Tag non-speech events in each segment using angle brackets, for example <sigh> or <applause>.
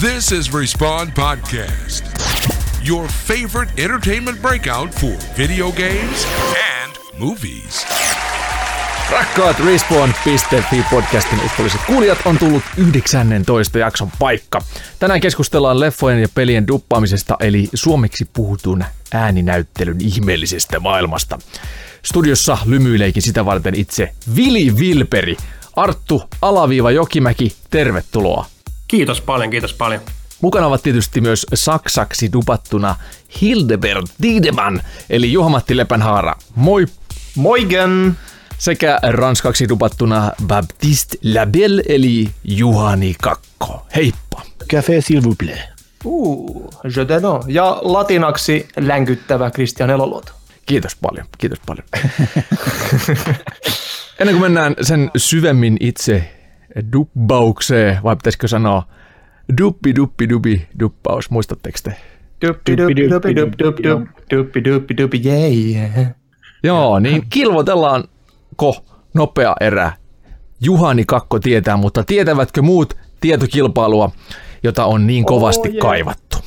This is Respawn Podcast, your favorite entertainment breakout for video games and movies. Rakkaat Respawn.fi podcastin uskolliset kuulijat on tullut 19 jakson paikka. Tänään keskustellaan leffojen ja pelien duppaamisesta eli suomeksi puhutun ääninäyttelyn ihmeellisestä maailmasta. Studiossa lymyileikin sitä varten itse Vili Vilperi. Arttu Alaviiva Jokimäki, tervetuloa. Kiitos paljon, kiitos paljon. Mukana ovat tietysti myös saksaksi dupattuna Hildebert Diedemann, eli Juha-Matti Lepänhaara. Moi! Moigen! Sekä ranskaksi dupattuna Baptiste Labelle, eli Juhani Kakko. Heippa! Café s'il vous plaît. Uh, je te know. Ja latinaksi länkyttävä Christian Eloluoto. Kiitos paljon, kiitos paljon. <laughs> Ennen kuin mennään sen syvemmin itse dubbaukseen, vai pitäisikö sanoa duppi duppi dubi duppaus, muistatteko te? Duppi duppi duppi duppi duppi duppi duppi duppi yeah. Joo, niin kilvotellaanko nopea erä? Juhani Kakko tietää, mutta tietävätkö muut tietokilpailua, jota on niin kovasti Oh, yeah. kaivattu?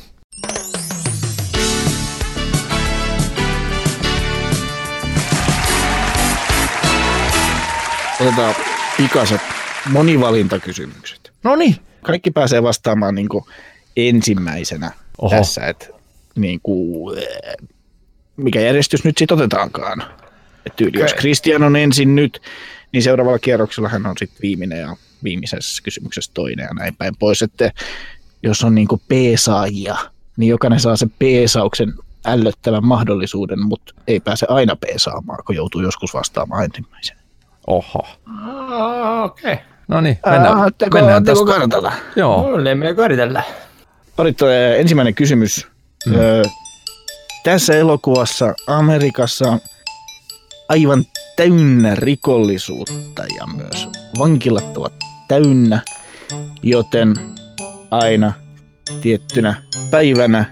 Otetaan pikaset monivalintakysymykset. No niin, Kaikki pääsee vastaamaan niin kuin ensimmäisenä Oho. Tässä, että niin kuin, eh, mikä järjestys nyt sitten otetaankaan. Et tyyli, jos Okei. Christian on ensin nyt, niin seuraavalla kierroksella hän on sitten viimeinen ja viimeisessä kysymyksessä toinen ja näin päin pois. Että jos on niin kuin peesaajia, niin jokainen saa sen peesauksen ällöttävän mahdollisuuden, mutta ei pääse aina peesaamaan, kun joutuu joskus vastaamaan ensimmäisenä. oho. Ah, Okei. No niin, mennään, Aatteko, mennään aatteko tästä. kartalla? Joo, No, niin, me. Olit äh, ensimmäinen kysymys. Mm. Ö, tässä elokuvassa Amerikassa on aivan täynnä rikollisuutta ja myös vankilat ovat täynnä, joten aina tiettynä päivänä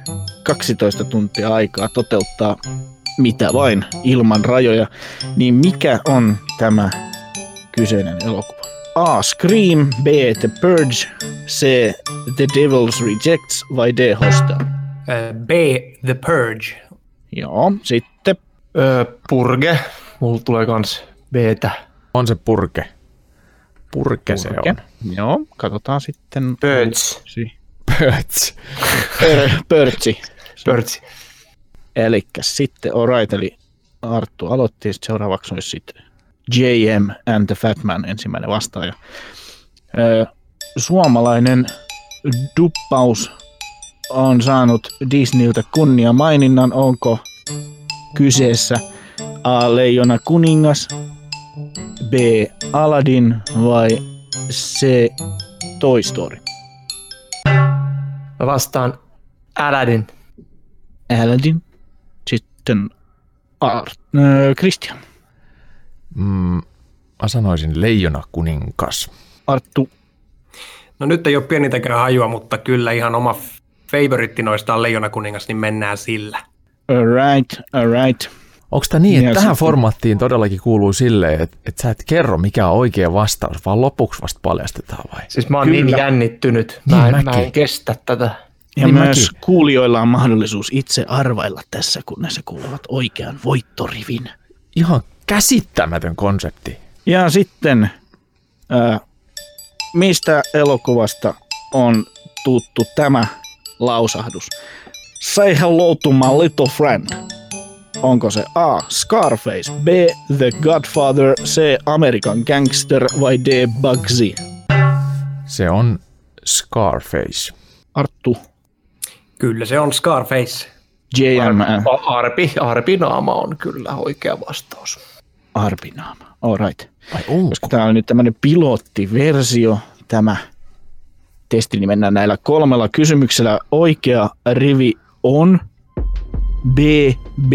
12 tuntia aikaa toteuttaa mitä vain ilman rajoja, niin mikä on tämä kyseinen elokuva? A. Scream, B. The Purge, C. The Devil's Rejects vai D. Hostel? B. The Purge. Joo, sitten Ö, Purge. Mulla tulee kans B-tä. on se purke. Purke, se on. Joo, katsotaan sitten. Birds. Si- Pöts. Pör, pörtsi. Birds. Eli sitten alright, eli Arttu aloitti, sitten seuraavaksi olisi sitten JM and the Fat Man ensimmäinen vastaaja. Suomalainen duppaus on saanut Disneyltä kunnia maininnan, onko kyseessä A. Leijona kuningas, B. Aladdin vai C. Toy Story? Mä vastaan Aladdin. Aladdin, sitten Art, äh, Christian. Mm, mä sanoisin leijona kuninkas. Arttu, No nyt ei ole pienintäkään hajua, mutta kyllä ihan oma favoritti noista on Leijona kuningas, niin mennään sillä. alright, alright. Onko tämä niin, että tähän formaattiin todellakin kuuluu silleen, että, että sä et kerro mikä on oikea vastaus, vaan lopuksi vasta paljastetaan vai? Siis mä oon Kyllä. niin jännittynyt. Mä Niin en, mä en kestä tätä. Ja Niin myös mäkin. kuulijoilla on mahdollisuus itse arvailla tässä, kunnes he kuulevat oikean voittorivin. Ihan käsittämätön konsepti. Ja sitten, ää, mistä elokuvasta on tuttu tämä lausahdus? Say hello to my little friend. Onko se A. Scarface, B. The Godfather, C. American Gangster vai D. Bugsy? Se on Scarface. Arttu, Kyllä se on Scarface. JM, A- Arpi, Arpi naama on kyllä oikea vastaus. Arpinaama. All right. Vai onko? Koska tämä on nyt tämmöinen pilottiversio, tämä testi, niin mennään näillä kolmella kysymyksellä. Oikea rivi on B, B,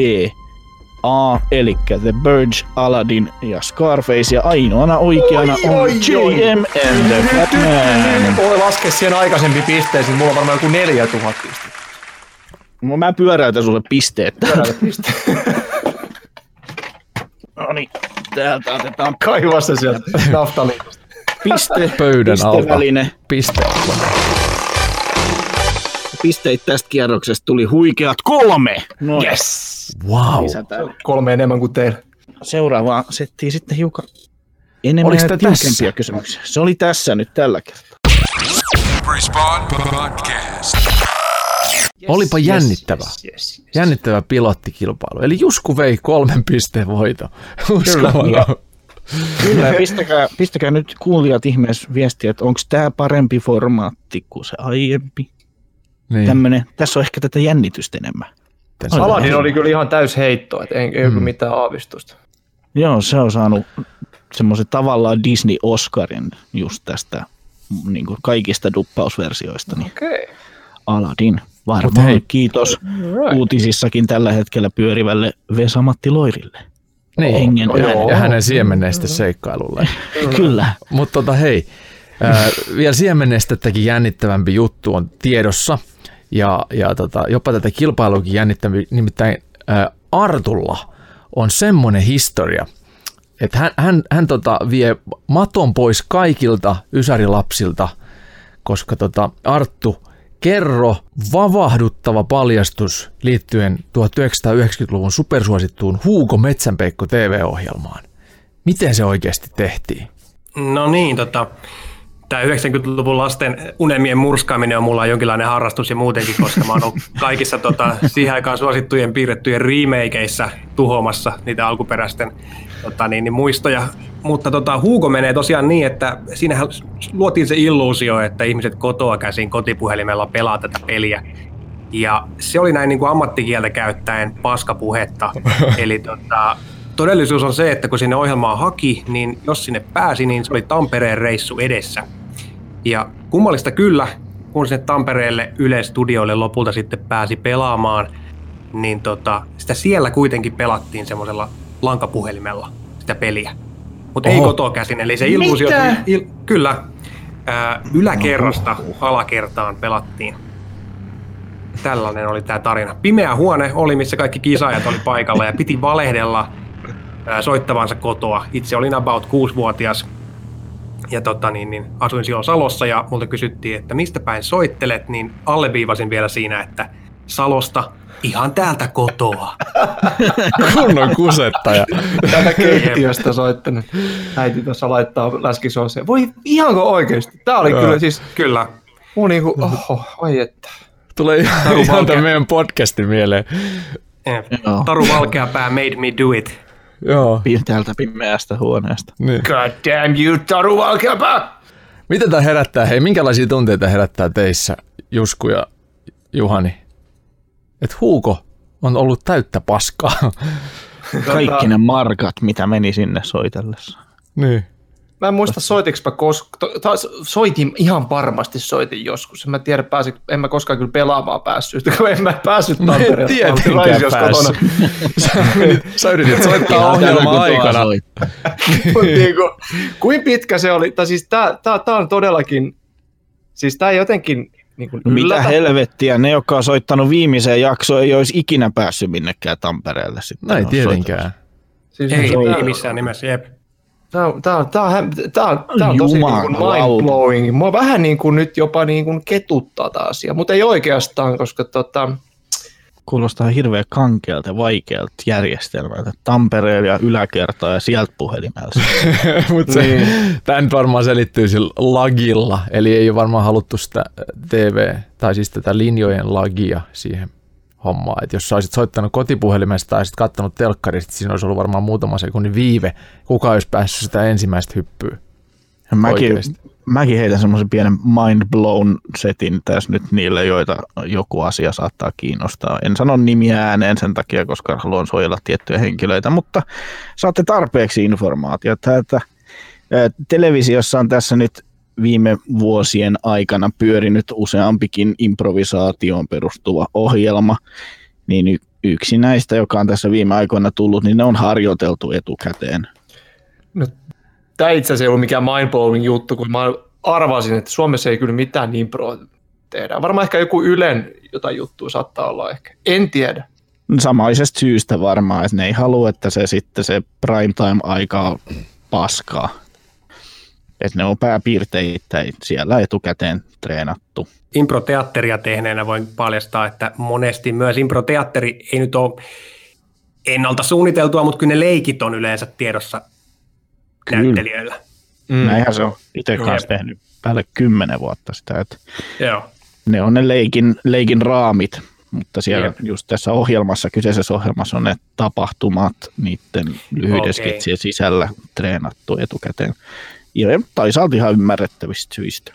A, eli The Burge, Aladdin ja Scarface, ja ainoana oikeana Oi, on. JM and the Fat Man. Voi laskea siihen aikaisempi pisteisiin. Mulla on varmaan joku 4000 pistettä. No, mä pyöräytän sulle pisteet. Pyöräytä piste. <laughs> No niin, täältä otetaan Kaiva se sieltä <laughs> naftaliinista. piste, Pöydän alta. Piste. pisteitä tästä kierroksesta tuli huikeat kolme. Noin. Yes! Wow. Lisätään. Kolme enemmän kuin teillä. Seuraavaan settiin sitten hiukan enemmän Oliko ja tää tiukempia kysymyksiä. Se oli tässä nyt tällä kertaa. Respawn Podcast. Olipa jännittävä. Yes, yes, yes. Jännittävä pilottikilpailu. Eli Jusku vei kolmen pisteen voito. <laughs> Kyllä, ja pistäkää, pistäkää nyt kuulijat ihmeessä viestiä, että onko tämä parempi formaatti kuin se aiempi. Niin. Tämmönen, tässä on ehkä tätä jännitystä enemmän. Aladdin oli kyllä ihan täys heitto, että ei, ei mm. mitään aavistusta. Joo, se on saanut semmoisen tavallaan Disney-Oscarin just tästä niin kuin kaikista duppausversioista, niin Okei. Okay. Mut Varmaan hei. kiitos uutisissakin tällä hetkellä pyörivälle Vesamatti Loirille. Niin. Hengen No joo. Ja hänen siemenneistä seikkailulle. <laughs> Kyllä. Mutta tota hei, ää, vielä siemennestettäkin jännittävämpi juttu on tiedossa. Ja, ja tota, jopa tätä kilpailuakin jännittävämpi, nimittäin ää, Artulla on semmoinen historia, että hän, hän, hän tota, vie maton pois kaikilta ysärilapsilta, koska tota, Arttu, kerro vavahduttava paljastus liittyen 1990-luvun supersuosittuun Huuko Metsänpeikko TV-ohjelmaan. Miten se oikeasti tehtiin? No niin, tota, tämä 90-luvun lasten unelmien murskaaminen on mulla jonkinlainen harrastus ja muutenkin, koska mä oon ollut kaikissa tota, siihen aikaan suosittujen piirrettyjen remakeissa tuhoamassa niitä alkuperäisten tota, niin, niin, muistoja. Mutta tota, Hugo menee tosiaan niin, että siinähän luotiin se illuusio, että ihmiset kotoa käsin kotipuhelimella pelaa tätä peliä. Ja se oli näin niin kuin ammattikieltä käyttäen paskapuhetta. <laughs> Eli tota, todellisuus on se, että kun sinne ohjelmaan haki, niin jos sinne pääsi, niin se oli Tampereen reissu edessä. Ja kummallista kyllä, kun sinne Tampereelle Yle-studioille lopulta sitten pääsi pelaamaan, niin tota, sitä siellä kuitenkin pelattiin semmoisella lankapuhelimella sitä peliä. Mutta ei kotoa käsin, eli se illuusio... Mitä? Il, kyllä, ää, yläkerrasta alakertaan pelattiin. Tällainen oli tämä tarina. Pimeä huone oli, missä kaikki kisaajat oli paikalla ja piti valehdella ää, soittavansa kotoa. Itse olin about 6-vuotias ja tota, niin, niin, asuin silloin Salossa ja multa kysyttiin, että mistä päin soittelet, niin alleviivasin vielä siinä, että Salosta ihan täältä kotoa. <laughs> Kunnon kusettaja. Tätä keittiöstä soittanut. Äiti tuossa laittaa läskisooseen. Voi ihanko oikeesti? Tää oli Joo. kyllä siis, Kyllä. muu niinku, oho, ai että. Tulee ihan, Taru ihan tämän meidän podcastin mieleen. Joo. Taru Valkeapää made me do it. Joo. Täältä pimeästä huoneesta. Niin. God damn you, Taru Valkeapää! Mitä tämä herättää? Hei, minkälaisia tunteita herättää teissä, Jusku ja Juhani? Et Huuko on ollut täyttä paskaa. Kaikki ne markat, mitä meni sinne soitellessa. niin. Mä en muista soitiks mä koskaan, soitin ihan varmasti soitin joskus. En mä tiedä, pääsin, en mä koskaan kyllä pelaamaan päässyt, <laughs> kun en mä päässyt en Tampereelle. tietenkään Mä olin Raisiossa päässyt. <laughs> sä, <laughs> menit- sä yritit soittaa ohjelman aikana. Mut niinku, kuin pitkä se oli, tai siis tää, tää, tää on todellakin, siis tää jotenkin niinku No mitä yllätä. helvettiä, ne jotka on soittanut viimeiseen jaksoon, ei olisi ikinä päässyt minnekään Tampereelle. Sitten No ei tietenkään. Siis Ei, tää- ei missään nimessä, jep. Tää, on- tää, on- tää, on, tää, on, tosi niin kuin mind-blowing. Mua vähän niin kuin nyt jopa niin kuin ketuttaa tämä asia, mutta ei oikeastaan, koska tota, Kuulostaa hirveän kankealta ja vaikealta järjestelmältä. Tampereella ja yläkertaa ja sieltä puhelimella. <laughs> Mutta se, niin. tämä nyt varmaan selittyy sillä lagilla, eli ei ole varmaan haluttu sitä TV, tai siis tätä linjojen lagia siihen hommaan. Että jos sä olisit soittanut kotipuhelimesta tai sitten kattanut telkkarista, siinä olisi ollut varmaan muutama sekunnin viive. Kuka olisi päässyt sitä ensimmäistä hyppyä? Mäkin. Mäkin heitän semmoisen pienen mind blown setin tässä nyt niille, joita joku asia saattaa kiinnostaa. En sano nimiä ääneen sen takia, koska haluan suojella tiettyjä henkilöitä, mutta saatte tarpeeksi informaatiota, että televisiossa on tässä nyt viime vuosien aikana pyörinyt useampikin improvisaatioon perustuva ohjelma, niin yksi näistä, joka on tässä viime aikoina tullut, niin ne on harjoiteltu etukäteen. Tämä itse asiassa ei ollut mikään mind-blowing juttu, kun mä arvasin, että Suomessa ei kyllä mitään niin pro tehdä. Varmaan ehkä joku Ylen jotain juttua saattaa olla ehkä. En tiedä. samaisesta syystä varmaan, että ne ei halua, että se sitten se prime time aika on paskaa. Että ne on pääpiirteittäin siellä etukäteen treenattu. Improteatteria tehneenä voin paljastaa, että monesti myös improteatteri ei nyt ole ennalta suunniteltua, mutta kyllä ne leikit on yleensä tiedossa Kyllä. näyttelijöillä. Mm. Näinhän se on itse kanssa tehnyt päälle kymmenen vuotta sitä, että Joo. ne on ne leikin, leikin raamit, mutta siellä Jep. just tässä ohjelmassa, kyseisessä ohjelmassa on ne tapahtumat niiden lyhyiden skitsien sisällä treenattu etukäteen. Ja toisaalta ihan ymmärrettävistä syistä.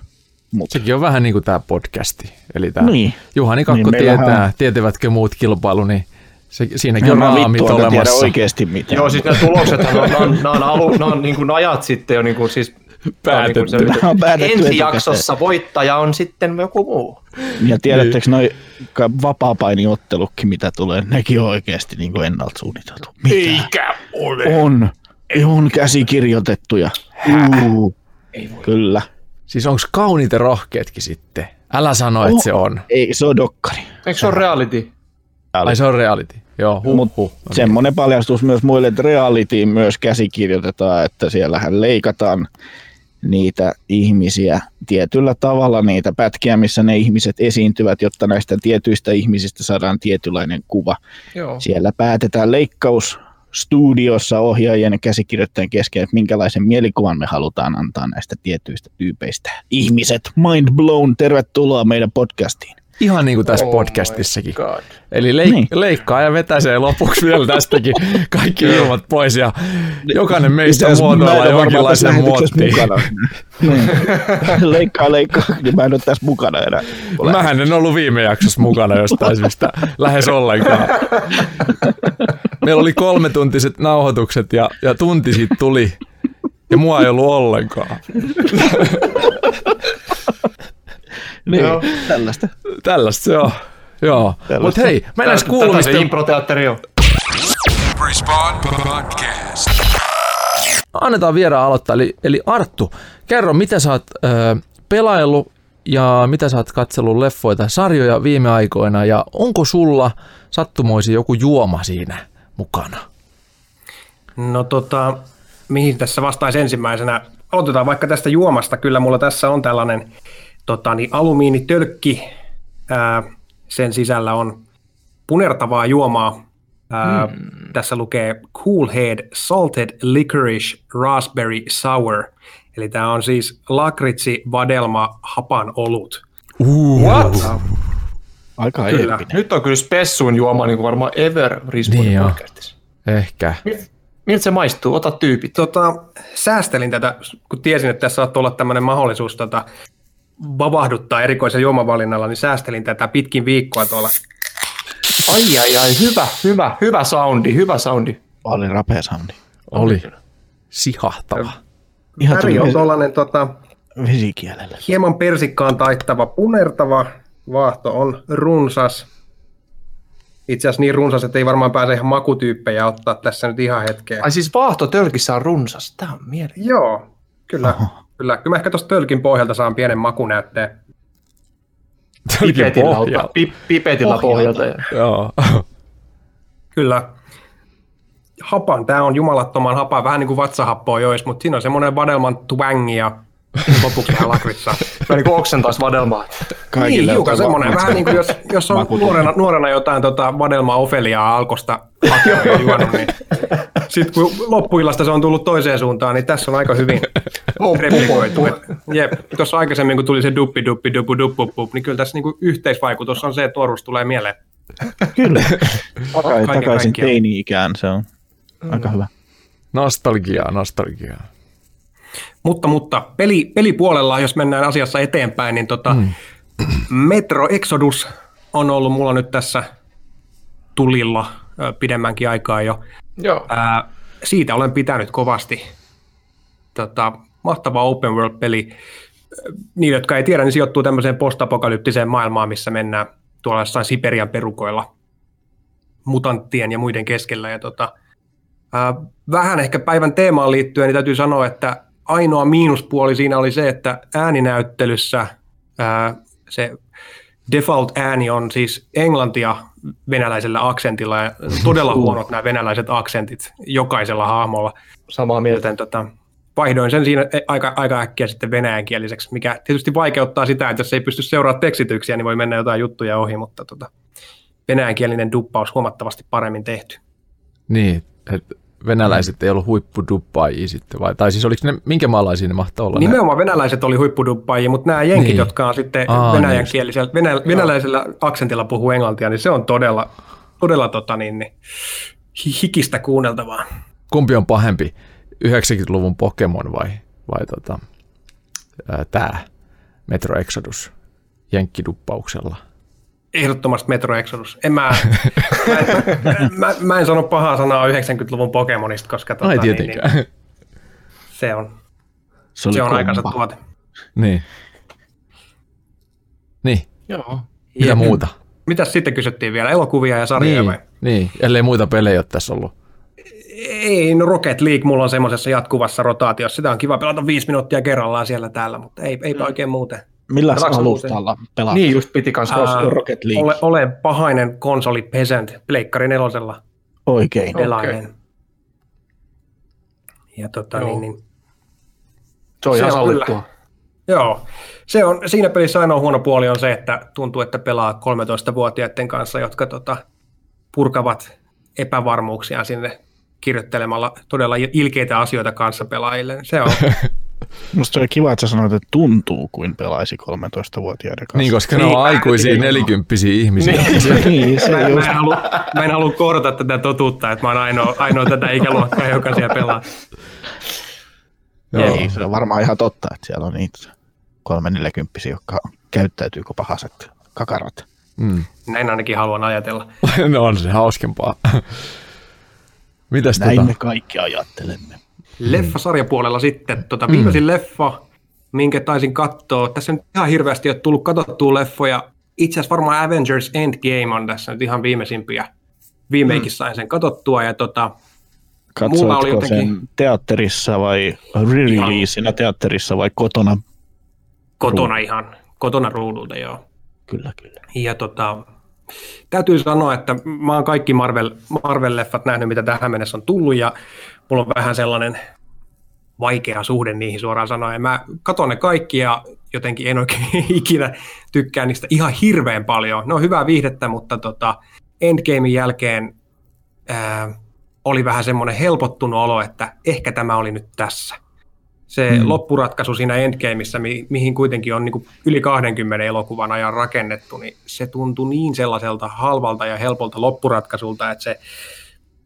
Mutta Sekin on vähän niin kuin tämä podcasti. Eli tämä Niin. Juhani Kakko Niin, tietää, on- tietävätkö muut kilpailu, niin se, siinäkin on mä raamit vittu tiedä olemassa. oikeasti mitään. Joo, siis ne tuloksethan on, on, on, alu, ne on niin kuin ajat sitten jo niin kuin siis Päätetty. ne Ne on päätetty ensi etukäteen. jaksossa voittaja on sitten joku muu. Ja tiedättekö noi ka- vapaa-painiottelutkin, mitä tulee, nekin on oikeasti niin kuin ennalta suunniteltu. Mitä? Eikä ole. On. On käsikirjoitettuja. Uh, kyllä. Siis onko kauniit ja rohkeatkin sitten? Älä sano, että se on. Ei, se on dokkari. Eikö se ole reality? Ai se on reality. Joo, huh, Mut huh. Semmoinen paljastus myös muille, että realityin myös käsikirjoitetaan, että siellähän leikataan niitä ihmisiä tietyllä tavalla, niitä pätkiä, missä ne ihmiset esiintyvät, jotta näistä tietyistä ihmisistä saadaan tietynlainen kuva. Joo. Siellä päätetään leikkaus studiossa ohjaajien ja käsikirjoittajien kesken, että minkälaisen mielikuvan me halutaan antaa näistä tietyistä tyypeistä. Ihmiset, mind blown, tervetuloa meidän podcastiin. Ihan niin kuin tässä Oh podcastissakin. Eli leik- Niin. leikkaa ja vetäisee lopuksi vielä tästäkin <laughs> kaikki ilmat pois ja jokainen meistä ole tässä jonkinlaisen muottiin. mukana. <laughs> Niin. <laughs> leikkaa, leikkaa, niin mä en ole tässä mukana enää. Mähän en ollut viime jaksossa mukana jostain syystä lähes ollenkaan. Meillä oli kolme tuntiset nauhoitukset ja, ja tunti siitä tuli ja mua ei ollut ollenkaan. Niin, Joo. tällaista. Tällaista se on. Joo. Tällaista. Mutta hei, mennään Tätä kuulumisten se improteatteri on. Respawn Podcast. annetaan vieraan aloittaa. Eli, eli Arttu, kerro, mitä sä oot ö, pelaillut ja mitä sä oot katsellut leffoja tai sarjoja viime aikoina ja onko sulla sattumoisin joku juoma siinä mukana? No tota, mihin tässä vastaisi ensimmäisenä? Aloitetaan vaikka tästä juomasta. Kyllä mulla tässä on tällainen tota, niin alumiinitölkki. Ää, sen sisällä on punertavaa juomaa. Ää, hmm. Tässä lukee Cool Head Salted Licorice Raspberry Sour. Eli tämä on siis lakritsi, vadelma, hapan olut. What? Aika Kyllä. eeppinen. Nyt on kyllä spessuin juoma niin kuin varmaan ever Niin podcastissa. Ehkä. Miltä se maistuu? Ota tyypit. Tota, säästelin tätä, kun tiesin, että tässä saattaa olla tämmöinen mahdollisuus tota, vavahduttaa erikoisen juomavalinnalla, niin säästelin tätä pitkin viikkoa tuolla. Ai ai ai, hyvä, hyvä, hyvä soundi, hyvä soundi. Oli rapea soundi. Oli sihahtava. Ihan Väri on tuollainen tota, vesikielellä. hieman persikkaan taittava punertava, vaahto on runsas. Itse asiassa niin runsas, että ei varmaan pääse ihan makutyyppejä ottaa tässä nyt ihan hetkeä. Ai siis vaahto tölkissä on runsas. Tää on mielenkiintoista. Joo, kyllä. Kyllä, kyllä mä ehkä tuosta tölkin pohjalta saan pienen makunäytteen. Pipetillä, pohjalla. ottaa, pi, pipetillä pohjalta. ja- Joo. <laughs> Kyllä. Hapan, tämä on jumalattoman hapa, vähän niin kuin vatsahappoa jois, mutta siinä on semmoinen vadelman twangi ja lopuksi <laughs> vähän lakritsaa. Mä niin kuin oksentais vadelmaa. niin, hiukan semmoinen, vähän niin kuin jos, jos on nuorena, nuorena jotain tota vadelmaa ofeliaa alkosta <laughs> hakea ja juonut, niin sitten kun loppuillasta se on tullut toiseen suuntaan, niin tässä on aika hyvin <laughs> replikoitu. Jep, tuossa aikaisemmin kun tuli se duppi, duppi, duppu, duppu, duppu, niin kyllä tässä niinku yhteisvaikutus on se, että nuoruus tulee mieleen. Kyllä. Takai, <laughs> Kaiken takaisin teini-ikään, se on aika hyvä. Nostalgiaa, nostalgiaa. Mutta, mutta peli, pelipuolella, jos mennään asiassa eteenpäin, niin tota, mm. Metro Exodus on ollut mulla nyt tässä tulilla pidemmänkin aikaa jo. Joo. Ää, siitä olen pitänyt kovasti. Tota, mahtava open world-peli. Niille, jotka ei tiedä, niin sijoittuu tämmöiseen postapokalyptiseen maailmaan, missä mennään tuolla jossain Siperian perukoilla mutanttien ja muiden keskellä. Ja tota, ää, vähän ehkä päivän teemaan liittyen, niin täytyy sanoa, että ainoa miinuspuoli siinä oli se, että ääninäyttelyssä ää, se default ääni on siis englantia venäläisellä aksentilla ja todella huonot nämä venäläiset aksentit jokaisella hahmolla. Samaa mieltä. Joten tota, vaihdoin sen siinä aika, aika äkkiä sitten venäjänkieliseksi, mikä tietysti vaikeuttaa sitä, että jos ei pysty seuraamaan tekstityksiä, niin voi mennä jotain juttuja ohi, mutta tota, venäjänkielinen duppaus huomattavasti paremmin tehty. Niin, että venäläiset ei ollut huippuduppaajia sitten, vai? Tai siis oliko ne, minkä maalaisia ne mahtoi olla? Nimenomaan ne? venäläiset oli huippuduppaajia, mutta nämä jenkit, niin. jotka on sitten Aa, venäjänkielisellä, venä, venäläisellä aksentilla puhuu englantia, niin se on todella, todella tota, niin, niin, hikistä kuunneltavaa. Kumpi on pahempi, 90-luvun Pokemon vai, vai tota, tämä Metro Exodus jenkkiduppauksella? Ehdottomasti Metro Exodus. En mä, mä, en, mä, mä, en sano pahaa sanaa 90-luvun Pokemonista, koska tota, Ai tietenkään. Niin, niin, se on, se, se on aikansa tuote. Niin. Niin. Joo. Mitä ja, muuta? Mitä sitten kysyttiin vielä? Elokuvia ja sarjoja niin, vai? Niin, ellei muita pelejä ole tässä ollut. Ei, no Rocket League mulla on semmoisessa jatkuvassa rotaatiossa. Sitä on kiva pelata viisi minuuttia kerrallaan siellä täällä, mutta ei, eipä oikein muuten. Millä alustalla pelaat? Niin, just piti kanssa uh, Rocket League. Ole, ole pahainen konsoli Peasant, Pleikkari nelosella. Oikein. Pelainen. Okay. Ja tota, niin, niin, se on ihan sallittua. Joo. Se on, siinä pelissä ainoa huono puoli on se, että tuntuu, että pelaa 13-vuotiaiden kanssa, jotka tota, purkavat epävarmuuksia sinne kirjoittelemalla todella ilkeitä asioita kanssa pelaajille. Se on, <laughs> Musta oli kiva, että sä sanoit, että tuntuu kuin pelaisi 13-vuotiaiden kanssa. Niin, koska ne on niin, aikuisia nelikymppisiä ihmisiä. Niin, niin se mä, just... mä, en halua, mä en halua kohdata tätä totuutta, että mä oon ainoa, ainoa tätä ikäluokkaa, joka siellä pelaa. Joo. Ei, se on varmaan ihan totta, että siellä on niitä kolme nelikymppisiä, jotka käyttäytyy kuin pahaset kakarat. Mm. Näin ainakin haluan ajatella. <laughs> no on se hauskempaa. Mitäs Näin tota? me kaikki ajattelemme. Leffasarjapuolella sitten, tota, viimeisin mm. leffa, minkä taisin katsoa, tässä nyt ihan hirveästi ole tullut katsottua leffoja, itse asiassa varmaan Avengers Endgame on tässä nyt ihan viimeisimpiä. Viimeinkin mm. sain sen katsottua ja tota, Katsoitko mulla oli jotenkin... sen teatterissa vai re-releaseina teatterissa vai kotona? Kotona ruudulta. ihan, kotona ruudulta joo. Kyllä, kyllä. Ja tota, täytyy sanoa, että mä oon kaikki Marvel, Marvel-leffat nähnyt, mitä tähän mennessä on tullut, ja mulla on vähän sellainen vaikea suhde niihin suoraan sanoen. Mä katon ne kaikki ja jotenkin en oikein <laughs> ikinä tykkää niistä ihan hirveän paljon. Ne on hyvää viihdettä, mutta tota, Endgamein jälkeen ää, oli vähän semmoinen helpottunut olo, että ehkä tämä oli nyt tässä. Se mm. loppuratkaisu siinä Endgameissa, mi- mihin kuitenkin on niin yli 20 elokuvan ajan rakennettu, niin se tuntui niin sellaiselta halvalta ja helpolta loppuratkaisulta, että se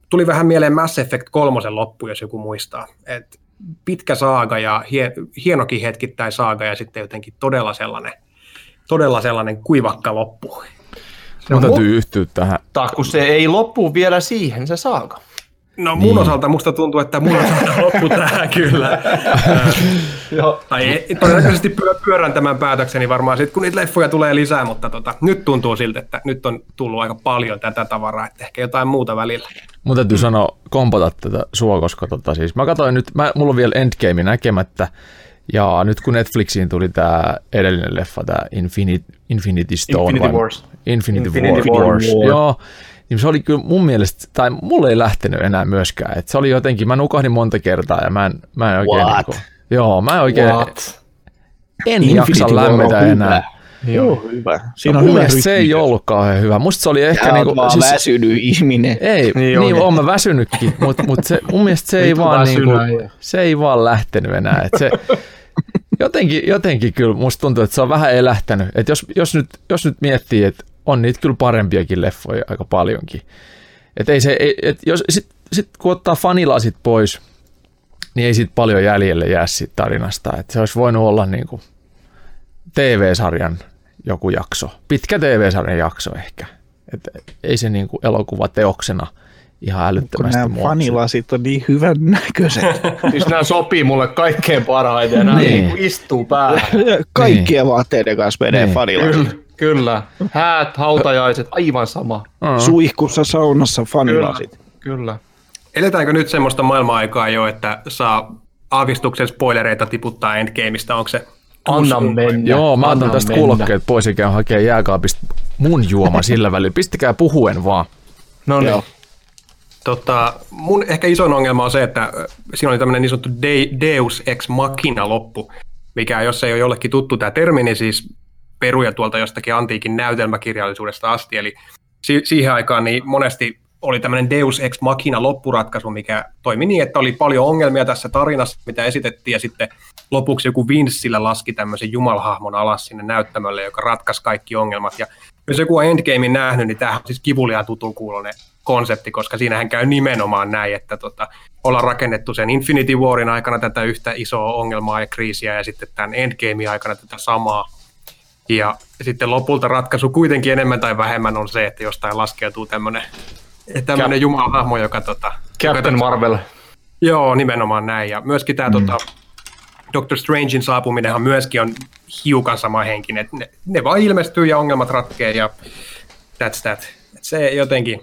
tuli vähän mieleen Mass Effect 3 loppu, jos joku muistaa. Et pitkä saaga ja hie, hienokin hetkittäin saaga ja sitten jotenkin todella sellainen, todella sellainen kuivakka loppu. Se täytyy yhtyä tähän. kun se ei loppu vielä siihen, se saaga. No mun niin. osalta musta tuntuu, että mun osalta <laughs> loppu tähän kyllä. <laughs> tai todennäköisesti pyörän tämän päätökseni varmaan sitten, kun niitä leffoja tulee lisää, mutta tota, nyt tuntuu siltä, että nyt on tullut aika paljon tätä tavaraa, että ehkä jotain muuta välillä. Mun täytyy sanoa, kompata tätä sua, koska tota, siis mä katsoin nyt, mä, mulla on vielä Endgame näkemättä, ja nyt kun Netflixiin tuli tämä edellinen leffa, tämä Infinity, Infinity Stone. Infinity Wars. Infinity, Infinity Wars. Wars. Joo, niin se oli kyllä mun mielestä, tai mulle ei lähtenyt enää myöskään. Et se oli jotenkin, mä nukahdin monta kertaa ja mä en, mä en oikein... What? Niin kuin, joo, mä en oikein... What? En Infinity jaksa lämmetä enää. Joo, hyvä. Siinä no, on hyvä se ei ollut kauhean hyvä. Musta se oli ehkä... Sä niinku, vaan siis, väsynyt ihminen. Ei, niin, niin oon mä väsynytkin, mutta mut se, mun mielestä se ei, vaan, niinku, se ei vaan lähtenyt enää. Et se, jotenkin, jotenkin kyllä musta tuntuu, että se on vähän elähtänyt. Et jos, jos, nyt, jos nyt miettii, että on niitä kyllä parempiakin leffoja aika paljonkin. Et ei se, et jos, sit, sit, kun ottaa fanilasit pois, niin ei siitä paljon jäljelle jää siitä tarinasta. Et se olisi voinut olla niin kuin TV-sarjan joku jakso, pitkä TV-sarjan jakso ehkä. Et ei se niin kuin elokuvateoksena ihan älyttömästi Kun nämä fanilasit on niin hyvän näköiset. <laughs> siis nämä sopii mulle kaikkein parhaiten, nämä niin. niin istuu päähän. Kaikkien niin. vaatteiden kanssa menee niin. fanilasit. Kyllä. Häät, hautajaiset, aivan sama. Mm. Suihkussa, saunassa, fanilasit. Kyllä. Kyllä. Eletäänkö nyt semmoista maailmaa-aikaa jo, että saa aavistuksen spoilereita tiputtaa Endgameista? Onko se Anna mennä. Joo, mä otan tästä kuulokkeet pois ja käyn hakemaan jääkaapista mun juoma sillä välillä. Pistäkää puhuen vaan. No niin. Tota, mun ehkä isoin ongelma on se, että siinä oli tämmöinen niin sanottu de- Deus ex machina loppu, mikä jos ei ole jollekin tuttu tämä termi, niin siis peruja tuolta jostakin antiikin näytelmäkirjallisuudesta asti, eli si- siihen aikaan niin monesti oli tämmöinen Deus ex machina loppuratkaisu, mikä toimi niin, että oli paljon ongelmia tässä tarinassa, mitä esitettiin, ja sitten lopuksi joku Vinssillä laski tämmöisen jumalhahmon alas sinne näyttämölle, joka ratkaisi kaikki ongelmat. Ja jos joku on Endgamein nähnyt, niin tämähän on siis kivuliaan tutun kuulonen konsepti, koska siinähän käy nimenomaan näin, että tota, ollaan rakennettu sen Infinity Warin aikana tätä yhtä isoa ongelmaa ja kriisiä, ja sitten tämän Endgamein aikana tätä samaa. Ja sitten lopulta ratkaisu kuitenkin enemmän tai vähemmän on se, että jostain laskeutuu tämmöinen tämmöinen jumalahahmo, joka... Tota, Captain joka, Marvel. Joo, nimenomaan näin. Ja myöskin tämä mm. tota, Doctor Strangein saapuminenhan myöskin on hiukan sama henkinen. Ne, ne vaan ilmestyy ja ongelmat ratkee ja that's that. Et se jotenkin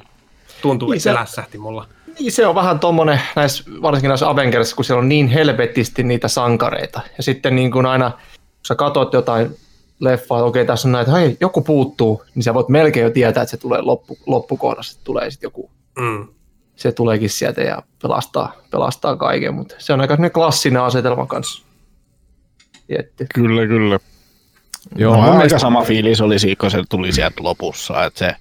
tuntuu, niin että se lässähti mulla. Niin se on vähän tommonen, näissä, varsinkin näissä Avengersissa, kun siellä on niin helvetisti niitä sankareita. Ja sitten niin kuin aina, kun sä katot jotain leffaa, että okei, tässä on näitä, hei, joku puuttuu, niin sä voit melkein jo tietää, että se tulee loppu, loppukohdassa, että tulee sitten joku, mm. se tuleekin sieltä ja pelastaa, pelastaa kaiken, mutta se on aika klassinen asetelma kanssa. Tietty. Kyllä, kyllä. Joo, no, aika mielestä... sama fiilis oli siinä, kun se tuli sieltä lopussa, että se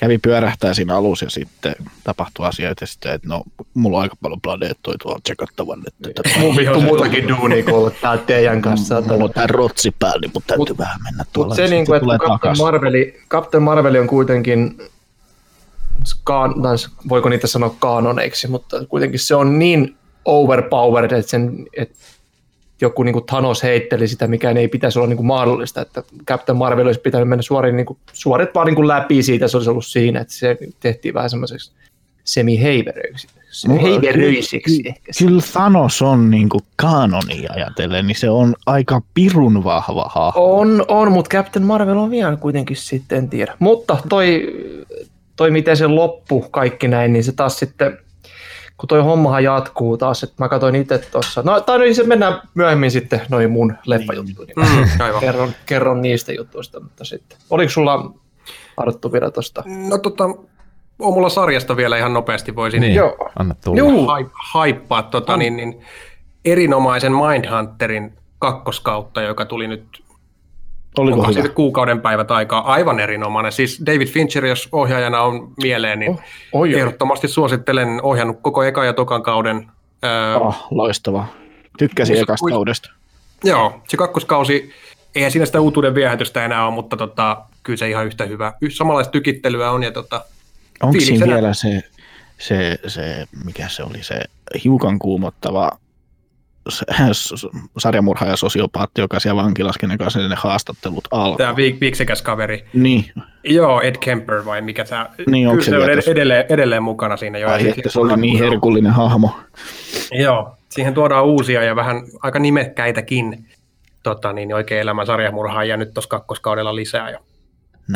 kävi pyörähtää siinä alussa ja sitten tapahtui asioita ja sitten, että no, mulla on aika paljon planeettoja tuolla tsekattavan. Että. Mun vittu muutakin duunia kuin ollut täällä teidän kanssa. Mulla on tää rotsi päällä, niin mun täytyy mut, vähän mennä tuolla. Mutta se, niin kuin, että Captain Marveli, Captain Marveli on kuitenkin, kaan, voiko niitä sanoa kaanoneiksi, mutta kuitenkin se on niin overpowered, että, sen, että joku niin kuin Thanos heitteli sitä, mikä ei pitäisi olla niin kuin mahdollista, että Captain Marvel olisi pitänyt mennä suorin, niin kuin, suoret vaan niin kuin läpi siitä, se olisi ollut siinä, että se tehtiin vähän semmoiseksi semi-heiveröisiksi. ehkä. Kyllä Thanos on niin kuin kanoni ajatellen, niin se on aika pirun vahva hahmo. On, on, mutta Captain Marvel on vielä kuitenkin sitten, en tiedä. Mutta toi, toi miten se loppu kaikki näin, niin se taas sitten kun toi hommahan jatkuu taas, että mä katsoin itse tuossa, no tai no, se mennään myöhemmin sitten noin mun leffajuttuihin, niin. Mm, <laughs> kerron, kerron, niistä jutuista, mutta sitten, oliko sulla Arttu vielä tuosta? No tota, on mulla sarjasta vielä ihan nopeasti voisin niin, Joo. anna tulla. Haip, haippaa tota, niin, niin, erinomaisen Mindhunterin kakkoskautta, joka tuli nyt Oliko hyvä? Sitten kuukauden päivät aikaa aivan erinomainen. Siis David Fincher, jos ohjaajana on mieleen, niin oh, oh, ehdottomasti suosittelen ohjannut koko eka ja tokan kauden. oh, loistavaa. Tykkäsin se, ekasta kaudesta. Joo, se kakkoskausi, eihän siinä sitä uutuuden viehätystä enää ole, mutta tota, kyllä se ihan yhtä hyvä. Samanlaista tykittelyä on. Ja tota, Onko siinä vielä se, se, se, mikä se oli, se hiukan kuumottava sarjamurha ja sosiopaatti, joka siellä vankilaskin kanssa ne haastattelut alkoi. Tämä viiksekäs kaveri. Niin. Joo, Ed Kemper vai mikä tämä? Niin, onko se, se on edelleen, edelleen mukana siinä. Jo. Ai, että se oli niin herkullinen hahmo. Joo, siihen tuodaan uusia ja vähän aika nimekkäitäkin tota, niin oikein elämän sarjamurhaajia nyt tuossa kakkoskaudella lisää. Ja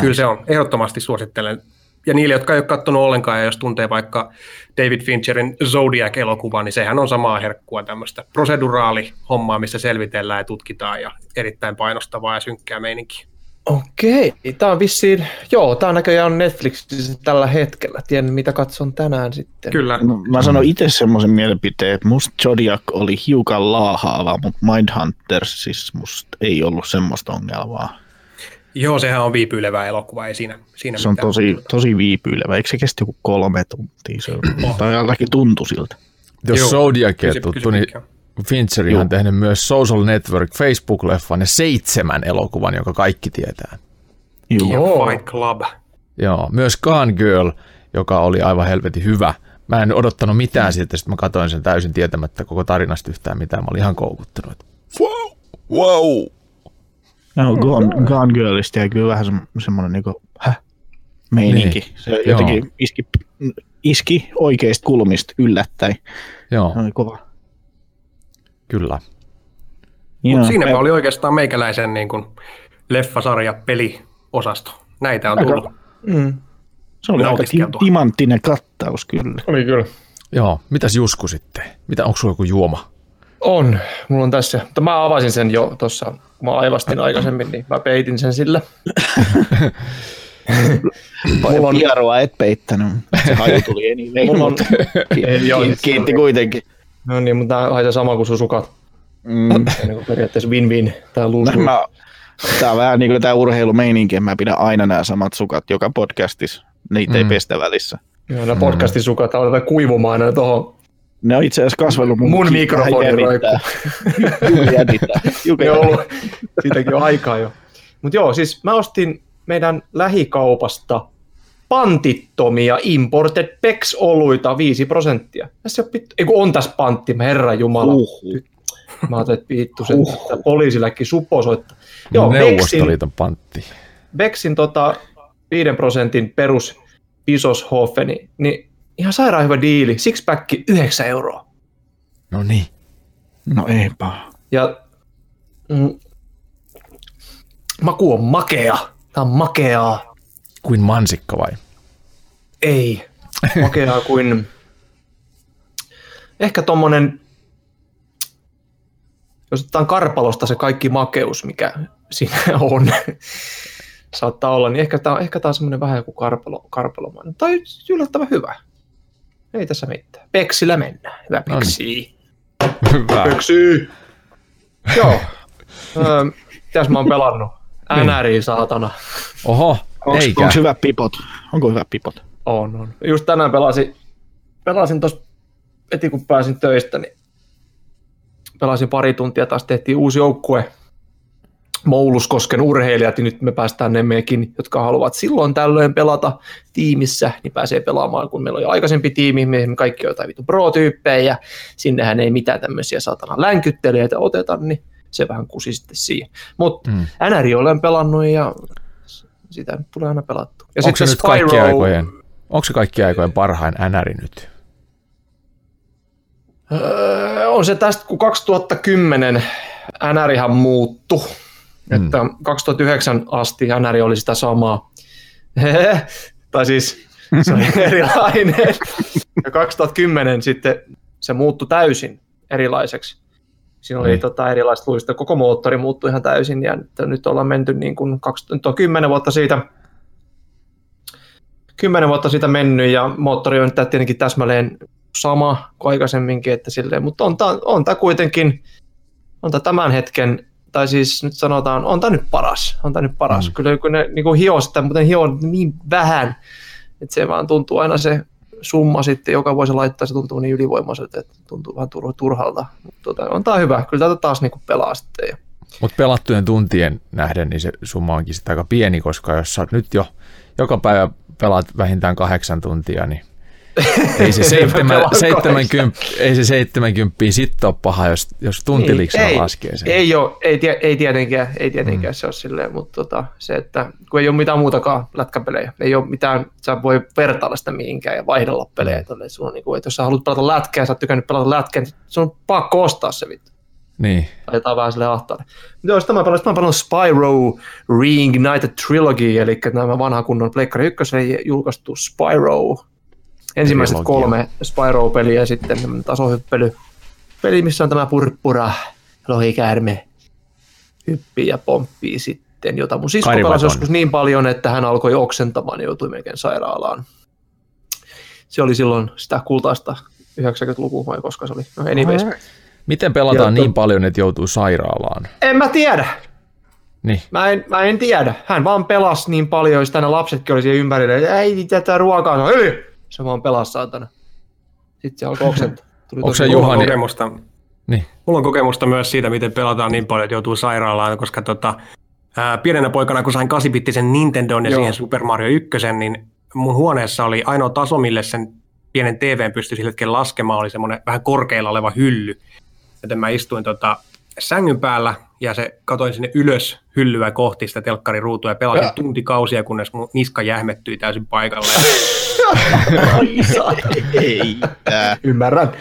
Kyllä se on, ehdottomasti suosittelen ja niille, jotka ei ole katsonut ollenkaan, ja jos tuntee vaikka David Fincherin Zodiac-elokuva, niin sehän on samaa herkkua tämmöistä proseduraali-hommaa, missä selvitellään ja tutkitaan, ja erittäin painostavaa ja synkkää meininkiä. Okei, tämä on vissiin, joo, tämä näköjään Netflixissä tällä hetkellä. Tiedän, mitä katson tänään sitten. Kyllä. No, mä sanon itse semmoisen mielipiteen, että musta Zodiac oli hiukan laahaava, mutta Mindhunters siis musta ei ollut semmoista ongelmaa. Joo, sehän on viipyilevä elokuva, ei siinä, siinä Se on tosi, tosi viipyilevä. Eikö se kestä joku kolme tuntia? Se on, oh. Tai ainakin tuntui siltä. Jos Zodiac on tuttu, niin Fincher on tehnyt myös Social Network Facebook-leffan ja seitsemän elokuvan, jonka kaikki tietää. Joo. Fight Club. Joo, myös Gone Girl, joka oli aivan helvetin hyvä. Mä en odottanut mitään siitä, sitten mä katsoin sen täysin tietämättä koko tarinasta yhtään mitään. Mä olin ihan koukuttunut. Wow! wow. No, Gone, Gone Girlista ja kyllä vähän semmoinen niinku, häh, meininki. Niin. Se jotenkin iski, iski oikeista kulmista yllättäen. Joo. oli kova. Kyllä. Mutta siinäpä me... oli oikeastaan meikäläisen niin kuin leffasarja peliosasto. Näitä on tullut. Mm. Se oli aika timanttinen kattaus kyllä. Oli kyllä. Joo, mitäs Jusku sitten? Mitä, onko sulla joku juoma? On, mulla on tässä. Mutta mä avasin sen jo tuossa, kun mä aivastin aikaisemmin, niin mä peitin sen sillä. <laughs> Mulla on hieroa et peittänyt. Se haju tuli anyway, Mulla on- Ei, kiitti, kiitti kuitenkin. No niin, mutta tämä haisee sama kuin sun sukat. Mm. Niin kuin periaatteessa win-win. Tää lose Mä, tää on vähän niin kuin tää urheilumeininki, mä pidän aina nämä samat sukat joka podcastissa. Niitä ei Mm. pestä välissä. Joo, nämä podcastin sukat aletaan kuivumaan aina tuohon Ne on itse asiassa kasvanut mun, mun mikrofoni roikkuu. <laughs> ollut siitäkin on aikaa jo. Mutta joo, siis mä ostin meidän lähikaupasta pantittomia imported PEX-oluita 5 prosenttia. Tässä on, pittu, ei kun on tässä pantti, herra jumala. Uhuh. Mä ajattelin, että vittu, se uh. poliisiläkin suppo soittaa. Joo, Bexin, Neuvostoliiton pantti. Bexin tota 5 prosentin perus Bisoshofeni, niin ihan sairaan hyvä diili. Sixpack 9 euroa. No niin. No ei paha. Ja mm, maku on makea. Tää on makeaa. Kuin mansikka vai? Ei. Makeaa <laughs> kuin ehkä tommonen, jos otetaan karpalosta se kaikki makeus, mikä siinä <laughs> on, saattaa olla, niin ehkä tää, ehkä tää on semmoinen vähän joku karpalo, karpalomainen. Tai yllättävän hyvä. Ei tässä mitään. Peksillä mennään. Hyvä niin. peksi. Hyvä. Peksi. Joo. Öö, mitäs mä oon pelannut? NRI, saatana. Oho, Onks, eikä. onks hyvät pipot? Onko hyvät pipot? On, on. Just tänään pelasin, pelasin tuossa heti kun pääsin töistä, niin pelasin pari tuntia, taas tehtiin uusi joukkue, Mouluskosken urheilijat, ja nyt me päästään ne mekin, jotka haluavat silloin tällöin pelata tiimissä, niin pääsee pelaamaan, kun meillä oli aikaisempi tiimi, me kaikki on jotain vitu pro-tyyppejä, ja sinnehän ei mitään tämmöisiä satana länkyttelijöitä oteta, niin se vähän kusi sitten siihen. Mutta Mm. NRI olen pelannut, ja sitä nyt tulee aina pelattua. Ja Onko se nyt kaikki aikojen, onko se kaikki aikojen parhain NR nyt? Öö, on se tästä, kun 2010 NRihan muuttu. Mm. Että 2009 asti NR oli sitä samaa. <laughs> tai siis se oli <laughs> erilainen. Ja 2010 sitten se muuttui täysin erilaiseksi. Siinä oli Niin. tota erilaiset luista. Koko moottori muuttui ihan täysin ja nyt, nyt ollaan menty niin kuin, kaksi, nyt on 10 vuotta siitä kymmenen vuotta siitä mennyt ja moottori on nyt tietenkin täsmälleen sama kuin aikaisemminkin, että silleen, mutta on tämä on tää kuitenkin, on tää tämän hetken, tai siis nyt sanotaan, on tämä nyt paras, on tämä nyt paras. Mm. Kyllä kun ne niin kuin hioo sitä, mutta ne hioo niin vähän, että se vaan tuntuu aina se summa sitten, joka vuosi laittaa, se tuntuu niin ylivoimaiselta, että tuntuu vähän tur- turhalta. Mutta tota, on tämä hyvä, kyllä tätä taas niin kuin pelaa sitten. Mutta pelattujen tuntien nähden, niin se summa onkin sitten aika pieni, koska jos sä nyt jo joka päivä pelaat vähintään kahdeksan tuntia, niin ei se, <laughs> seitsemän, pelaa 70, ei se 70 sitten ole paha, jos, jos tuntiliksella ei, laskee sen. Ei, ole, ei, tie, ei tietenkään, ei tietenkään mm. se ole silleen, mutta tota, se, että kun ei ole mitään muutakaan lätkäpelejä, ei ole mitään, sä voi vertailla sitä mihinkään ja vaihdella pelejä. Mm. Tälle, sun on niin kuin, että jos sä haluat pelata lätkää sä oot tykännyt pelata lätkää, niin sun on pakko ostaa se vittu. Niin. Laitetaan vähän sille ahtaalle. Joo, sitten mä pelasin, mä pelasin Spyro Reignited Trilogy, eli nämä vanha kunnon Pleikkari 1 julkaistu Spyro. Ensimmäiset Trilogia. kolme Spyro-peliä ja sitten tasohyppely. Peli, missä on tämä purppura, lohikäärme, hyppii ja pomppii sitten, jota mun sisko pelasi joskus niin paljon, että hän alkoi oksentamaan ja joutui melkein sairaalaan. Se oli silloin sitä kultaista 90-lukua vai koska se oli. No anyways. Miten pelataan Ja to- niin paljon, että joutuu sairaalaan? En mä tiedä. Niin. Mä en, mä en tiedä. Hän vaan pelasi niin paljon, jos tänne lapsetkin oli siellä ympärillä. Ei tätä ruokaa. No, yli! Se vaan pelasi saatana. Sitten se alkoi oksentaa. Onko se Juhani- kokemusta, Niin. mulla on kokemusta myös siitä, miten pelataan niin paljon, että joutuu sairaalaan, koska tota, ää, pienenä poikana, kun sain 8-bittisen Nintendon ja Joo. siihen Super Mario 1, niin mun huoneessa oli ainoa taso, mille sen pienen TVn pystyi sillä hetkellä laskemaan, oli semmoinen vähän korkealla oleva hylly. Joten mä istuin tota sängyn päällä ja se katoin sinne ylös hyllyä kohti sitä telkkariruutua ja pelasin tuntikausia, kunnes mun niska jähmettyi täysin paikalle. <laughs> Ei. Tää. Ymmärrän.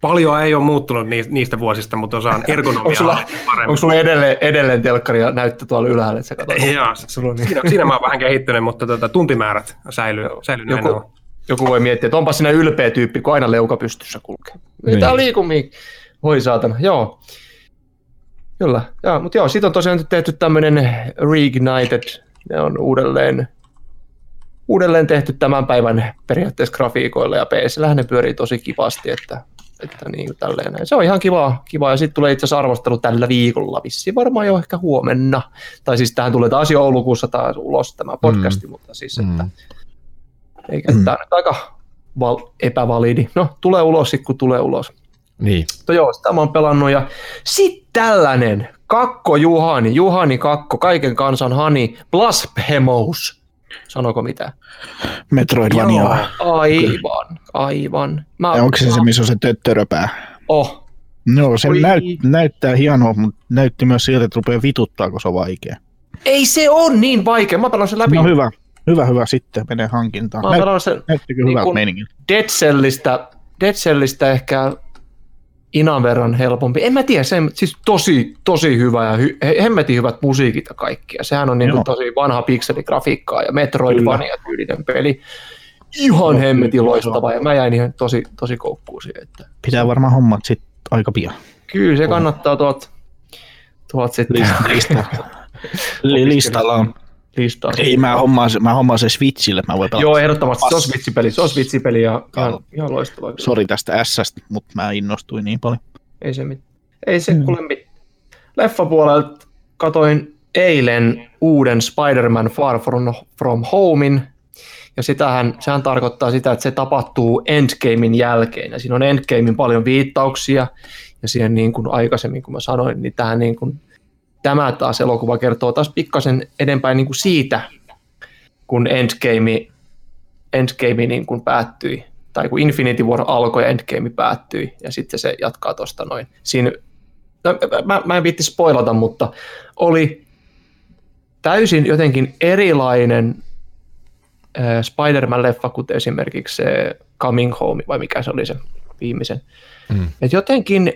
Paljon ei ole muuttunut ni- niistä vuosista, mutta osaan Onko ergonomiaa sulla, paremmin. onko sulla edelleen, edelleen telkkari ja näyttö tuolla ylhäällä, että sä katsot? Joo, Sulla on niin. siinä, siinä mä oon vähän kehittynyt, mutta tota, tuntimäärät säilyy, säilyy näin Joku, joku voi miettiä, että onpa sinä ylpeä tyyppi, kun aina leuka pystyssä kulkee. Niin. Mitä liikumia? Voi saatana, joo. Kyllä, joo, mutta joo, siitä on tosiaan tehty tämmöinen Reignited Ne on uudelleen, uudelleen tehty tämän päivän periaatteessa grafiikoilla ja ps ne pyörii tosi kivasti, että, että niin kuin tälleen. Se on ihan kiva, kiva. ja sitten tulee itse asiassa arvostelu tällä viikolla, vissi varmaan jo ehkä huomenna. Tai siis tähän tulee taas joulukuussa taas ulos tämä podcasti, mm. mutta siis että, mm. eikä mm. tämä nyt aika val- epävalidi. No, tulee ulos sitten, kun tulee ulos. Niin. Mutta joo, sitä mä oon pelannut ja sitten tällainen, Kakko Juhani, Juhani Kakko, kaiken kansan Hani, Blasphemous. Sanoko mitä? Metroidvania. Joo, aivan, aivan. Mä, ja onko se se, missä on se töttöröpää? Oh. No, se näyt, näyttää hienoa, mutta näytti myös siltä, että rupeaa vituttaa, kun se on vaikea. Ei se on niin vaikea, mä pelaan sen läpi. No hyvä, hyvä, hyvä, sitten menee hankintaan. Mä Näyt, sen näytti kyllä niin hyvältä meiningiltä. Dead Cellistä, Dead Cellistä ehkä inan verran helpompi. En mä tiedä, se siis tosi, tosi hyvä ja hy, hemmetin hyvät musiikit ja kaikki. Ja sehän on niin kuin tosi vanha pikseligrafiikkaa ja Metroidvania-tyylinen peli. Ihan hemmetin loistava ja mä jäin ihan tosi, tosi koukkuun siihen. Että Pitää varmaan hommat sitten aika pian. Kyllä se kannattaa tuot, tuot sitten. Lista, <laughs> listalla on. Listaa. Ei, mä hommaan, mä hommaan se Switchille, mä voin pelata. Joo, ehdottomasti. Se on Switchipeli, se on Switchipeli ja ihan, ihan loistava. Sori tästä s mutta mä innostuin niin paljon. Ei se mitään. Ei se mm. kuule mitään. Leffapuolelta katoin eilen uuden Spider-Man Far From, From Homein, ja sitähän, sehän tarkoittaa sitä, että se tapahtuu Endgamein jälkeen, ja siinä on Endgamein paljon viittauksia, ja siihen niin kuin aikaisemmin, kun mä sanoin, niin tähän niin kuin tämä taas elokuva kertoo taas pikkasen edempäin niin kuin siitä, kun Endgame, Endgame niin kuin päättyi, tai kun Infinity War alkoi ja Endgame päättyi, ja sitten se jatkaa tuosta noin. Siinä, no, mä, mä en viitti spoilata, mutta oli täysin jotenkin erilainen äh, Spider-Man-leffa, kuten esimerkiksi se Coming Home, vai mikä se oli se viimeisen. Mm. Et jotenkin...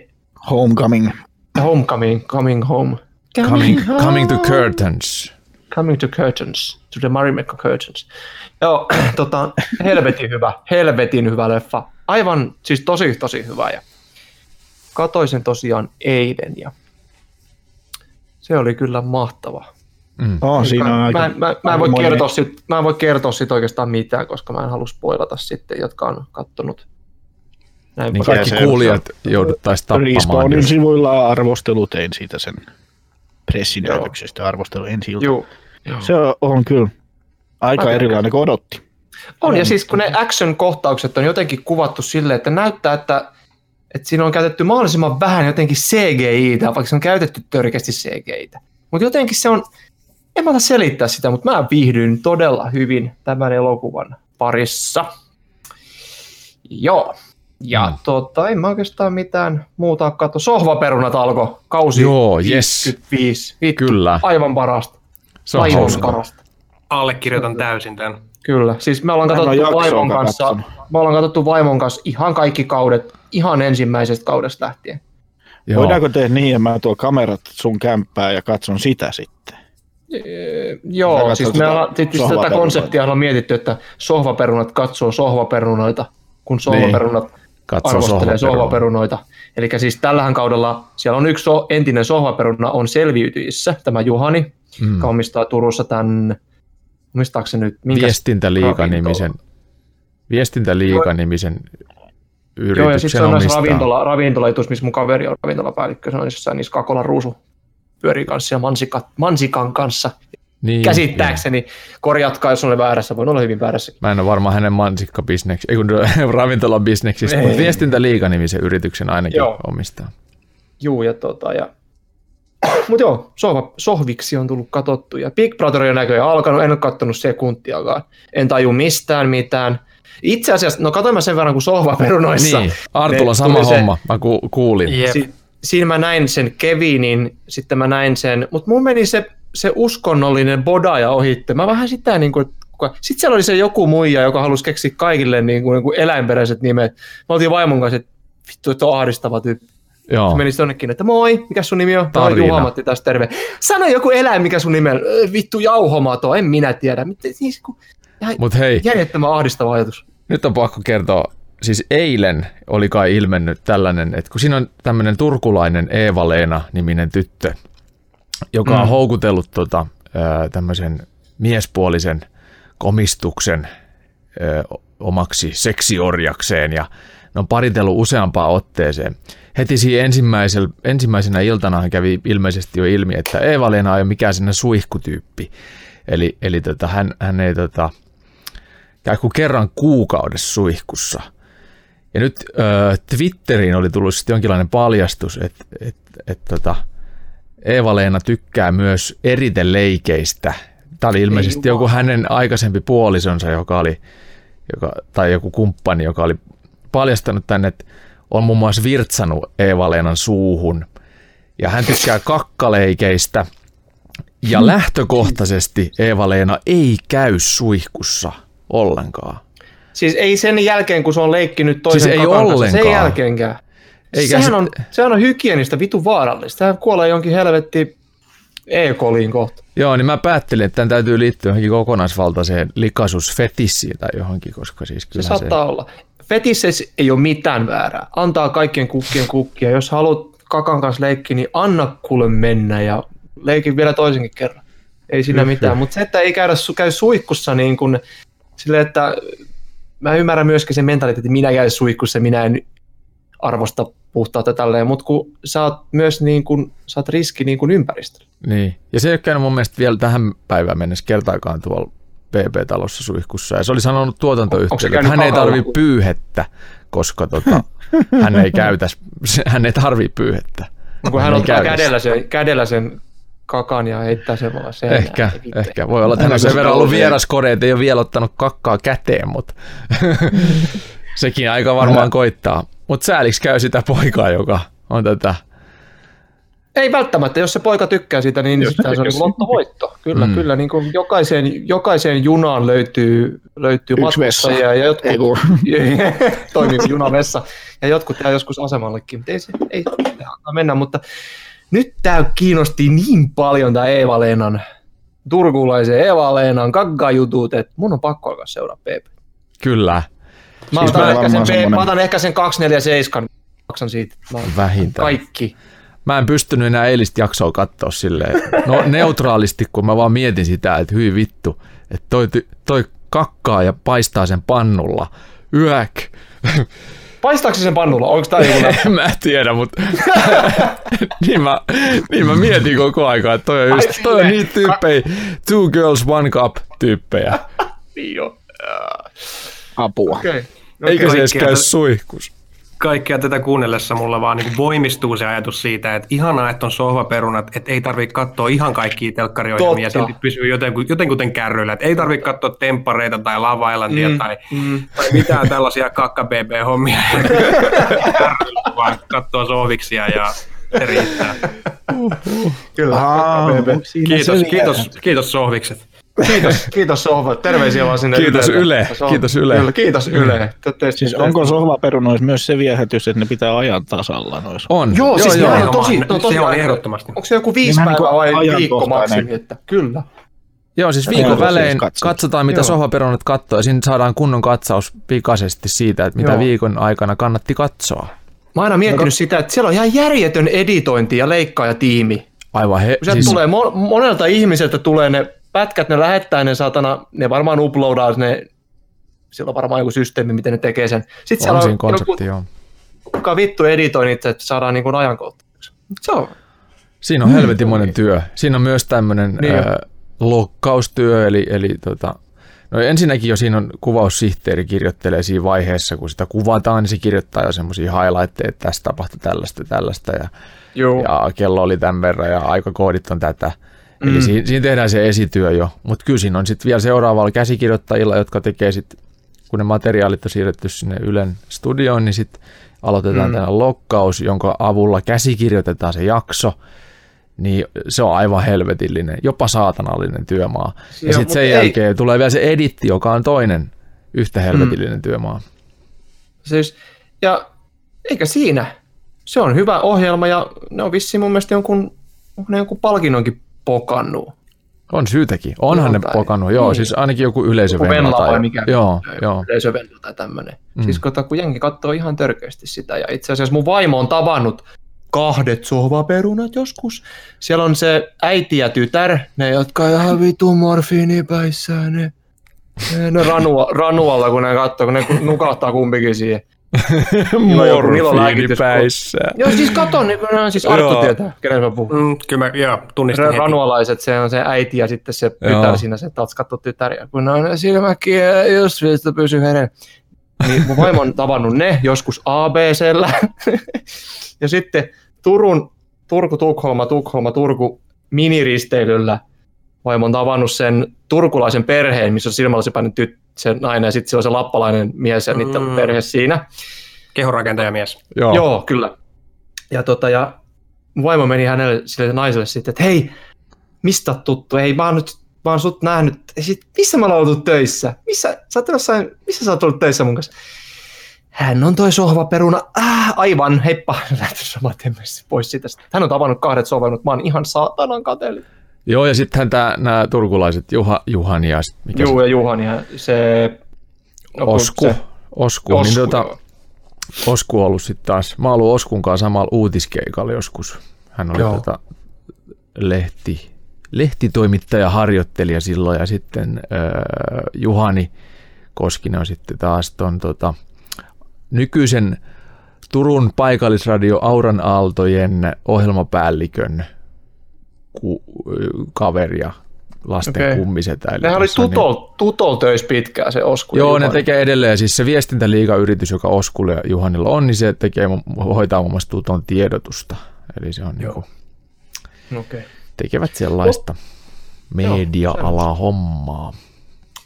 Homecoming. Homecoming, Coming Home. Coming, coming to curtains. Coming to curtains, to the Marimekko curtains. Joo, <clears throat> tota, helvetin hyvä, helvetin hyvä leffa. Aivan, siis tosi, tosi hyvä. Ja katoin sen tosiaan eilen ja se oli kyllä mahtava. Mm. Oh, siinä on aika, mä, mä, mä, en voi kertoa sit, mä en voi kertoa sit oikeastaan mitään, koska mä en halua spoilata sitten, jotka on kattonut näin niin kaikki kuulijat jouduttaisiin tappamaan. Respawnin sivuilla arvostelu tein siitä sen pressinäytöksestä arvostelu ensi Joo. Se on kyllä aika Aika erilainen kuin odotti. On, ja siis kun ne action-kohtaukset on jotenkin kuvattu silleen, että näyttää, että, että siinä on käytetty mahdollisimman vähän jotenkin CGI, vaikka se on käytetty törkeästi CGI. Mutta jotenkin se on, en mä selittää sitä, mutta mä viihdyin todella hyvin tämän elokuvan parissa. Joo, ja mm. tota, en mä oikeastaan mitään muuta katso. Sohvaperunat alkoi kausi Joo, yes. 55. Vittu, Kyllä. Aivan parasta. Se on aivan parasta. Allekirjoitan täysin tämän. Kyllä, siis me ollaan katsottu vaimon kanssa, me ollaan katsottu vaimon kanssa ihan kaikki kaudet, ihan ensimmäisestä kaudesta lähtien. Joo. Voidaanko tehdä niin, että mä tuon kamerat sun kämppää ja katson sitä sitten? Ee, joo, siis me ollaan, siis tätä konseptia on mietitty, että sohvaperunat katsoo sohvaperunoita, kun sohvaperunat niin Katso arvostelee sohvaperunoita. Eli siis tällähän kaudella siellä on yksi so, entinen sohvaperuna on selviytyissä, tämä Juhani, mm. joka omistaa Turussa tämän, omistaako se nyt? Viestintäliiga-nimisen, Viestintäliiga-nimisen yrityksen Joo, ja sitten se on näissä ravintola, ravintolaitus, missä mun kaveri on ravintolapäällikkö, se on jossain niissä Kakolan ruusu pyörii kanssa ja mansika, mansikan kanssa. Niin, Käsittääkseni, niin. korjatkaa, jos olen väärässä, voin olla hyvin väärässä. Mä en ole varma hänen mansikkabisneksi, ei kun <laughs> ravintolabisneksistä, mutta viestintäliiga-nimisen yrityksen ainakin joo. omistaa. Juu, ja tota, ja... <clears throat> mutta joo, sohva, sohviksi on tullut katsottu, ja Big Brother on näköjään alkanut, en ole katsonut sekuntiakaan, en taju mistään mitään. Itse asiassa, no katsoin mä sen verran kuin sohvaperunoissa. <laughs> Niin, Artulla sama se, homma, mä ku, kuulin. Yep. Si- siinä mä näin sen Kevinin, sitten mä näin sen, mutta mun meni se se uskonnollinen bodaja ohitte. Mä vähän sitä niin kuin, sitten siellä oli se joku muija, joka halusi keksiä kaikille niin kuin, niin kuin eläinperäiset nimet. Mä oltiin vaimon kanssa, että vittu, että on ahdistava tyyppi. Joo. Se meni jonnekin, että moi, mikä sun nimi on? Tämä Juha-Matti tästä terve. Sano joku eläin, mikä sun nimi on. Vittu jauhomato, en minä tiedä. Siis, kun, Mut hei. Järjettömän ahdistava ajatus. Nyt on pakko kertoa. Siis eilen oli kai ilmennyt tällainen, että kun siinä on tämmöinen turkulainen Eeva-Leena niminen tyttö, joka mm. on houkutellut tota, tämmöisen miespuolisen komistuksen ö, omaksi seksiorjakseen ja ne on paritellut useampaan otteeseen. Heti siinä ensimmäisenä iltana hän kävi ilmeisesti jo ilmi, että Eeva-Leena ei ole mikään sinne suihkutyyppi. Eli, eli tota, hän, hän ei tota, käy kuin kerran kuukaudessa suihkussa. Ja nyt ö, Twitteriin oli tullut sitten jonkinlainen paljastus, että et, et, tota, Eeva-Leena tykkää myös eriteleikeistä. Tämä oli ilmeisesti joku hänen aikaisempi puolisonsa, joka oli, joka, tai joku kumppani, joka oli paljastanut tänne, että on muun muassa virtsanut Eeva-Leenan suuhun. Ja hän tykkää kakkaleikeistä. Ja lähtökohtaisesti Eeva-Leena ei käy suihkussa ollenkaan. Siis ei sen jälkeen, kun se on leikkinyt toisen Siis ei kakan ollenkaan. sen jälkeenkään. Eikä sehän, se- on, sehän on hygienistä vitu vaarallista. Sehän kuolee jonkin helvetti E. coliin kohta. Joo, niin mä päättelin, että tämän täytyy liittyä johonkin kokonaisvaltaiseen likaisuusfetissiin tai johonkin, koska siis Se kyllä se... saattaa olla. Fetisseissä ei ole mitään väärää. Antaa kaikkien kukkien kukkia. Jos haluat kakan kanssa leikkiä, niin anna kuule mennä ja leikin vielä toisenkin kerran. Ei siinä mitään. Mutta se, että ei käydä, käy suihkussa niin kuin silleen, että mä ymmärrän myöskin sen mentaliteetin, että minä käyn suihkussa, minä en arvosta puhtautta tälleen, mutta kun sä oot myös niin kuin, sä oot riski niin kuin ympäristölle. Niin. Ja se ei ole käynyt mun mielestä vielä tähän päivään mennessä kertaakaan tuolla PP-talossa suihkussa. Ja se oli sanonut tuotantoyhtiölle, että hän ei tarvi pyyhettä, koska tota, <laughs> hän ei käytä, hän ei tarvi pyyhettä. Kun hän ei ottaa kädellä sen, kädellä sen kakan ja heittää sen vaan seinään. Ehkä, ehkä. Voi olla, että hän on sen verran ollut vieraskore, että ei ole vielä ottanut kakkaa käteen, mutta <laughs> <laughs> sekin aika varmaan koittaa. Mutta sääliksi käy sitä poikaa, joka on tätä. Ei välttämättä, jos se poika tykkää siitä, niin Jos sitten se on niin lottovoitto. <laughs> Kyllä, Mm. kyllä. Niin kuin jokaiseen, jokaiseen junaan löytyy, löytyy Yksi vessa. matkustajia ja jotkut Ei kun, <laughs> toimii junavessa. Ja jotkut jää joskus asemallekin, mutta ei se ei, ei mennä. Mutta nyt tämä kiinnosti niin paljon tämä Eeva-Leenan, turkulaisen Eeva-Leenan kaggajutut, että mun on pakko alkaa seuraa PP. Kyllä, Mä, Siis otan, mä- ehkä sen, semmonen- mä otan ehkä sen 247, maksan siitä. Mä vähintään. kaikki. Mä en pystynyt enää eilistä jaksoa katsoa silleen, no <laughs> neutraalisti, kun mä vaan mietin sitä, että hyi vittu, että toi, toi kakkaa ja paistaa sen pannulla. Yäk. <laughs> Paistaako se sen pannulla? Onko tämä joku <laughs> En mä tiedä, mutta niin, mä, niin mä mietin koko aika, että toi on, just, toi on niitä tyyppejä, two girls, one cup tyyppejä. Niin jo. Apua. Okei. Eikä se edes kaikkea käy suihkus. Kaikkea tätä kuunnellessa mulla vaan niin voimistuu se ajatus siitä, että ihanaa, että on sohvaperunat, että ei tarvitse katsoa ihan kaikkia telkkariohjelmia ja silti pysyy jotenkin, kärryillä. Että ei tarvitse katsoa temppareita tai Lava Islandia mm, tai, mm. tai mitään <laughs> tällaisia kakka BB-hommia. <laughs> Kärryillä, vaan katsoa sohviksia ja se riittää. Kyllä. Aa, Kiitos, kiitos, kiitos sohvikset. Kiitos, kiitos Sohva. Terveisiä vaan sinne Kiitos. Yle, Se on- kiitos Yle. Kyllä, kiitos Yle. Te teette- Siis onko sohvaperunoissa myös se viehätys, että ne pitää ajan tasalla noissa? On. Joo, siis joo. ne on Nimenomaan. tosi, no, tosi Se on ehdottomasti. Onko se joku viisi Niin päivää vai niinku viikko maksimi? Että kyllä. Joo, siis Joo, viikon välein siis katsotaan, mitä Joo. sohvaperunat katsoo, ja siinä saadaan kunnon katsaus pikaisesti siitä, että mitä Joo. viikon aikana kannatti katsoa. Mä oon aina miettinyt sitä, että siellä on ihan järjetön editointi ja leikkaajatiimi. Aivan he, sieltä siis, tulee mo- monelta ihmiseltä tulee ne pätkät, ne lähettää ne satana, ne varmaan uploadaa ne, siellä on varmaan joku systeemi, miten ne tekee sen. Sitten siellä on siinä on konsepti, joo. joku, kuka vittu editoi niitä, että saadaan niin ajankohtaisesti. Se on, Siinä on helvetimoinen työ. Siinä on myös tämmöinen Niin on. lokkaustyö, eli, eli tota, no ensinnäkin jo siinä on kuvaussihteeri kirjoittelee siinä vaiheessa, kun sitä kuvataan, niin se kirjoittaa jo semmoisia highlightteja, että tässä tapahtui tällaista ja tällaista, ja, Joo. ja kello oli tämän verran, ja aikakoodit on tätä. Mm. Eli siinä, siinä tehdään se esityö jo, mutta kyllä siinä on sitten vielä seuraavalla käsikirjoittajilla, jotka tekee sitten, kun ne materiaalit on siirretty sinne Ylen studioon, niin sitten aloitetaan mm. tällainen lokkaus, jonka avulla käsikirjoitetaan se jakso, niin se on aivan helvetillinen, jopa saatanallinen työmaa. Ja Joo, sitten mut sen ei- jälkeen tulee vielä se editti, joka on toinen yhtä helvetillinen mm. työmaa. Siis, ja eikä siinä. Se on hyvä ohjelma ja ne on vissiin mun mielestä jonkun, ne jonkun palkinnonkin pokannut. On syytäkin. Onhan ne Jotain. pokannut, joo, Niin. siis ainakin joku Joku yleisövenla. Venla tai- mikä? Joo, joo. Yleisövenla tai tämmöinen. Mm. Siis kota, kun jengi katsoo ihan törkeästi sitä ja itse asiassa mun vaimo on tavannut kahdet sohvaperunat joskus. Siellä on se äiti ja tytär, ne jotka ihan vitu morfiinipäissään, ne, ne, ne ranua, ranualla, kun ne katsoo, kun ne nukahtaa kumpikin siihen. Morfiinipäissä. Joo, siis kato, niin, no, siis Arttu tietää, kenen mä puhun. Mm, kyllä mä, joo, tunnistin heti. Ranualaiset, se on se äiti ja sitten se Joo. tytär siinä, se tatskattu tytär. Ja kun on silmäkin, jos vielä pysyy heren. Niin mun vaimo on tavannut ne joskus ABCllä. <laughs> ja sitten Turun, Turku, Tukholma, Tukholma, Turku miniristeilyllä vaimo on tavannut sen turkulaisen perheen, missä on silmälasipäinen tyt, se nainen ja sitten siellä on se lappalainen mies ja niiden Mm. perhe siinä. Kehorakentajamies. Joo. Joo, Joo kyllä. Ja, tota, ja vaimo meni hänelle sille naiselle sitten, että hei, mistä tuttu? Hei, mä oon nyt mä oon sut nähnyt. Ja sit, missä me ollaan oltu töissä? Missä, sä oot jossain, missä sä oot ollut töissä mun kanssa? Hän on toi sohvaperuna. Äh, aivan, heippa. <laughs> Lähti saman pois siitä. Hän on tavannut kahdet sohvaperunat. Mä oon ihan saatanan kateellinen. Joo, ja sittenhän nämä turkulaiset, Juha, Juhan ja mikä Juu, se, ja Juhani, ja se... no, Osku, se- Osku, niin Osku, tota, joo. Osku on ollut sitten taas, mä oon ollut Oskun kanssa samalla uutiskeikalla joskus. Hän oli Joo. tota, lehti, lehtitoimittaja, harjoittelija silloin ja sitten äh, Juhani Koskinen on sitten taas ton tota, nykyisen Turun paikallisradio Auran Aaltojen ohjelmapäällikön ku, kaveri ja lasten Okei. kummisetä. Eli Nehän oli tuossa niin- tutol, tutol töissä pitkään se Osku. Joo, ne Juhani. tekee edelleen. Siis se viestintäliigayritys, joka Oskulle ja Juhanilla on, niin se tekee, hoitaa muun muassa tuton tiedotusta. Eli se on niin kuin, Okei. tekevät sellaista media-alaa hommaa.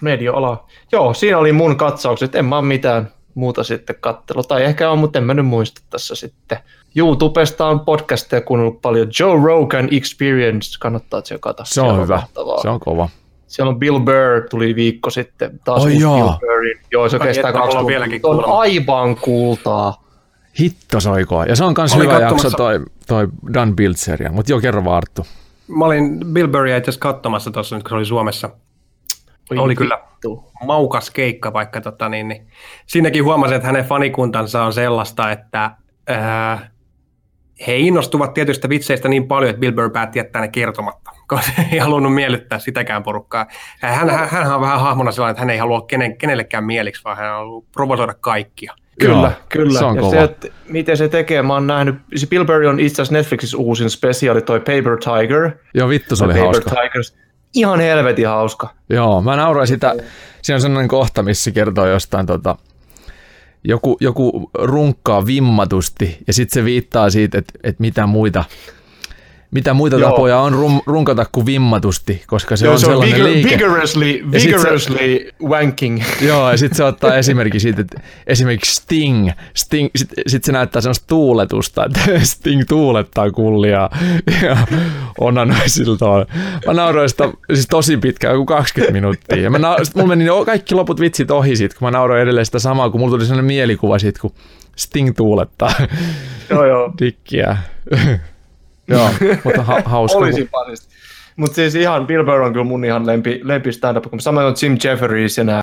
media-ala. Joo, siinä oli mun katsaukset. En mä ole mitään muuta sitten kattelu. Tai ehkä on, mutta en mä nyt muista tässä sitten. YouTubesta on podcasteja kuunnellut paljon. Joe Rogan Experience, kannattaa tsekata. Se on hyvä. mahtavaa. Se on kova. Siellä on Bill Burr, tuli viikko sitten. Taas uusi joo. Bill Burrin. Joo, se Ai kestää kaksi tuntia. on aivan kultaa. Hitto soikoa. Ja se on myös hyvä jakso toi, toi Dan Biltzeria. Mutta joo, kerro vaan Arttu. Mä olin Bill Burrya itse asiassa katsomassa tuossa nyt, kun se oli Suomessa. Oi oli kyllä vittu. maukas keikka, vaikka tota, niin, niin. siinäkin huomasin, että hänen fanikuntansa on sellaista, että ää, he innostuvat tietystä vitseistä niin paljon, että Bill Burr päätti jättää ne kertomatta, <laughs> koska ei halunnut miellyttää sitäkään porukkaa. Hän, hän, hän on vähän hahmona sellainen, että hän ei halua kenen, kenellekään mieliksi, vaan hän haluaa provosoida kaikkia. Kyllä, Joo, kyllä. se on ja kova. se, että miten se tekee, mä oon nähnyt, se Bill Burr on itse asiassa Netflixissä uusin spesiaali, toi Paper Tiger. Joo, vittu se oli Paper hauska. Tigers. Ihan helvetin hauska. Joo, mä nauroin sitä. Siinä on sellainen kohta, missä kertoo jostain tota, joku, joku runkkaa vimmatusti ja sitten se viittaa siitä, että, että mitä muita mitä muita Joo. tapoja on rum, runkata kuin vimmatusti, koska se Joo, on se on sellainen vigor- liike. vigorously, sit se- vigorously wanking. <laughs> Joo, ja sitten se ottaa esimerkki siitä, että esimerkiksi Sting, Sting sitten sit se näyttää semmoista tuuletusta, että <laughs> Sting tuulettaa kullia ja onanoi siltä. Mä nauroin sitä siis tosi pitkään, joku 20 minuuttia. Ja mä na- sit mulla meni kaikki loput vitsit ohi siitä, kun mä nauroin edelleen sitä samaa, kun mulla tuli sellainen mielikuva siitä, kun Sting tuulettaa joo, joo. <laughs> dikkiä. Joo, <laughs> mutta ha- hauska. Olisi parista. Mutta siis ihan Bill Burr on kyllä mun ihan lempi, lempi stand-up. kun Samoin on Jim Jefferies ja nämä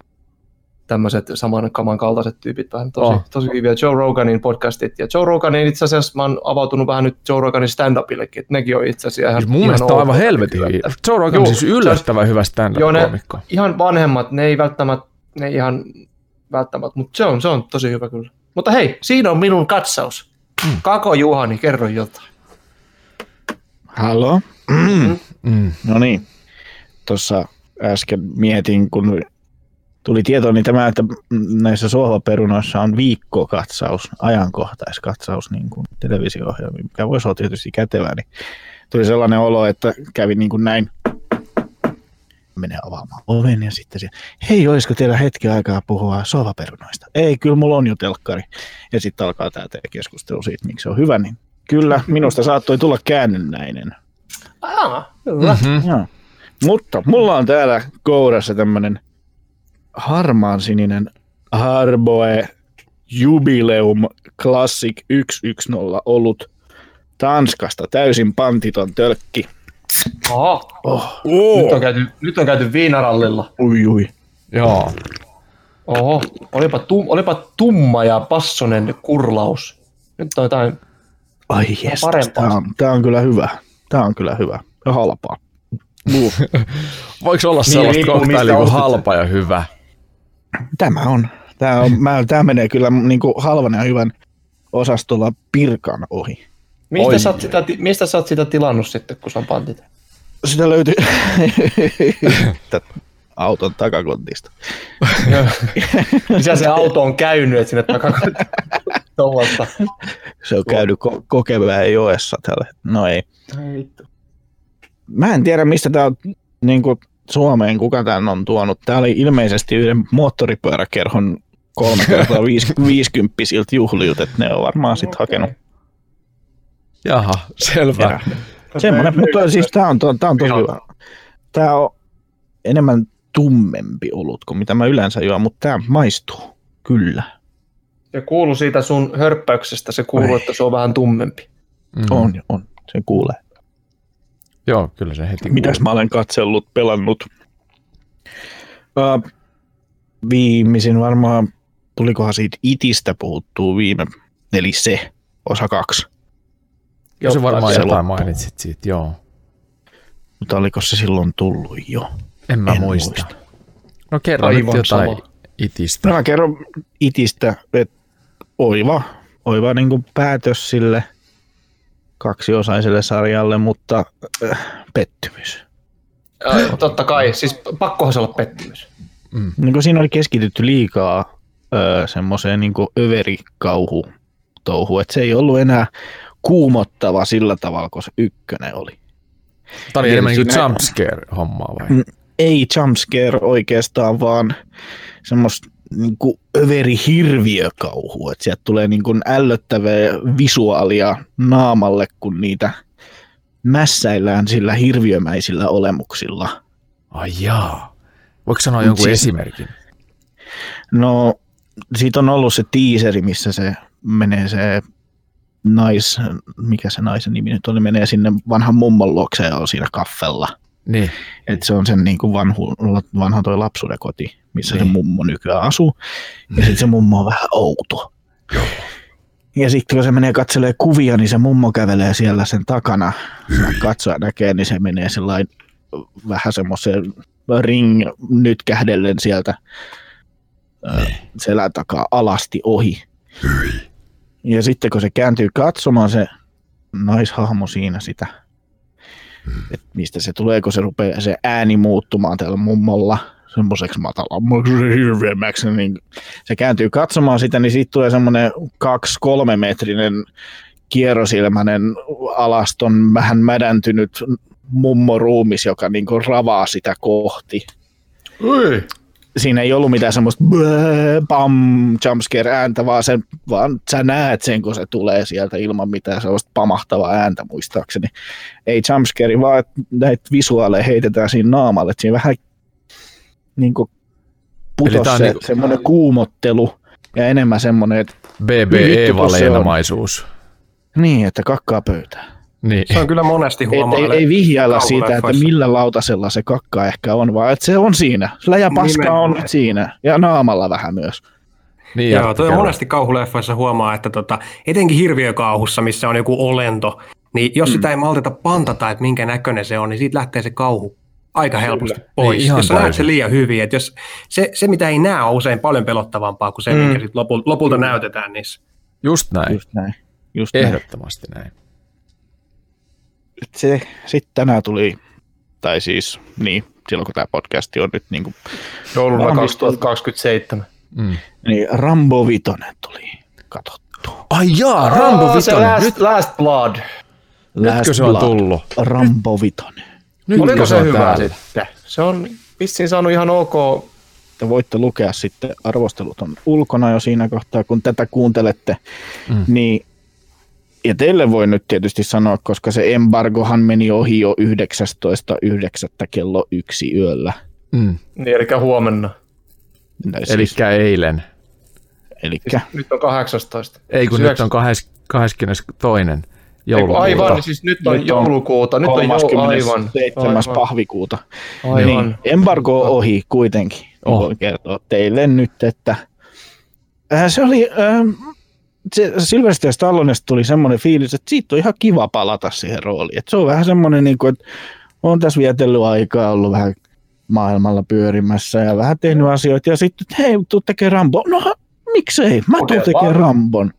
tämmöiset saman kaman kaltaiset tyypit vähän tosi, Oh. tosi hyviä. Joe Roganin podcastit. Ja Joe Roganin itse asiassa mä oon avautunut vähän nyt Joe Roganin stand-upillekin. että nekin on itse asiassa ihan mun ihan mielestä on aivan helvetin hyviä. Joe Rogan on siis yllättävän hyvä Joo, ne stand-up-koomikko. ihan vanhemmat, ne ei välttämättä, ne ihan välttämättä, mutta se on, se on tosi hyvä kyllä. Mutta hei, siinä on minun katsaus. Mm. Kako Juhani, kerro jotain. Halo? Mm. No niin. Tuossa äsken mietin, kun tuli tieto, niin tämä, että näissä sohvaperunoissa on viikkokatsaus, ajankohtaiskatsaus niin kuin televisio-ohjelmiin, mikä voisi olla tietysti kätevää, niin tuli sellainen olo, että kävi niin kuin näin, menee avaamaan oven ja sitten se, hei, olisiko teillä hetki aikaa puhua sohvaperunoista? Ei, kyllä mulla on jo telkkari. Ja sitten alkaa tämä keskustelu siitä, miksi se on hyvä, niin kyllä, minusta saattoi tulla käännönnäinen. Ah, hyvä. Mm-hmm. Joo. Mutta mulla on täällä kourassa tämmönen harmaan sininen Harboe Jubileum Classic 110 ollut Tanskasta täysin pantiton tölkki. Oho. Oh. Nyt, on käyty, nyt on käyty viinarallilla. Ui, ui. Joo. Oho, olipa, tum, olipa tumma ja passonen kurlaus. Nyt on jotain Ai jes, tämä on, tää on kyllä hyvä. Tämä on kyllä hyvä ja halpaa. <laughs> Voiko olla niin, sellaista koktailia kuin halpa ja hyvä? Tämä on. Tämä, on, mä, tämä menee kyllä niin kuin halvan ja hyvän osastolla pirkan ohi. Mistä sä, sitä, mistä sä oot sitä tilannut sitten, kun se on pantit? Sitä löytyy <laughs> auton takakontista. <laughs> Missä se auto on käynyt, että sinne takakontista? <laughs> se on käynyt ko- Kokemäen joessa tällä. No ei. Mä en tiedä, mistä tämä on niin kuin Suomeen, kuka tämän on tuonut. Tämä oli ilmeisesti yhden moottoripyöräkerhon kolme kertaa <laughs> viisikymppisiltä juhlilta, että ne on varmaan sitten hakenut. Jaha, selvä. Semmoinen, mutta siis tämä on, tää on tosi hyvä. Tämä on enemmän tummempi olut kuin mitä mä yleensä juon, mutta tämä maistuu, kyllä. Se kuuluu siitä sun hörppäyksestä, se kuuluu, että se on vähän tummempi. Mm. On, on, se kuulee. Joo, kyllä se heti Mitäs kuuluu. mä olen katsellut, pelannut? Uh, viimeisin varmaan, tulikohan siitä itistä puhuttuu viime, eli se, osa kaksi. Joo, se varmaan se jotain loppu. mainitsit siitä, joo. Mutta oliko se silloin tullut jo? En mä en muista. muista. No kerro Aivan nyt jotain sama. itistä. No mä kerron itistä, että oiva, oiva niin kuin päätös sille kaksiosaiselle sarjalle, mutta äh, pettymys. Ja, totta kai, siis pakkohan se olla pettymys. Mm. Niin kuin siinä oli keskitytty liikaa öö, semmoiseen niin överikauhu touhu, että se ei ollut enää kuumottava sillä tavalla, kun se ykkönen oli. Tämä oli enemmän niin jumpscare-hommaa vai? Mm, ei jumpscare oikeastaan, vaan semmoista niin kuin överi hirviökauhu, että sieltä tulee niin kuin ällöttävää visuaalia naamalle, kun niitä mässäillään sillä hirviömäisillä olemuksilla. Ai jaa. Voiko sanoa jonkun siis, esimerkin? No, siitä on ollut se teaseri, missä se menee se nais, mikä se naisen nimi nyt oli, menee sinne vanhan mummon luokse ja on siinä kaffella. Niin. Et se on sen niin kuin vanhu, vanha toi lapsuuden koti, missä niin. se mummo nykyään asuu. Ja sitten se mummo on vähän outo. Joo. Ja sitten kun se menee katselee kuvia, niin se mummo kävelee siellä sen takana. Katsoa näkee, niin se menee sellainen vähän semmoisen ring nyt kähdellen sieltä niin. selän takaa alasti ohi. Hyi. Ja sitten kun se kääntyy katsomaan se naishahmo siinä sitä, että mistä se tulee, kun se rupeaa se ääni muuttumaan täällä mummolla semmoiseksi matalammaksi hirveämmäksi, niin se kääntyy katsomaan sitä, niin siitä tulee semmoinen kaksi-kolme metrinen kierrosilmäinen alaston vähän mädäntynyt mummoruumis, joka niin ravaa sitä kohti. Ui siinä ei ollut mitään semmoista pam jumpscare ääntä, vaan, sen, vaan sä näet sen, kun se tulee sieltä ilman mitään sellaista pamahtavaa ääntä muistaakseni. Ei jumpscare, vaan näitä visuaaleja heitetään siinä naamalle, että siinä vähän niin kuin putos se, niin semmoinen kuumottelu ja enemmän semmoinen, että BBE-valeenamaisuus. Niin, että kakkaa pöytään. Niin. Se on kyllä monesti huomaa. Ei, ei, vihjailla siitä, että millä lautasella se kakka ehkä on, vaan että se on siinä. Läjäpaska Nimenomaan. on siinä ja naamalla vähän myös. Niin, Joo, toi monesti kauhuleffoissa huomaa, että tota, etenkin hirviökauhussa, missä on joku olento, niin jos mm. sitä ei malteta pantata, että minkä näköinen se on, niin siitä lähtee se kauhu aika helposti Kyllä. pois. Niin, jos näet se liian hyvin, että jos se, se, mitä ei näe, on usein paljon pelottavampaa kuin se, mm. mikä sit lopulta, lopulta näytetään niissä. Just näin. Just näin. Just Ehdottomasti näin. näin se sitten tänään tuli, tai siis niin, silloin kun tämä podcasti on nyt niin kuin jouluna 2027. Mm. Niin Rambo Vitonen tuli katsottu. Ai jaa, Rambo oh, Vitonen. Last, Nyt... last Blood. Last Nytkö se on Blood. tullut? Rambo Vitonen. Nyt Oliko se, se hyvä täällä? sitten? Se on vissiin saanut ihan ok. Te voitte lukea sitten, arvostelut on ulkona jo siinä kohtaa, kun tätä kuuntelette, mm. niin ja teille voi nyt tietysti sanoa, koska se embargohan meni ohi jo 19.9. kello yksi yöllä. Mm. Niin, eli huomenna. Siis, eli eilen. Elikkä. Siis nyt on 18. Ei kun siis nyt on 22. joulukuuta. Aivan, siis nyt on nyt joulukuuta. Nyt on joulu, aivan. 7. Aivan. pahvikuuta. Aivan. Niin, embargo on ohi kuitenkin. Oh. Voin kertoa teille nyt, että äh, se oli äh, se Sylvester Stallonesta tuli semmoinen fiilis, että siitä on ihan kiva palata siihen rooliin. Että se on vähän semmoinen, niin kuin, että on tässä vietellyt aikaa, ollut vähän maailmalla pyörimässä ja vähän tehnyt asioita. Ja sitten, että hei, tuu tekemään Rambo. No miksei, mä tuun tekemään Rambon.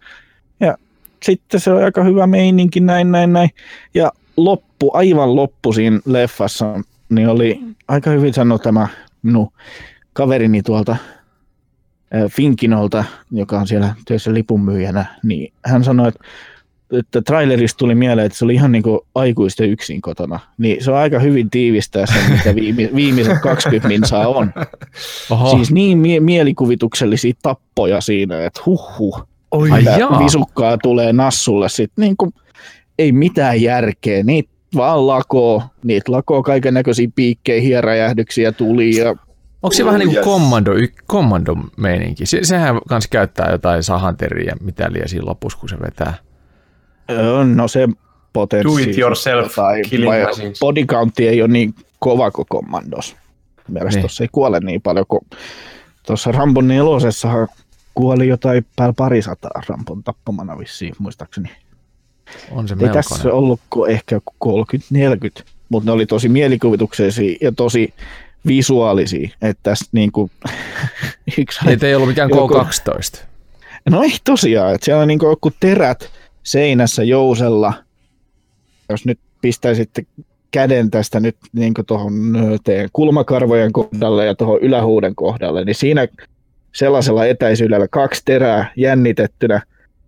Ja sitten se on aika hyvä meininki, näin, näin, näin. Ja loppu, aivan loppu siinä leffassa, niin oli aika hyvin sanoa tämä minun kaverini tuolta Finkinolta, joka on siellä työssä lipunmyyjänä, niin hän sanoi, että, että trailerista tuli mieleen, että se oli ihan niin kuin aikuisten yksin kotona. Niin se on aika hyvin tiivistää sen, mitä viime, <laughs> viimeiset 20 minsaa on. Oho. Siis niin mie- mielikuvituksellisia tappoja siinä, että huh Oi, visukkaa tulee nassulle sitten niin kuin, ei mitään järkeä. Niitä vaan lakoo, niitä lakoo kaiken näköisiä piikkejä, hieräjähdyksiä tuli ja Onko se oh, vähän niin kuin kommando, kommando meininki? Se, sehän kans käyttää jotain sahanteriä, mitä liian siinä lopussa, kun se vetää. No se potenssi. Do it yourself tai body count ei ole niin kova kuin kommandos. Mielestäni niin. tuossa ei kuole niin paljon kuin tuossa Rambon nelosessahan kuoli jotain päällä parisataa Rambon tappamana vissiin, muistaakseni. On se Ei tässä ollut ehkä 30-40, mutta ne oli tosi mielikuvituksellisia ja tosi visuaalisia. Että tässä niin kuin, <laughs> yksi, Niitä ei ollut mikään joku, K12. No ei tosiaan, että siellä on niin joku terät seinässä jousella. Jos nyt pistäisitte käden tästä nyt niin tuohon teidän kulmakarvojen kohdalle ja tuohon ylähuuden kohdalle, niin siinä sellaisella etäisyydellä kaksi terää jännitettynä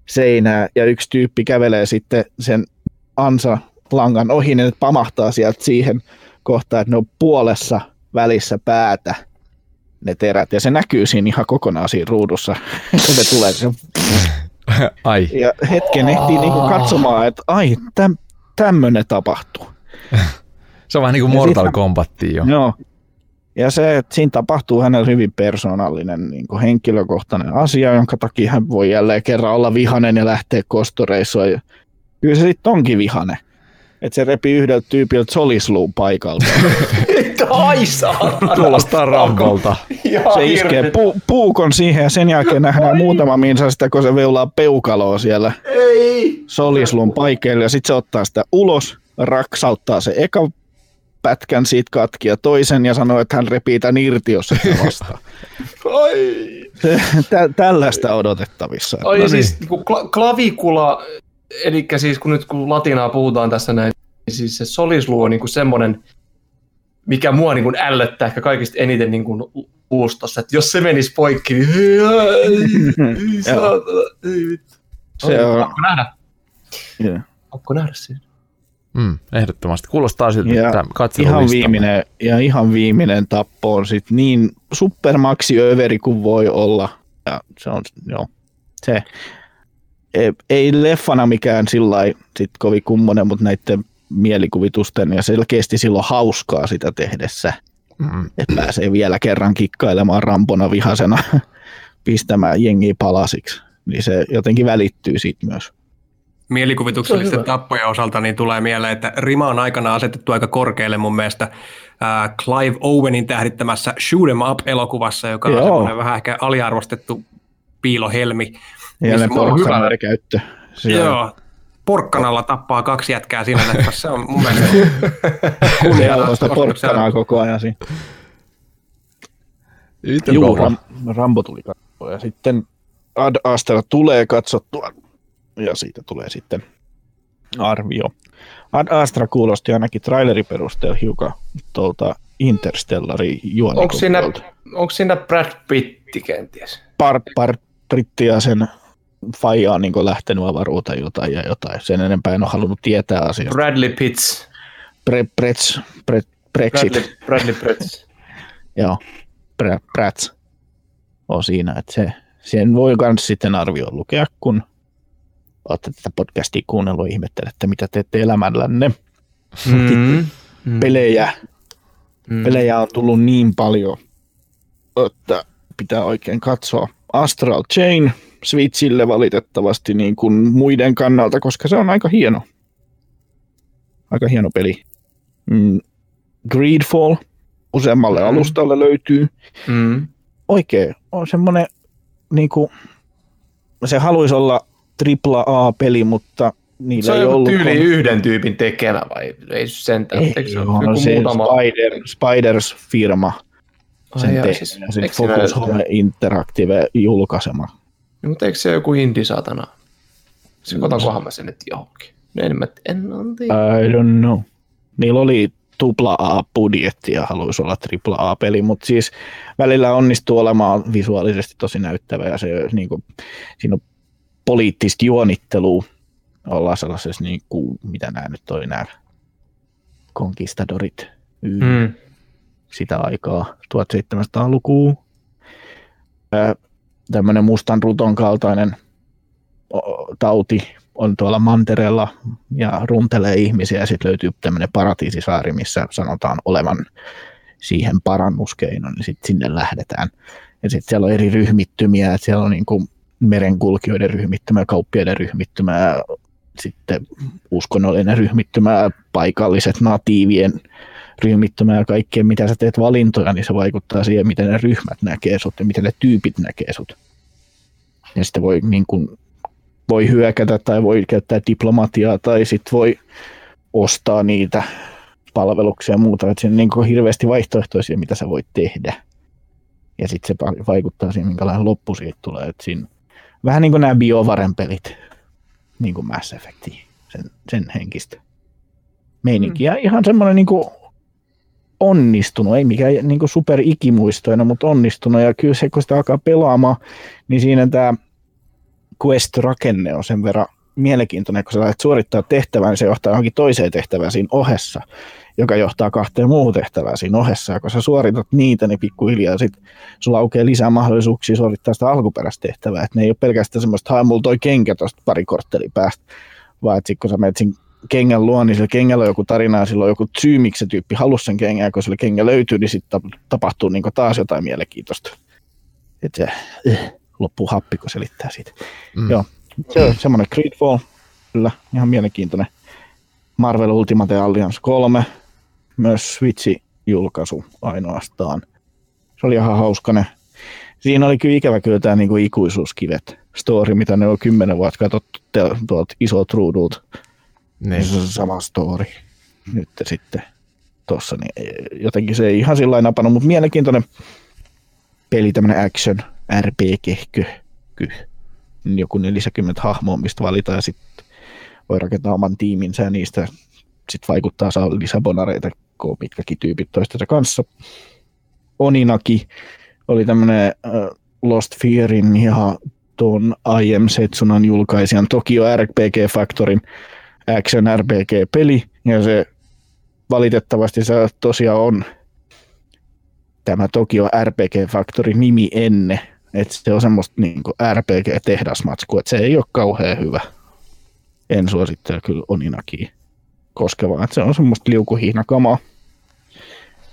seinää ja yksi tyyppi kävelee sitten sen ansa langan ohi, niin pamahtaa sieltä siihen kohtaan, että ne on puolessa välissä päätä ne terät, ja se näkyy siinä ihan kokonaan siinä ruudussa, <laughs> kun ne tulee. Se... Ai. Ja hetken ehtii niinku katsomaan, että ai, täm, tämmöinen tapahtuu. se on vähän niin kuin Mortal Kombat jo. Joo. Ja se, että siinä tapahtuu hänellä hyvin persoonallinen niin kuin henkilökohtainen asia, jonka takia hän voi jälleen kerran olla vihanen ja lähteä kostoreissuun. Kyllä se sitten onkin vihanen että se repi yhdeltä tyypiltä solisluun paikalta. <laughs> Ai saatana. Kuulostaa rambolta. se iskee pu- puukon siihen ja sen jälkeen nähdään Ai. muutama minsa sitä, kun se veulaa peukaloa siellä Ei. solisluun paikeille ja sitten se ottaa sitä ulos, raksauttaa se eka pätkän siitä katki ja toisen ja sanoo, että hän repii tämän irti, jos vastaa. <laughs> Tä- tällaista odotettavissa. Ai no siis niin. kla- klavikula eli siis kun nyt kun latinaa puhutaan tässä näin, niin siis se solisluu on niin kuin semmoinen, mikä mua niin kuin ällöttää ehkä kaikista eniten niin kuin uustossa, että jos se menisi poikki, niin ei, <laughs> saatana, ei Se on... Pakko nähdä. Yeah. Pakko nähdä siinä. Mm, ehdottomasti. Kuulostaa siltä, ja että ihan viimeinen, ja ihan viimeinen tappo on sit niin supermaksi överi kuin voi olla. Ja se on, joo, se, ei leffana mikään sillä sit kovin kummonen, mutta näiden mielikuvitusten ja selkeästi silloin hauskaa sitä tehdessä. Mm. Että pääsee vielä kerran kikkailemaan rampona vihasena <laughs> pistämään jengiä palasiksi. Niin se jotenkin välittyy siitä myös. Mielikuvituksellisten tappojen osalta niin tulee mieleen, että rima on aikana asetettu aika korkealle mun mielestä äh, Clive Owenin tähdittämässä Shoot 'em Up-elokuvassa, joka on vähän ehkä aliarvostettu piilohelmi. Ja ne porkkanari käyttö. Siellä. Joo, porkkanalla tappaa kaksi jätkää siinä leffassa. Se on mun mielestä <laughs> kunnianhimoista porkkanaa koko ajan siinä. Juu, Ram- Rambo tuli katsoa ja sitten Ad Astra tulee katsottua ja siitä tulee sitten arvio. Ad Astra kuulosti ainakin trailerin perusteella hiukan tuolta Interstellari onko siinä, onko siinä Brad Pitti kenties? Part, part, Britti ja sen faija on niin lähtenyt avaruuteen jotain ja jotain. Sen enempää en ole halunnut tietää asiasta. Bradley Pitts. Bre, Brets, Bre, Brexit. Bradley, Bradley Brets. <laughs> Joo, Bre, Brats on siinä. Että se, sen voi myös sitten arvio lukea, kun olette tätä podcastia kuunnellut ja ihmettelette, mitä teette elämällänne. Mm, mm. Pelejä, mm. pelejä on tullut niin paljon, että pitää oikein katsoa. Astral Chain Switchille valitettavasti niin kuin muiden kannalta, koska se on aika hieno. Aika hieno peli. Mm. Greedfall useammalle mm. alustalle löytyy. Mm. Oikein on semmoinen, niin kuin, se haluaisi olla tripla A-peli, mutta niillä Se on ei ollut... tyyli yhden tyypin tekemä vai ei sentään? ei, se on se muutama? Spider, Spiders-firma sen tehnyt. siis- Focus Home Interactive julkaisema. No, mutta eikö se joku indie saatana? Se otankohan mä sen nyt johonkin. No en mä en, tiedä. I don't know. Niillä oli tupla A-budjetti ja haluaisi olla tripla A-peli, mutta siis välillä onnistuu olemaan visuaalisesti tosi näyttävä ja se niin kuin, siinä on poliittista juonittelua. Ollaan sellaisessa, niin kuin, mitä nämä nyt oli, nämä conquistadorit mm. Mm. sitä aikaa, 1700-lukua. Tämmöinen mustan ruton kaltainen tauti on tuolla mantereella ja runtelee ihmisiä ja sitten löytyy tämmöinen paratiisisaari, missä sanotaan olevan siihen parannuskeinon, niin sitten sinne lähdetään. Ja sitten siellä on eri ryhmittymiä, että siellä on niin kuin merenkulkijoiden ryhmittymä, kauppiaiden ryhmittymä, sitten uskonnollinen ryhmittymä, paikalliset natiivien ryhmittymä ja kaikkea, mitä sä teet valintoja, niin se vaikuttaa siihen, miten ne ryhmät näkee sut ja miten ne tyypit näkee sut. Ja sitten voi, niin kuin, voi hyökätä tai voi käyttää diplomatiaa tai sitten voi ostaa niitä palveluksia ja muuta. Että siinä on niin kuin hirveästi vaihtoehtoisia, mitä sä voit tehdä. Ja sitten se vaikuttaa siihen, minkälainen loppu siitä tulee. Et siinä, vähän niin kuin nämä BioVaren pelit, niin kuin Mass Effect, sen, sen henkistä meininki. Ja ihan semmoinen niin kuin onnistunut, ei mikään niin super ikimuistoinen, mutta onnistunut. Ja kyllä se, kun sitä alkaa pelaamaan, niin siinä tämä quest-rakenne on sen verran mielenkiintoinen, kun sä lähdet suorittaa tehtävän, niin se johtaa johonkin toiseen tehtävään siinä ohessa, joka johtaa kahteen muuhun tehtävään siinä ohessa. Ja kun sä suoritat niitä, niin pikkuhiljaa sit sulla aukeaa lisää mahdollisuuksia suorittaa sitä alkuperäistä tehtävää. Et ne ei ole pelkästään semmoista, hae mulla toi kenkä tuosta pari kortteli päästä, vaan että kun sä menet siinä kengän luo, niin sillä kengällä on joku tarina ja sillä on joku syy, miksi se tyyppi halusi sen kengän, ja kun sillä kengä löytyy, niin sitten tapahtuu niin taas jotain mielenkiintoista. Että se äh, loppuu happi, kun selittää siitä. Mm. Joo, se on semmoinen Creedfall, kyllä, ihan mielenkiintoinen. Marvel Ultimate Alliance 3, myös Switch-julkaisu ainoastaan. Se oli ihan hauskanen. Siinä oli kyllä ikävä kyllä tämä niinku ikuisuuskivet story, mitä ne on kymmenen vuotta katsottu tuolta isot ruudulta. Niin. Se on sama story nyt sitten tossa, niin jotenkin se ei ihan sillä napannut, mutta mielenkiintoinen peli, tämmöinen action RPG, kö, kö. joku 40 hahmoa, mistä valita ja sitten voi rakentaa oman tiiminsä ja niistä sitten vaikuttaa saa lisäbonareita, kun mitkäkin tyypit toistensa kanssa. Oninaki oli tämmöinen Lost Fearin ja tuon IM Setsunan julkaisijan Tokyo RPG Factorin action RPG-peli, ja se valitettavasti se tosiaan on tämä Tokyo RPG Factory nimi ennen, että se on semmoista niin RPG-tehdasmatskua, että se ei ole kauhean hyvä. En suosittele kyllä Oninakin koskevaa, että se on semmoista liukuhihnakamaa.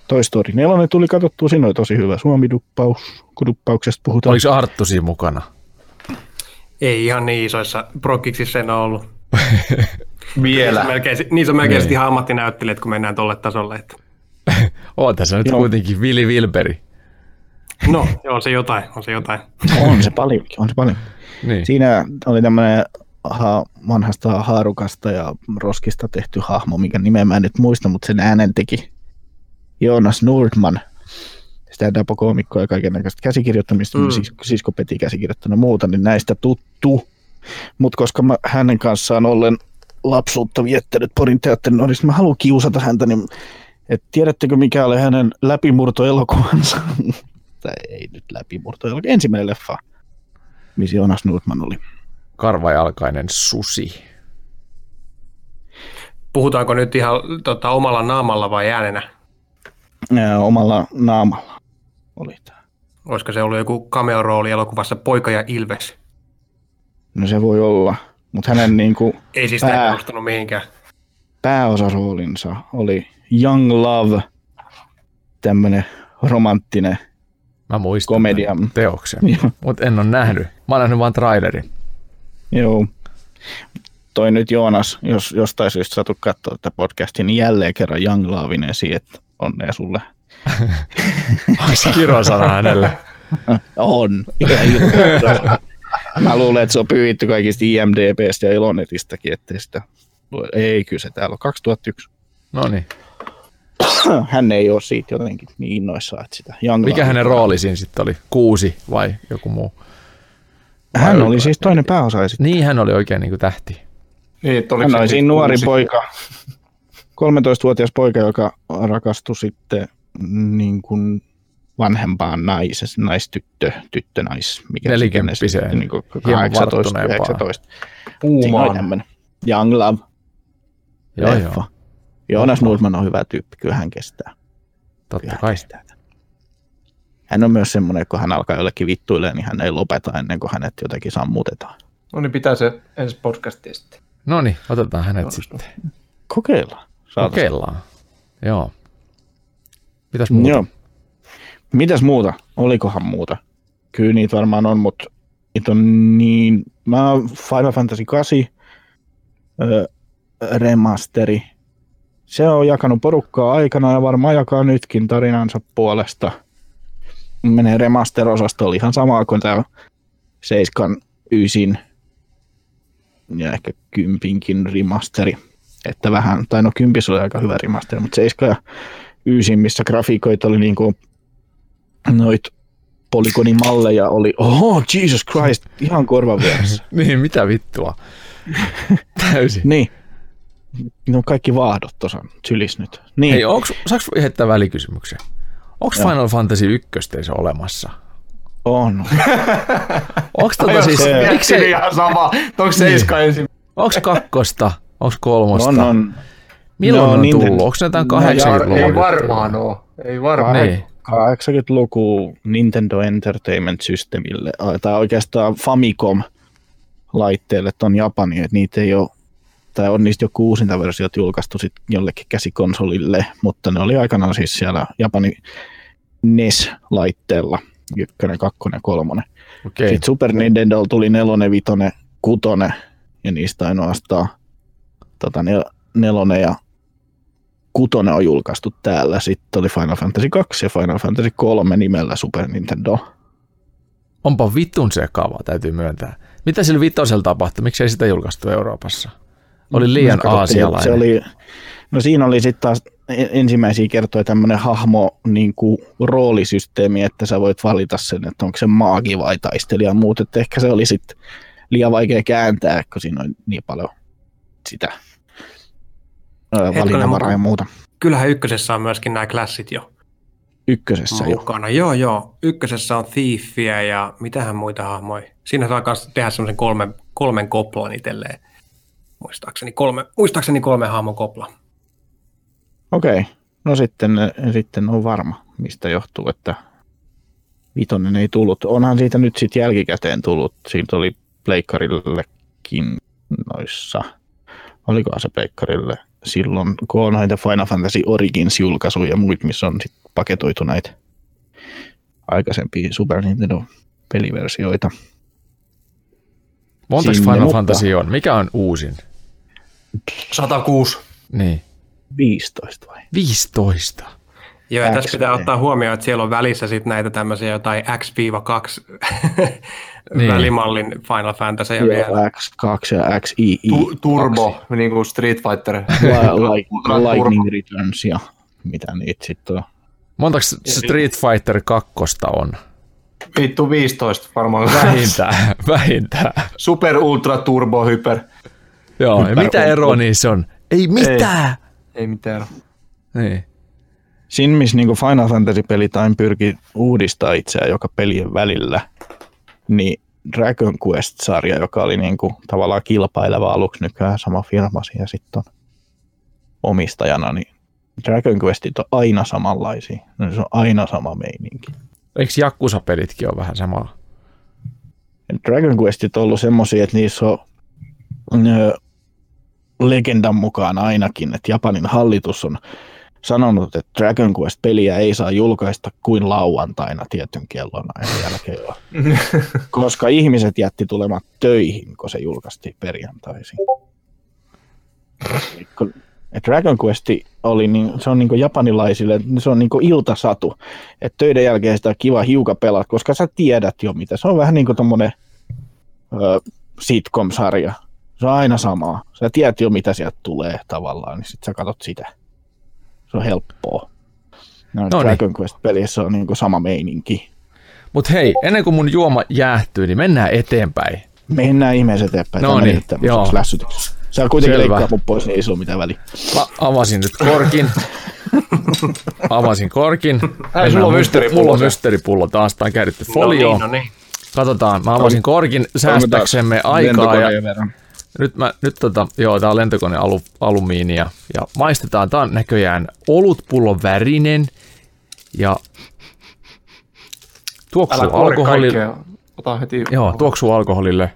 Toy Story 4 tuli katsottua, siinä oli tosi hyvä suomiduppaus, kun duppauksesta puhutaan. Oliko Arttu siinä mukana? Ei ihan niin isoissa prokkiksissa en ole ollut. <laughs> Vielä. Melkein, niissä on melkein Niin. ihan ammattinäyttelijät, kun mennään tolle tasolle. Että. <laughs> Oot tässä nyt Joo. kuitenkin Vili Vilberi. No, on se jotain, on se jotain. On se paljon, on se paljon. Niin. Siinä oli tämmöinen ha, vanhasta haarukasta ja roskista tehty hahmo, minkä nimeä mä en nyt muista, mutta sen äänen teki Jonas Nordman. Sitä dapokoomikkoa ja kaiken näköistä käsikirjoittamista, Mm. sis, sisko Peti käsikirjoittanut muuta, niin näistä tuttu. Mutta koska mä hänen kanssaan ollen lapsuutta viettänyt Porin teatterin nuorista, mä haluan kiusata häntä, niin et tiedättekö mikä oli hänen läpimurtoelokuvansa? <laughs> tai ei nyt läpimurtoelokuva, ensimmäinen leffa, missä Jonas Nordman oli. Karvajalkainen susi. Puhutaanko nyt ihan tota, omalla naamalla vai äänenä? Ää, omalla naamalla oli tämä. Olisiko se ollut joku cameo-rooli elokuvassa Poika ja Ilves? No se voi olla, mutta hänen niin kuin, Ei siis Pää. mihinkään. pääosaroolinsa oli Young Love, tämmöinen romanttinen. Mä muistan Komedia. teoksen, mutta en ole nähnyt. Mä oon nähnyt vaan trailerin. Joo. Toi nyt Joonas, jos jostain syystä satut katsoa tätä podcastia, niin jälleen kerran Young Lovein esiin, että onnea sulle. <laughs> Onko se kirosana hänelle? <laughs> On. <laughs> Mä luulen, että se on pyhitty kaikista IMDBstä ja Ilonetistäkin, ettei sitä... Ei, kyllä se täällä on 2001. No niin. <clears throat> Hän ei ole siitä jotenkin niin innoissaan, että sitä Young Mikä hänen rooli siinä sitten oli? Kuusi vai joku muu? Hän oli siis toinen pääosa. Niin, hän oli oikein niin kuin tähti. Niin, Hän oli siinä nuori kuusi? poika, 13-vuotias poika, joka rakastui sitten niin kuin vanhempaan nais, naistyttö, tyttö, nais, mikä Nelikymppiseen, niin kuin hieman 18, varttuneempaan. 19. Siinä oli Puumaan. Young Love Joo, leffa. joo. Joonas Nordman on hyvä tyyppi, kyllä hän kestää. Totta Kyllä hän kai. kestää. Hän on myös semmoinen, kun hän alkaa jollekin vittuilemaan, niin hän ei lopeta ennen kuin hänet jotenkin sammutetaan. No niin, pitää se ensi podcastiin sitten. No niin, otetaan hänet sitten. Kokeillaan. Saataisiin. Kokeillaan. Joo. Mitäs muuta? Joo. Mitäs muuta? Olikohan muuta? Kyllä niitä varmaan on, mutta niitä on niin... Mä oon Final Fantasy 8 ö, remasteri. Se on jakanut porukkaa aikana ja varmaan jakaa nytkin tarinansa puolesta. Menee remaster-osastolle ihan samaa kuin tämä 7, 9 ja ehkä kympinkin remasteri. Että vähän, tai no kympis oli aika hyvä remasteri, mutta 7 ja ysin, missä grafiikoita oli niinku noit polygonimalleja oli, oho, Jesus Christ, ihan korvan vieressä. <laughs> Niin, mitä vittua? <laughs> Täysin. niin. No kaikki vaahdot tuossa sylis nyt. Niin, Hei, onks, saaks heittää välikysymyksen? Onko. Final Fantasy 1 teissä olemassa? on. <laughs> Onko tota siis, se- miksei, ihan sama. Onko seiska ensin? onks kakkosta? Onks kolmosta? on, on. Milloin No, on tullut? Onko ne jotain No, 80-luvun? Ei varmaan oo. Ei varmaan. Niin. 80-luku Nintendo Entertainment Systemille, tai oikeastaan Famicom laitteelle ton Japani, että niitä ei ole, tai on niistä joku uusinta versiot julkaistu sit jollekin käsikonsolille, mutta ne oli aikanaan siis siellä Japani NES-laitteella, ykkönen, kakkonen, kolmonen. Okei. Sitten Super Nintendo tuli nelonen, vitonen, kutonen ja niistä ainoastaan tota, nel, nelonen ja kutonen on julkaistu täällä. Sitten oli Final Fantasy 2 ja Final Fantasy 3 nimellä Super Nintendo. Onpa vitun sekava, täytyy myöntää. Mitä sillä vitosella tapahtui? Miksi ei sitä julkaistu Euroopassa? Oli liian Katsottiin, aasialainen. Se oli, no siinä oli sitten taas ensimmäisiä kertoja tämmöinen hahmo niin kuin roolisysteemi, että sä voit valita sen, että onko se maagi vai taistelija ja muut. Että ehkä se oli sitten liian vaikea kääntää, kun siinä on niin paljon sitä valinnanvaraa ja muuta. Kyllähän ykkösessä on myöskin nämä klassit jo Ykkösessä jo. mukana. Joo, joo. Ykkösessä on Thiefiä ja mitähän muita hahmoja. Siinä saa myös tehdä semmoisen kolmen, kolmen koplan itselleen. Muistaakseni kolme, muistaakseni kolme hahmon kopla. Okei, no sitten, sitten on varma, mistä johtuu, että vitonen ei tullut. Onhan siitä nyt sitten jälkikäteen tullut. Siitä oli pleikkarillekin noissa, olikohan se pleikkarille silloin, kun on näitä Final Fantasy Origins-julkaisuja ja muita, missä on sit paketoitu näitä aikaisempia Super Nintendo-peliversioita. Montaks sinne, Final mutta- Fantasy on? Mikä on uusin? 106. Niin. 15 vai? 15. Joo, ja tässä pitää ottaa huomioon, että siellä on välissä sitten näitä tämmöisiä jotain X-2 Niin. välimallin Final Fantasy ja vielä. Joo, X2 ja XII. Tu- turbo, niin kuin Street Fighter. Like, <laughs> Lightning Returns ja mitä niitä sitten on. Montaks Street Fighter 2 on? Vittu 15 varmaan. <laughs> Vähintään, <laughs> vähintään. Super Ultra Turbo Hyper. Joo, ja Hyper mitä on- eroa niissä on? Ei mitään. Ei mitään. Niin. Siinä, missä niin Final Fantasy-pelit aina pyrki uudistaa itseään joka pelien välillä, niin Dragon Quest-sarja, joka oli niin kuin tavallaan kilpaileva aluksi nykyään sama firma ja sitten on omistajana, niin Dragon Questit on aina samanlaisia. No, se on aina sama meininki. Eikö Jakkusa-pelitkin ole vähän samaa? Dragon Questit on ollut semmoisia, että niissä on ö, legendan mukaan ainakin, että Japanin hallitus on sanonut, että Dragon Quest-peliä ei saa julkaista kuin lauantaina tietyn kellonajan jälkeen. <laughs> Koska ihmiset jätti tulemaan töihin, kun se julkaistiin perjantaisin. Et Dragon Quest oli, niin, se on niin japanilaisille, se on niin iltasatu. Että töiden jälkeen sitä on kiva hiukan pelata, koska sä tiedät jo mitä. Se on vähän niin kuin tommonen ö, sitcom-sarja. Se on aina samaa. Sä tiedät jo, mitä sieltä tulee tavallaan, niin sit sä katot sitä. Se on helppoa. No, No no niin. Dragon Quest-pelissä on niinku sama meininki. Mutta hei, ennen kuin mun juoma jäähtyy, niin mennään eteenpäin. Mennään ihmeessä eteenpäin. No niin, joo. lässytykseksi. Sä kuitenkin Selvä. leikkaa mun pois, niin ei sulla mitään väliä. Mä avasin nyt korkin. <laughs> Avasin korkin. Ai, sulla on mysteeripullo Mulla on se. mysteeripullo taas. Tää on kääritty No folio. niin, no niin. Katsotaan, mä avasin korkin säästäksemme aikaa. Ja verran. Nyt mä, nyt tota, joo, tää on lentokone alu, alumiinia. Ja maistetaan, tää on näköjään olutpullon värinen. Ja tuoksuu alkoholille. Ota heti. Joo, tuoksuu alkoholille.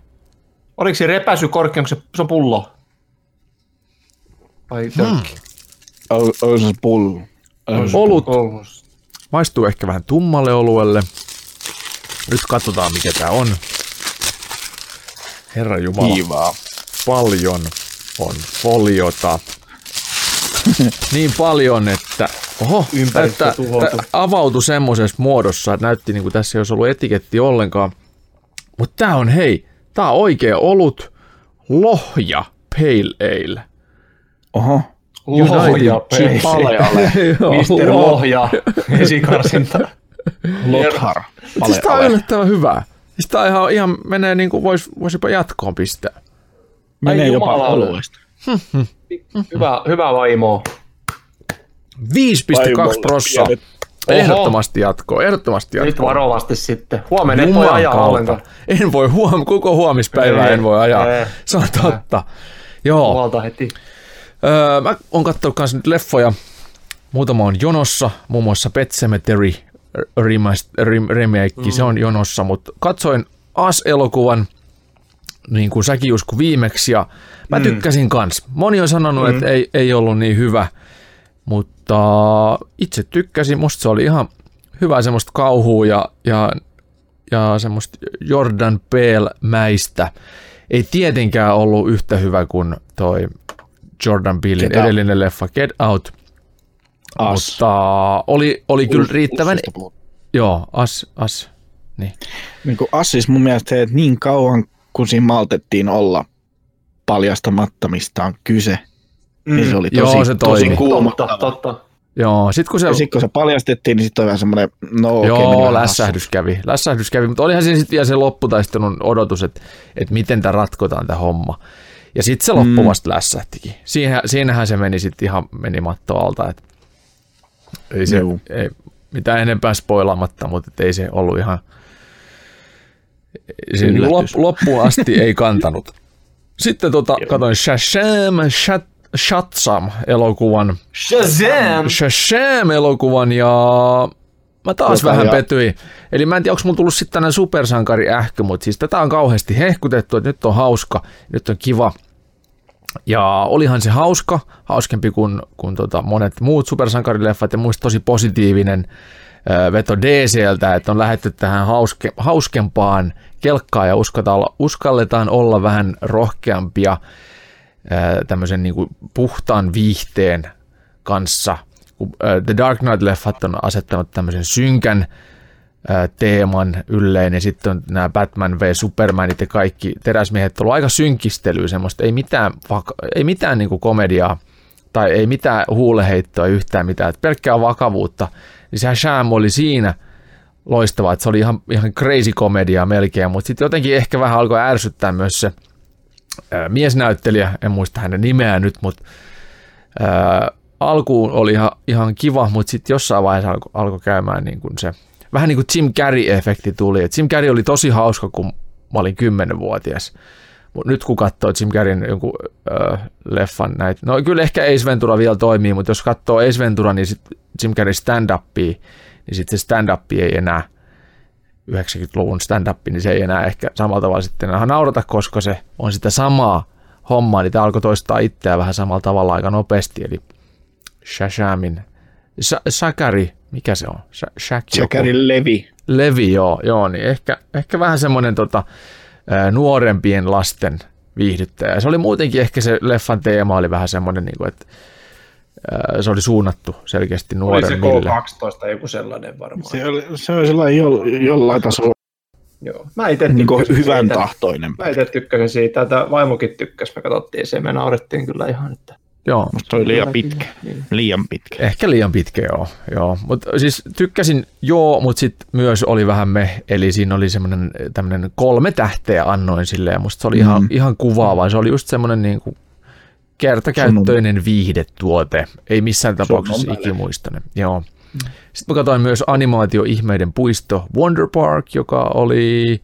Oliko se repäsy korkki, onko se, se on pullo? Vai tölkki? On se pullo. Olut Oh. maistuu ehkä vähän tummalle oluelle. Nyt katsotaan mikä tää on. Herra Jumala, Kivaa. Paljon on foliota. <laughs> niin paljon, että oho, Ympäristö näyttää, avautui semmoisessa muodossa, että näytti niin kuin tässä ei olisi ollut etiketti ollenkaan. Mutta tää on, hei, tää on oikea olut, lohja pale ale. Oho. Lohja. <laughs> Joo, Mister lo- Lohja, esikarsinta. <laughs> Lothar. Siis tää on yllättävän hyvää. Siis tää ihan, ihan menee niin kuin vois, vois jopa jatkoon pistää. Menee Ai jopa oluesta. <laughs> Hyvä, hyvä vaimo. 5,2 prossaa. Ehdottomasti jatkoa, ehdottomasti Nyt jatkoa. varovasti sitten. Huomenna et voi ajaa kautta. ollenkaan. En voi huom, koko huomispäivää Ei, en voi ajaa. ei. Se on totta. Joo. Huolta heti. Öö, mä oon kattonut kans nyt leffoja. Muutama on jonossa, muun muassa Pet Cemetery remake, se on jonossa, mutta katsoin As-elokuvan, niin kuin säkin Jusku viimeksi, ja mä tykkäsin kans. Moni on sanonut, että ei, ei ollut niin hyvä, mutta itse tykkäsin, musta se oli ihan hyvä semmoista kauhua ja, ja, ja semmoista Jordan Peele-mäistä. Ei tietenkään ollut yhtä hyvä kuin toi Jordan Peelin edellinen leffa Get Out, As. mutta oli, oli kyllä riittävän, joo, As, As, niin. Niin kuin Assis mun mielestä se, että niin kauan kun siinä maltettiin olla paljastamatta, mistä on kyse, mm. niin se oli Joo, tosi, se tosi kuumottava. Totta, totta. Joo, sit kun se, Ja sitten kun se paljastettiin, niin sitten oli vähän semmoinen, no okei, meni joo, lässähdys kävi, lässähdys kävi, mutta olihan siinä sitten vielä se lopputaistelun odotus, että, että miten tämä ratkotaan tämä homma. Ja sitten se loppu vasta lässähtikin. Siinä, siinähän se meni sitten ihan meni matto alta, että ei se, Juu. ei, mitään enempää spoilaamatta, mutta et ei se ollut ihan, lop, loppuun asti ei kantanut. <laughs> Sitten tota, katoin Shazam, Shat, Shatsam elokuvan, Shazam! Shazam-elokuvan ja mä taas Tota, vähän ja- petyin. Eli mä en tiedä, onko mulla tullut sitten tänään supersankari ähkö, mutta siis tätä on kauheasti hehkutettu, että nyt on hauska, nyt on kiva. Ja olihan se hauska, hauskempi kuin, kuin tota monet muut supersankarileffat ja muista tosi positiivinen veto DCltä, että on lähdetty tähän hauske, hauskempaan kelkkaan ja uskataan olla, uskalletaan olla vähän rohkeampia tämmöisen niin kuin puhtaan viihteen kanssa. The Dark Knight-leffat on asettanut tämmöisen synkän teeman ylleen ja sitten on nämä Batman v Supermanit ja kaikki teräsmiehet on ollut aika synkistelyä semmoista, ei mitään, ei mitään niin komediaa tai ei mitään huuleheittoa yhtään mitään, että pelkkää vakavuutta, niin sehän Sham oli siinä loistava, että se oli ihan, ihan crazy komedia melkein, mutta sitten jotenkin ehkä vähän alkoi ärsyttää myös se ää, miesnäyttelijä, en muista hänen nimeään nyt, mutta ää, alkuun oli ihan, ihan kiva, mutta sitten jossain vaiheessa alkoi alko käymään niin kuin se, vähän niin kuin Jim Carrey-efekti tuli, että Jim Carrey oli tosi hauska, kun mä olin 10-vuotias, mutta nyt kun katsoo Jim Carreyn jonkun ö, leffan näitä, no kyllä ehkä Ace Ventura vielä toimii, mutta jos katsoo Ace Ventura, niin sit Jim Carrey stand-upia, niin sitten se stand-up ei enää 90-luvun stand-up, niin se ei enää ehkä samalla tavalla sitten enää naurata, koska se on sitä samaa hommaa, niin tämä alkoi toistaa itseään vähän samalla tavalla aika nopeasti, eli Shashamin, Sa- Sakari, mikä se on? Sha- Shaq joku. Jackarin Levi. Levi, joo, joo niin ehkä, ehkä vähän semmoinen tota, nuorempien lasten viihdyttäjä. Se oli muutenkin ehkä se leffan teema oli vähän semmoinen, niin kuin, että se oli suunnattu selkeästi Oli se nuoremmille. K12 joku sellainen varmaan. Se oli, se oli sellainen jo, jollain tasolla Joo. Mä itse Niin hyvän siitä. tahtoinen. Mä itse tykkäsin siitä, että vaimokin tykkäsi, me katsottiin se, me naurettiin kyllä ihan, että Joo, Musta se oli liian pitkä. Niin. Liian pitkä. ehkä liian pitkä joo. joo. Mutta siis tykkäsin joo, mutta sitten myös oli vähän me, eli siinä oli semmoinen tämmöinen kolme tähteä annoin sille ja musta se oli ihan, Mm. ihan kuvaava. Se oli just semmoinen niin kuin kertakäyttöinen viihdetuote. Ei missään tapauksessa ikimuistainen. Joo. Sitten mä katsoin myös animaatio-ihmeiden puisto Wonder Park, joka oli...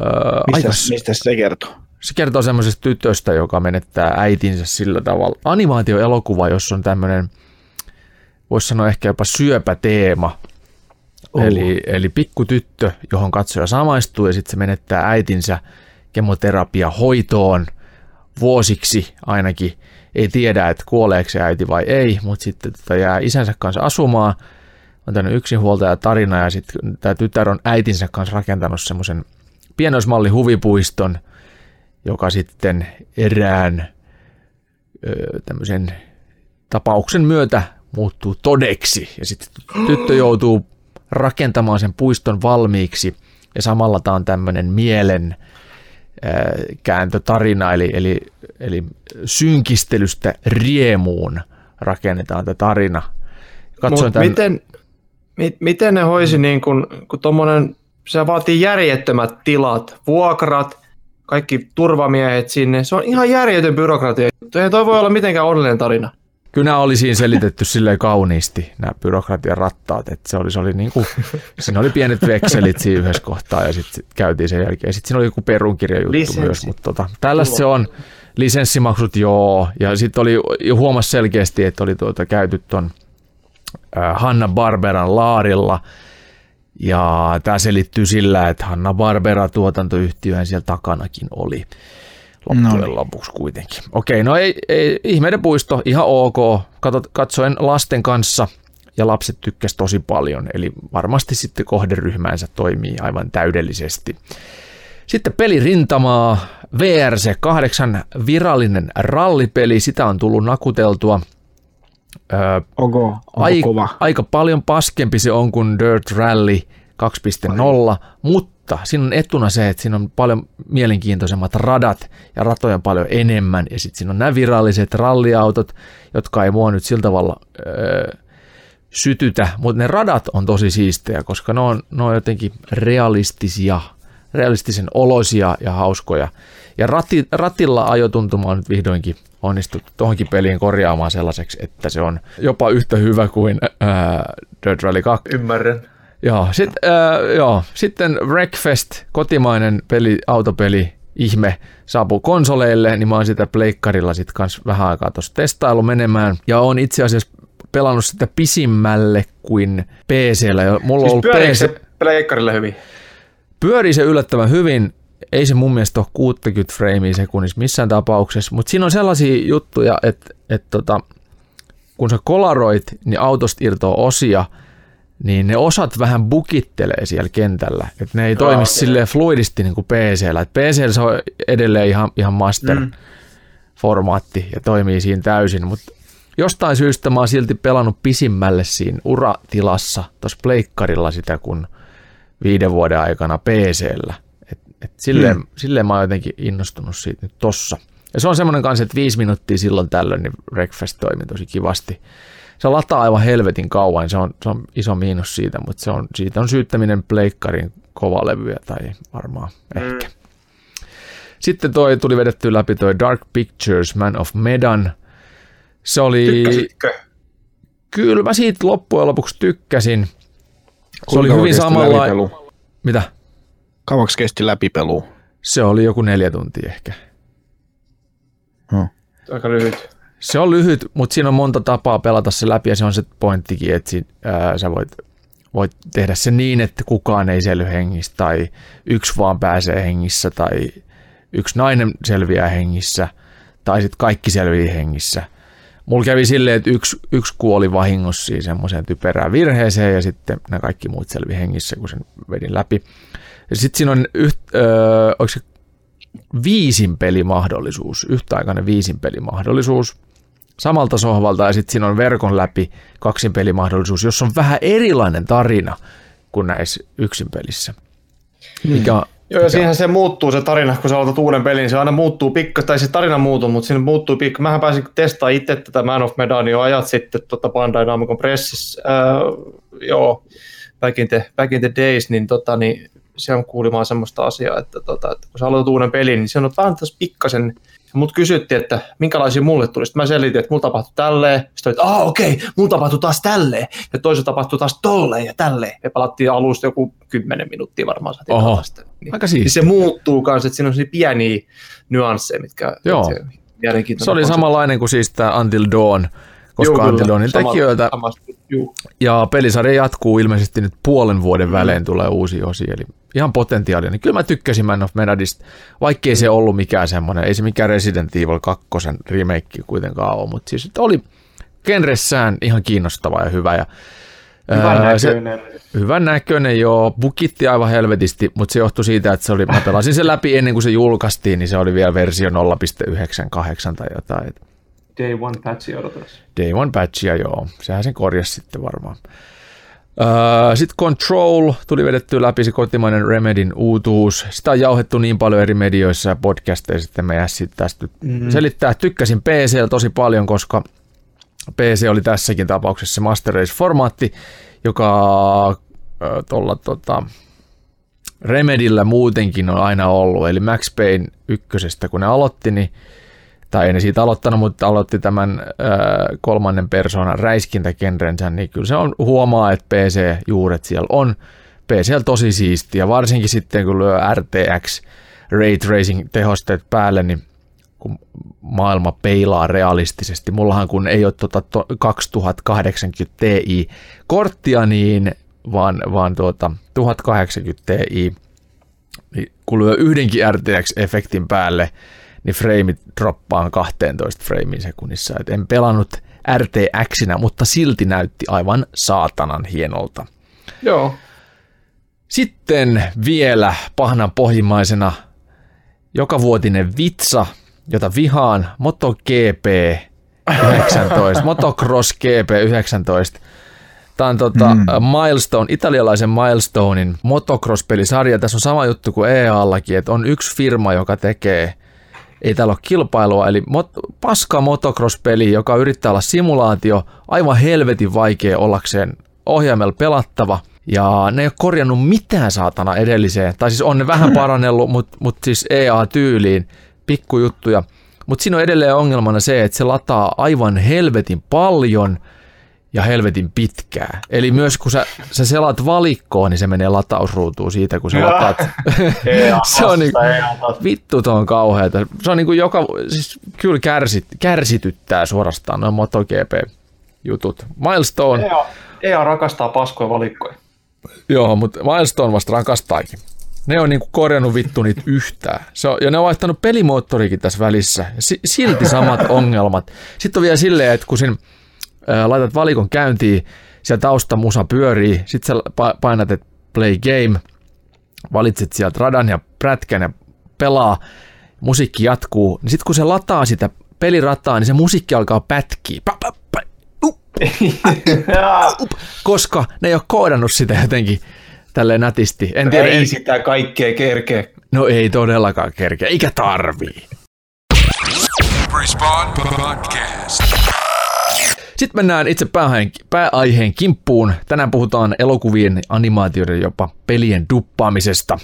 Äh, aika, Mistä, mistä se kertoo? Se kertoo semmoisesta tytöstä, joka menettää äitinsä sillä tavalla. Animaatioelokuva, jossa on tämmöinen, voisi sanoa ehkä jopa syöpäteema. Oh. Eli, eli pikkutyttö, johon katsoja samaistuu ja sitten se menettää äitinsä kemoterapia hoitoon vuosiksi ainakin. Ei tiedä, että kuoleeko se äiti vai ei, mutta sitten tota jää isänsä kanssa asumaan. On tämmöinen yksinhuoltaja tarina ja sitten tämä tytär on äitinsä kanssa rakentanut semmoisen pienoismalli huvipuiston, joka sitten erään ö, tämmöisen tapauksen myötä muuttuu todeksi. Ja sitten tyttö joutuu rakentamaan sen puiston valmiiksi. Ja samalla tämä on tämmöinen mielen kääntötarina, eli, eli, eli synkistelystä riemuun rakennetaan tämä tarina. Katsoin tämän, miten, mi, miten ne hoisi, niin kun, kun tommonen, se vaatii järjettömät tilat, vuokrat, kaikki turvamiehet sinne. Se on ihan järjetön byrokratia. Eihän toi voi olla mitenkään onnellinen tarina. Kyllä nämä oli siinä selitetty silleen kauniisti, nämä byrokratian rattaat, että se oli, se oli niin kuin, <laughs> siinä oli pienet vekselit siinä yhdessä kohtaa ja sitten sit käytiin sen jälkeen. Sitten siinä oli joku perunkirjajuttu Lisenssi. myös, mutta tota, tällaista se on. Lisenssimaksut joo, ja sitten oli, huomasi selkeästi, että oli tuota, käyty ton äh, Hanna Barberan laarilla, ja tämä selittyy sillä, että Hanna Barbera tuotantoyhtiöhän siellä takanakin oli loppujen No lopuksi kuitenkin. Okei, no ei, ei ihmeiden puisto, ihan ok. Katot, katsoin lasten kanssa ja lapset tykkäsivät tosi paljon, eli varmasti sitten kohderyhmänsä toimii aivan täydellisesti. Sitten pelirintamaa, VRC 8 virallinen rallipeli, sitä on tullut nakuteltua. Öö, Onko, onko Ai, kova? aika paljon paskempi se on kuin Dirt Rally 2.0, mutta siinä on etuna se, että siinä on paljon mielenkiintoisemmat radat ja ratoja on paljon enemmän. Ja sitten siinä on nämä viralliset ralliautot, jotka ei mua nyt sillä tavalla öö, sytytä, mutta ne radat on tosi siistejä, koska ne on, ne on jotenkin realistisia, realistisen olosia ja hauskoja. Ja rati, ratilla ajotuntuma on nyt vihdoinkin onnistuttu tuohonkin peliin korjaamaan sellaiseksi, että se on jopa yhtä hyvä kuin ää, Dirt Rally 2. Ymmärrän. Joo, sit, ää, joo. Sitten Wreckfest, kotimainen peli, autopeli, ihme, saapuu konsoleille, niin mä oon sitä pleikkarilla sit kans vähän aikaa tuossa testailu menemään. Ja on itse asiassa pelannut sitä pisimmälle kuin PCllä. Mulla on Siis ollut pyöriikö PC, se pleikkarille hyvin? pyörii se yllättävän hyvin. Ei se mun mielestä ole 60 freimiä sekunnissa missään tapauksessa, mutta siinä on sellaisia juttuja, että, että tota, kun sä kolaroit, niin autosta irtoaa osia, niin ne osat vähän bukittelee siellä kentällä. Että ne ei toimi okei. silleen fluidisti niin kuin PCllä. Et PCllä se on edelleen ihan, ihan master-formaatti ja toimii siinä täysin, mutta jostain syystä mä oon silti pelannut pisimmälle siinä uratilassa tuossa pleikkarilla sitä, kun viiden vuoden aikana PCllä. Et, silleen, hmm. silleen mä oon jotenkin innostunut siitä nyt tossa. Ja se on semmoinen kanssa, että viisi minuuttia silloin tällöin, niin Breakfast toimii tosi kivasti. Se lataa aivan helvetin kauan, se on, se on iso miinus siitä, mutta se on, siitä on syyttäminen pleikkarin kovalevyä tai varmaan ehkä. Sitten toi tuli vedetty läpi toi Dark Pictures Man of Medan. Se oli... Tykkäsitkö? Kyllä mä siitä loppujen lopuksi tykkäsin. Se Kuinka oli hyvin samalla... Mitä? Kauaksi kesti läpipelu? Se oli joku neljä tuntia ehkä. Hmm. Aika lyhyt. Se on lyhyt, mutta siinä on monta tapaa pelata se läpi ja se on se pointtikin, että sit, ää, sä voit, voit tehdä se niin, että kukaan ei selly hengissä tai yksi vaan pääsee hengissä tai yksi nainen selviää hengissä tai sitten kaikki selviää hengissä. Mulla kävi silleen, että yksi, yksi kuoli vahingossa siihen semmoiseen typerään virheeseen ja sitten nämä kaikki muut selvi hengissä, kun sen vedin läpi. Ja sitten siinä on yht, öö, onko se viisin pelimahdollisuus, yhtäaikainen viisin pelimahdollisuus samalta sohvalta ja sitten siinä on verkon läpi kaksin pelimahdollisuus, jossa on vähän erilainen tarina kuin näissä yksin pelissä. Mikä, Joo, ja siihen se muuttuu se tarina, kun sä aloitat uuden pelin, se aina muuttuu pikka, tai se tarina muuttuu, mutta siinä muuttuu pikka. Mähän pääsin testaamaan itse tätä Man of Medan jo ajat sitten tota Bandai Namco Pressissä, äh, joo, back in, the, back in the days, niin, tota, niin siellä kuulimaan semmoista asiaa, että, tota, että kun sä aloitat uuden pelin, niin se on vähän tässä pikkasen, mut kysyttiin, että minkälaisia mulle tuli. Sitten mä selitin, että mulla tapahtui tälleen. Sitten että ah okei, okay, mulla tapahtui taas tälleen. Ja toisella tapahtui taas tolleen ja tälleen. Me palattiin alusta joku kymmenen minuuttia varmaan. Saatiin Oho. Niin, aika niin se muuttuu kanssa, että siinä on pieniä nyansseja, mitkä... Joo. Se, se oli konsepti. samanlainen kuin siis tämä Until Dawn, koska Juu, Sama- tekijöiltä juu. Ja pelisarja jatkuu ilmeisesti nyt puolen vuoden välein tulee uusi osi, eli ihan potentiaalia. Niin kyllä mä tykkäsin Man of Menadista, vaikkei se ollut mikään semmoinen, ei se mikään Resident Evil 2 remake kuitenkaan ole, mutta siis oli genressään ihan kiinnostava ja hyvä. Ja, Hyvän se, näköinen. hyvän näköinen, joo. Bukitti aivan helvetisti, mutta se johtui siitä, että se oli, mä pelasin sen läpi ennen kuin se julkaistiin, niin se oli vielä versio 0.98 tai jotain. Day One patchi odotus. Day One patchia, joo. Sehän sen korjasi sitten varmaan. Sitten Control tuli vedetty läpi se kotimainen Remedin uutuus. Sitä on jauhettu niin paljon eri medioissa ja podcasteissa, että me äsken tästä mm. selittää. Tykkäsin PCllä tosi paljon, koska PC oli tässäkin tapauksessa se Master Race-formaatti, joka äh, tuolla tota, Remedillä muutenkin on aina ollut. Eli Max Payne ykkösestä, kun ne aloitti, niin tai ei siitä aloittanut, mutta aloitti tämän äh, kolmannen persoonan räiskintäkenrensä, niin kyllä se on, huomaa, että PC-juuret siellä on. PC on tosi siistiä, varsinkin sitten kun lyö RTX Ray Tracing tehosteet päälle, niin kun maailma peilaa realistisesti. Mullahan kun ei ole tuota to, 2080 Ti-korttia, niin vaan, vaan tuota 1080 Ti, niin kun lyö yhdenkin RTX-efektin päälle, niin frameit droppaan 12 frameen sekunnissa. Et en pelannut RTXinä, mutta silti näytti aivan saatanan hienolta. Joo. Sitten vielä pahnan pohjimmaisena jokavuotinen vitsa, jota vihaan, MotoGP 19, <laughs> Motocross GP 19. Tämä on tota, mm. Milestone, italialaisen Milestonein motocross-pelisarja. Tässä on sama juttu kuin EA-allakin, että on yksi firma, joka tekee, ei täällä ole kilpailua, eli mot, paska motocross-peli, joka yrittää olla simulaatio, aivan helvetin vaikea ollakseen ohjaimella pelattava. Ja ne ei ole korjannut mitään saatana edelliseen, tai siis on ne vähän parannellut, mutta mut siis EA-tyyliin, pikkujuttuja. Mutta siinä on edelleen ongelmana se, että se lataa aivan helvetin paljon ja helvetin pitkää. Eli myös kun sä, sä selaat valikkoon, niin se menee latausruutuun siitä, kun sä lataat. <laughs> <laughs> se on niinku, vittu tuo on kauheata. Se on niinku joka, siis kyllä kärsit, kärsityttää suorastaan noin MotoGP-jutut. Milestone, EA, EA rakastaa paskoja valikkoja. Joo, mutta Milestone vasta rakastaakin. Ne on niinku korjannut vittu niitä yhtään. Se on, ja ne on vaihtanut pelimoottorikin tässä välissä. Si- silti samat <laughs> ongelmat. Sitten on vielä silleen, että kun sin, ää, laitat valikon käyntiin, siellä tausta musa pyörii, sitten sä pa- painat, että play game, valitset sieltä radan ja prätkän ja pelaa, musiikki jatkuu, niin sitten kun se lataa sitä pelirataa, niin se musiikki alkaa pätkiä. Pa, <laughs> up, up, koska ne ei ole koodannut sitä jotenkin tälleen nätisti. En tiedä, Ei en, sitä kaikkea kerkeä. no ei todellakaan kerkeä, eikä tarvii. Respawn Podcast. Sitten mennään itse pääaiheen, pääaiheen kimppuun. Tänään puhutaan elokuvien, animaatioiden jopa pelien duppaamisesta.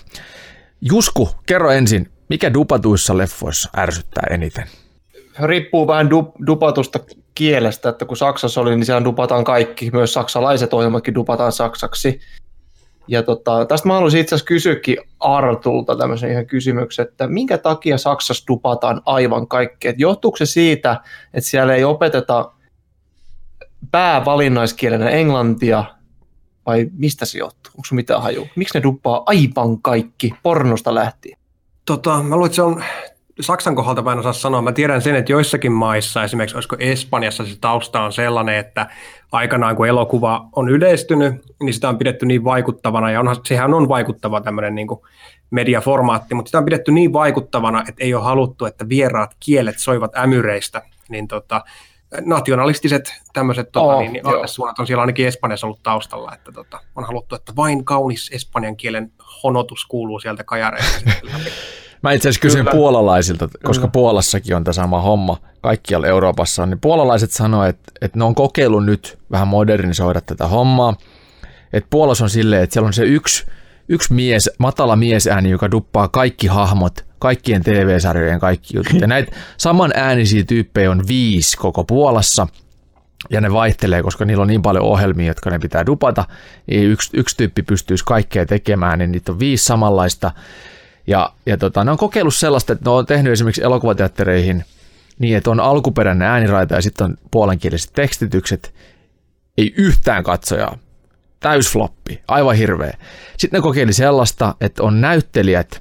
Jusku, kerro ensin, mikä dupatuissa leffoissa ärsyttää eniten? Riippuu vähän du, dupatusta kielestä, että kun Saksassa oli, niin siellä dupataan kaikki, myös saksalaiset ohjelmatkin dupataan saksaksi. Ja tota, tästä mä haluaisin itse asiassa kysyäkin Artulta tämmöisen ihan kysymyksen, että minkä takia Saksassa dupataan aivan kaikki? Et johtuuko se siitä, että siellä ei opeteta päävalinnaiskielenä englantia, vai mistä se johtuu? Onko mitään haju? Miksi ne duppaa aivan kaikki pornosta lähtien? Tota, mä luulen, että se on Saksan kohdalta mä en osaa sanoa. Mä tiedän sen, että joissakin maissa, esimerkiksi olisiko Espanjassa se tausta on sellainen, että aikanaan kun elokuva on yleistynyt, niin sitä on pidetty niin vaikuttavana, ja onhan, sehän on vaikuttava tämmöinen niin mediaformaatti, mutta sitä on pidetty niin vaikuttavana, että ei ole haluttu, että vieraat kielet soivat ämyreistä, niin tota, nationalistiset tämmöiset tota, oh, niin, suunnat on siellä ainakin Espanjassa ollut taustalla, että tota, on haluttu, että vain kaunis espanjan kielen honotus kuuluu sieltä kajareista. <laughs> Mä itse asiassa kysyin Kyllä. puolalaisilta, koska Kyllä. Puolassakin on tämä sama homma, kaikkialla Euroopassa on, niin puolalaiset sanoivat, että, että ne on kokeillut nyt vähän modernisoida tätä hommaa. Että Puolassa on silleen, että siellä on se yksi, yksi mies, matala miesääni, joka duppaa kaikki hahmot, kaikkien TV-sarjojen kaikki jutut. Ja näitä saman äänisiä tyyppejä on viisi koko Puolassa, ja ne vaihtelee, koska niillä on niin paljon ohjelmia, jotka ne pitää dupata. Niin yksi, yksi tyyppi pystyisi kaikkea tekemään, niin niitä on viisi samanlaista. Ja, ja tota, ne on kokeillut sellaista, että ne on tehnyt esimerkiksi elokuvateattereihin niin, että on alkuperäinen ääniraita ja sitten on puolenkieliset tekstitykset. Ei yhtään katsojaa. Täysfloppi. Aivan hirveä. Sitten ne kokeili sellaista, että on näyttelijät,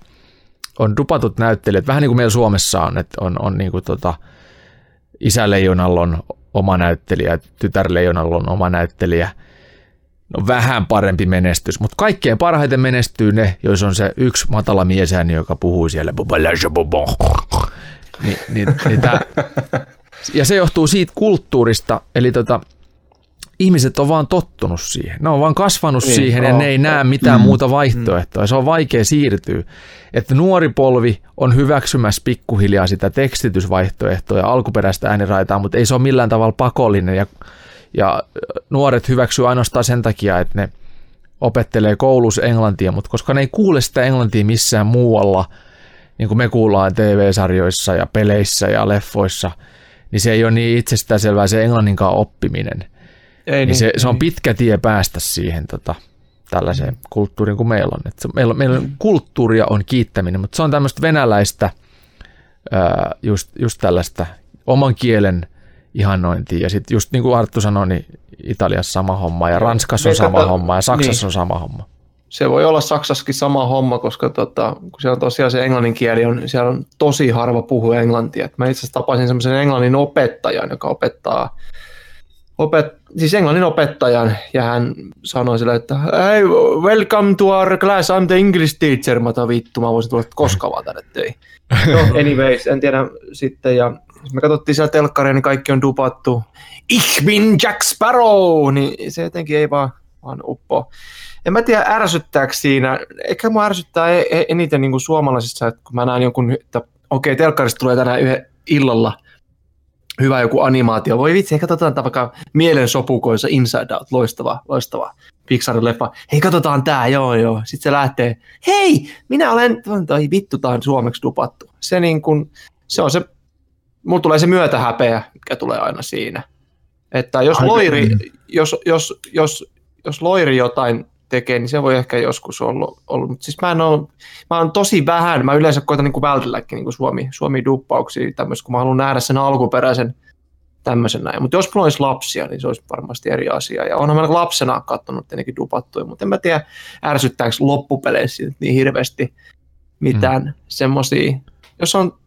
on dupatut näyttelijät, vähän niin kuin meillä Suomessa on, että on, on niin kuin tota, isä Leijonalla on oma näyttelijä, tytär Leijonalla on oma näyttelijä – no vähän parempi menestys, mutta kaikkein parhaiten menestyy ne, jos on se yksi matala miesääni, joka puhuu siellä niin, niin, niin tää, <laughs> ja se johtuu siitä kulttuurista, eli tota, ihmiset on vaan tottunut siihen. Ne on vaan kasvanut niin, siihen ja ne ei näe mitään mm, muuta vaihtoehtoa. Se on vaikea siirtyä. Että nuori polvi on hyväksymässä pikkuhiljaa sitä tekstitysvaihtoehtoa ja alkuperäistä ääniraitaa, mutta ei se ole millään tavalla pakollinen ja ja nuoret hyväksyy ainoastaan sen takia, että ne opettelee koulussa englantia, mutta koska ne ei kuule sitä englantia missään muualla, niin kuin me kuullaan TV-sarjoissa ja peleissä ja leffoissa, niin se ei ole niin itsestäänselvää se englanninkaan oppiminen. Ei niin, niin se, se on pitkä tie päästä siihen tota, tällaiseen kulttuuriin kuin meillä on. Et se, meillä, meillä mm. kulttuuria on kiittäminen, mutta se on tämmöistä venäläistä, ää, just, just tällaista oman kielen – ihannointiin. Ja sitten just niin kuin Arttu sanoi, niin Italiassa sama homma ja Ranskassa on sama homma ja Saksassa niin. on sama homma. Se voi olla Saksassakin sama homma, koska tota, kun siellä on tosiaan se englannin kieli, on, siellä on tosi harva puhua englantia. Et mä itse asiassa tapasin semmoisen englannin opettajan, joka opettaa opet, siis englannin opettajan, ja hän sanoi sille, että hey, welcome to our class, I'm the English teacher. Mä vittu, mä voisin tulla koskaan vaan tänne töihin. <laughs> No, anyways, en tiedä sitten, ja me katsottiin siellä telkkaria, niin kaikki on dupattu. Ich bin Jack Sparrow! Niin se jotenkin ei vaan, vaan uppo. En mä tiedä, ärsyttääkö siinä. Ehkä mua ärsyttää e- e- eniten niin kuin suomalaisissa, että kun mä näen jonkun, että okei, okay, telkkarista tulee tänään yhden illalla hyvä joku animaatio. Voi vitsi, katsotaan tämä vaikka mielensopukoissa Inside Out, loistava, loistava Pixarin leffa. Hei, katsotaan tää, joo joo. Sitten se lähtee, hei, minä olen, toi vittu, tää on suomeksi dupattu. Se, niin kun, se on se mulla tulee se myötähäpeä, mikä tulee aina siinä. Että jos loiri, jos, jos, jos, jos loiri jotain tekee, niin se voi ehkä joskus olla. ollut. Mutta siis mä, en ole, mä oon tosi vähän, mä yleensä koitan niin vältelläkin niin kuin Suomi, Suomi-duppauksia tämmöistä, kun mä haluan nähdä sen alkuperäisen tämmöisen näin. Mutta jos mulla olisi lapsia, niin se olisi varmasti eri asia. Ja onhan mä lapsena katsonut tietenkin dupattuja, mutta en mä tiedä, ärsyttääkö loppupeleissä niin hirveästi mitään mm. semmoisia, jos on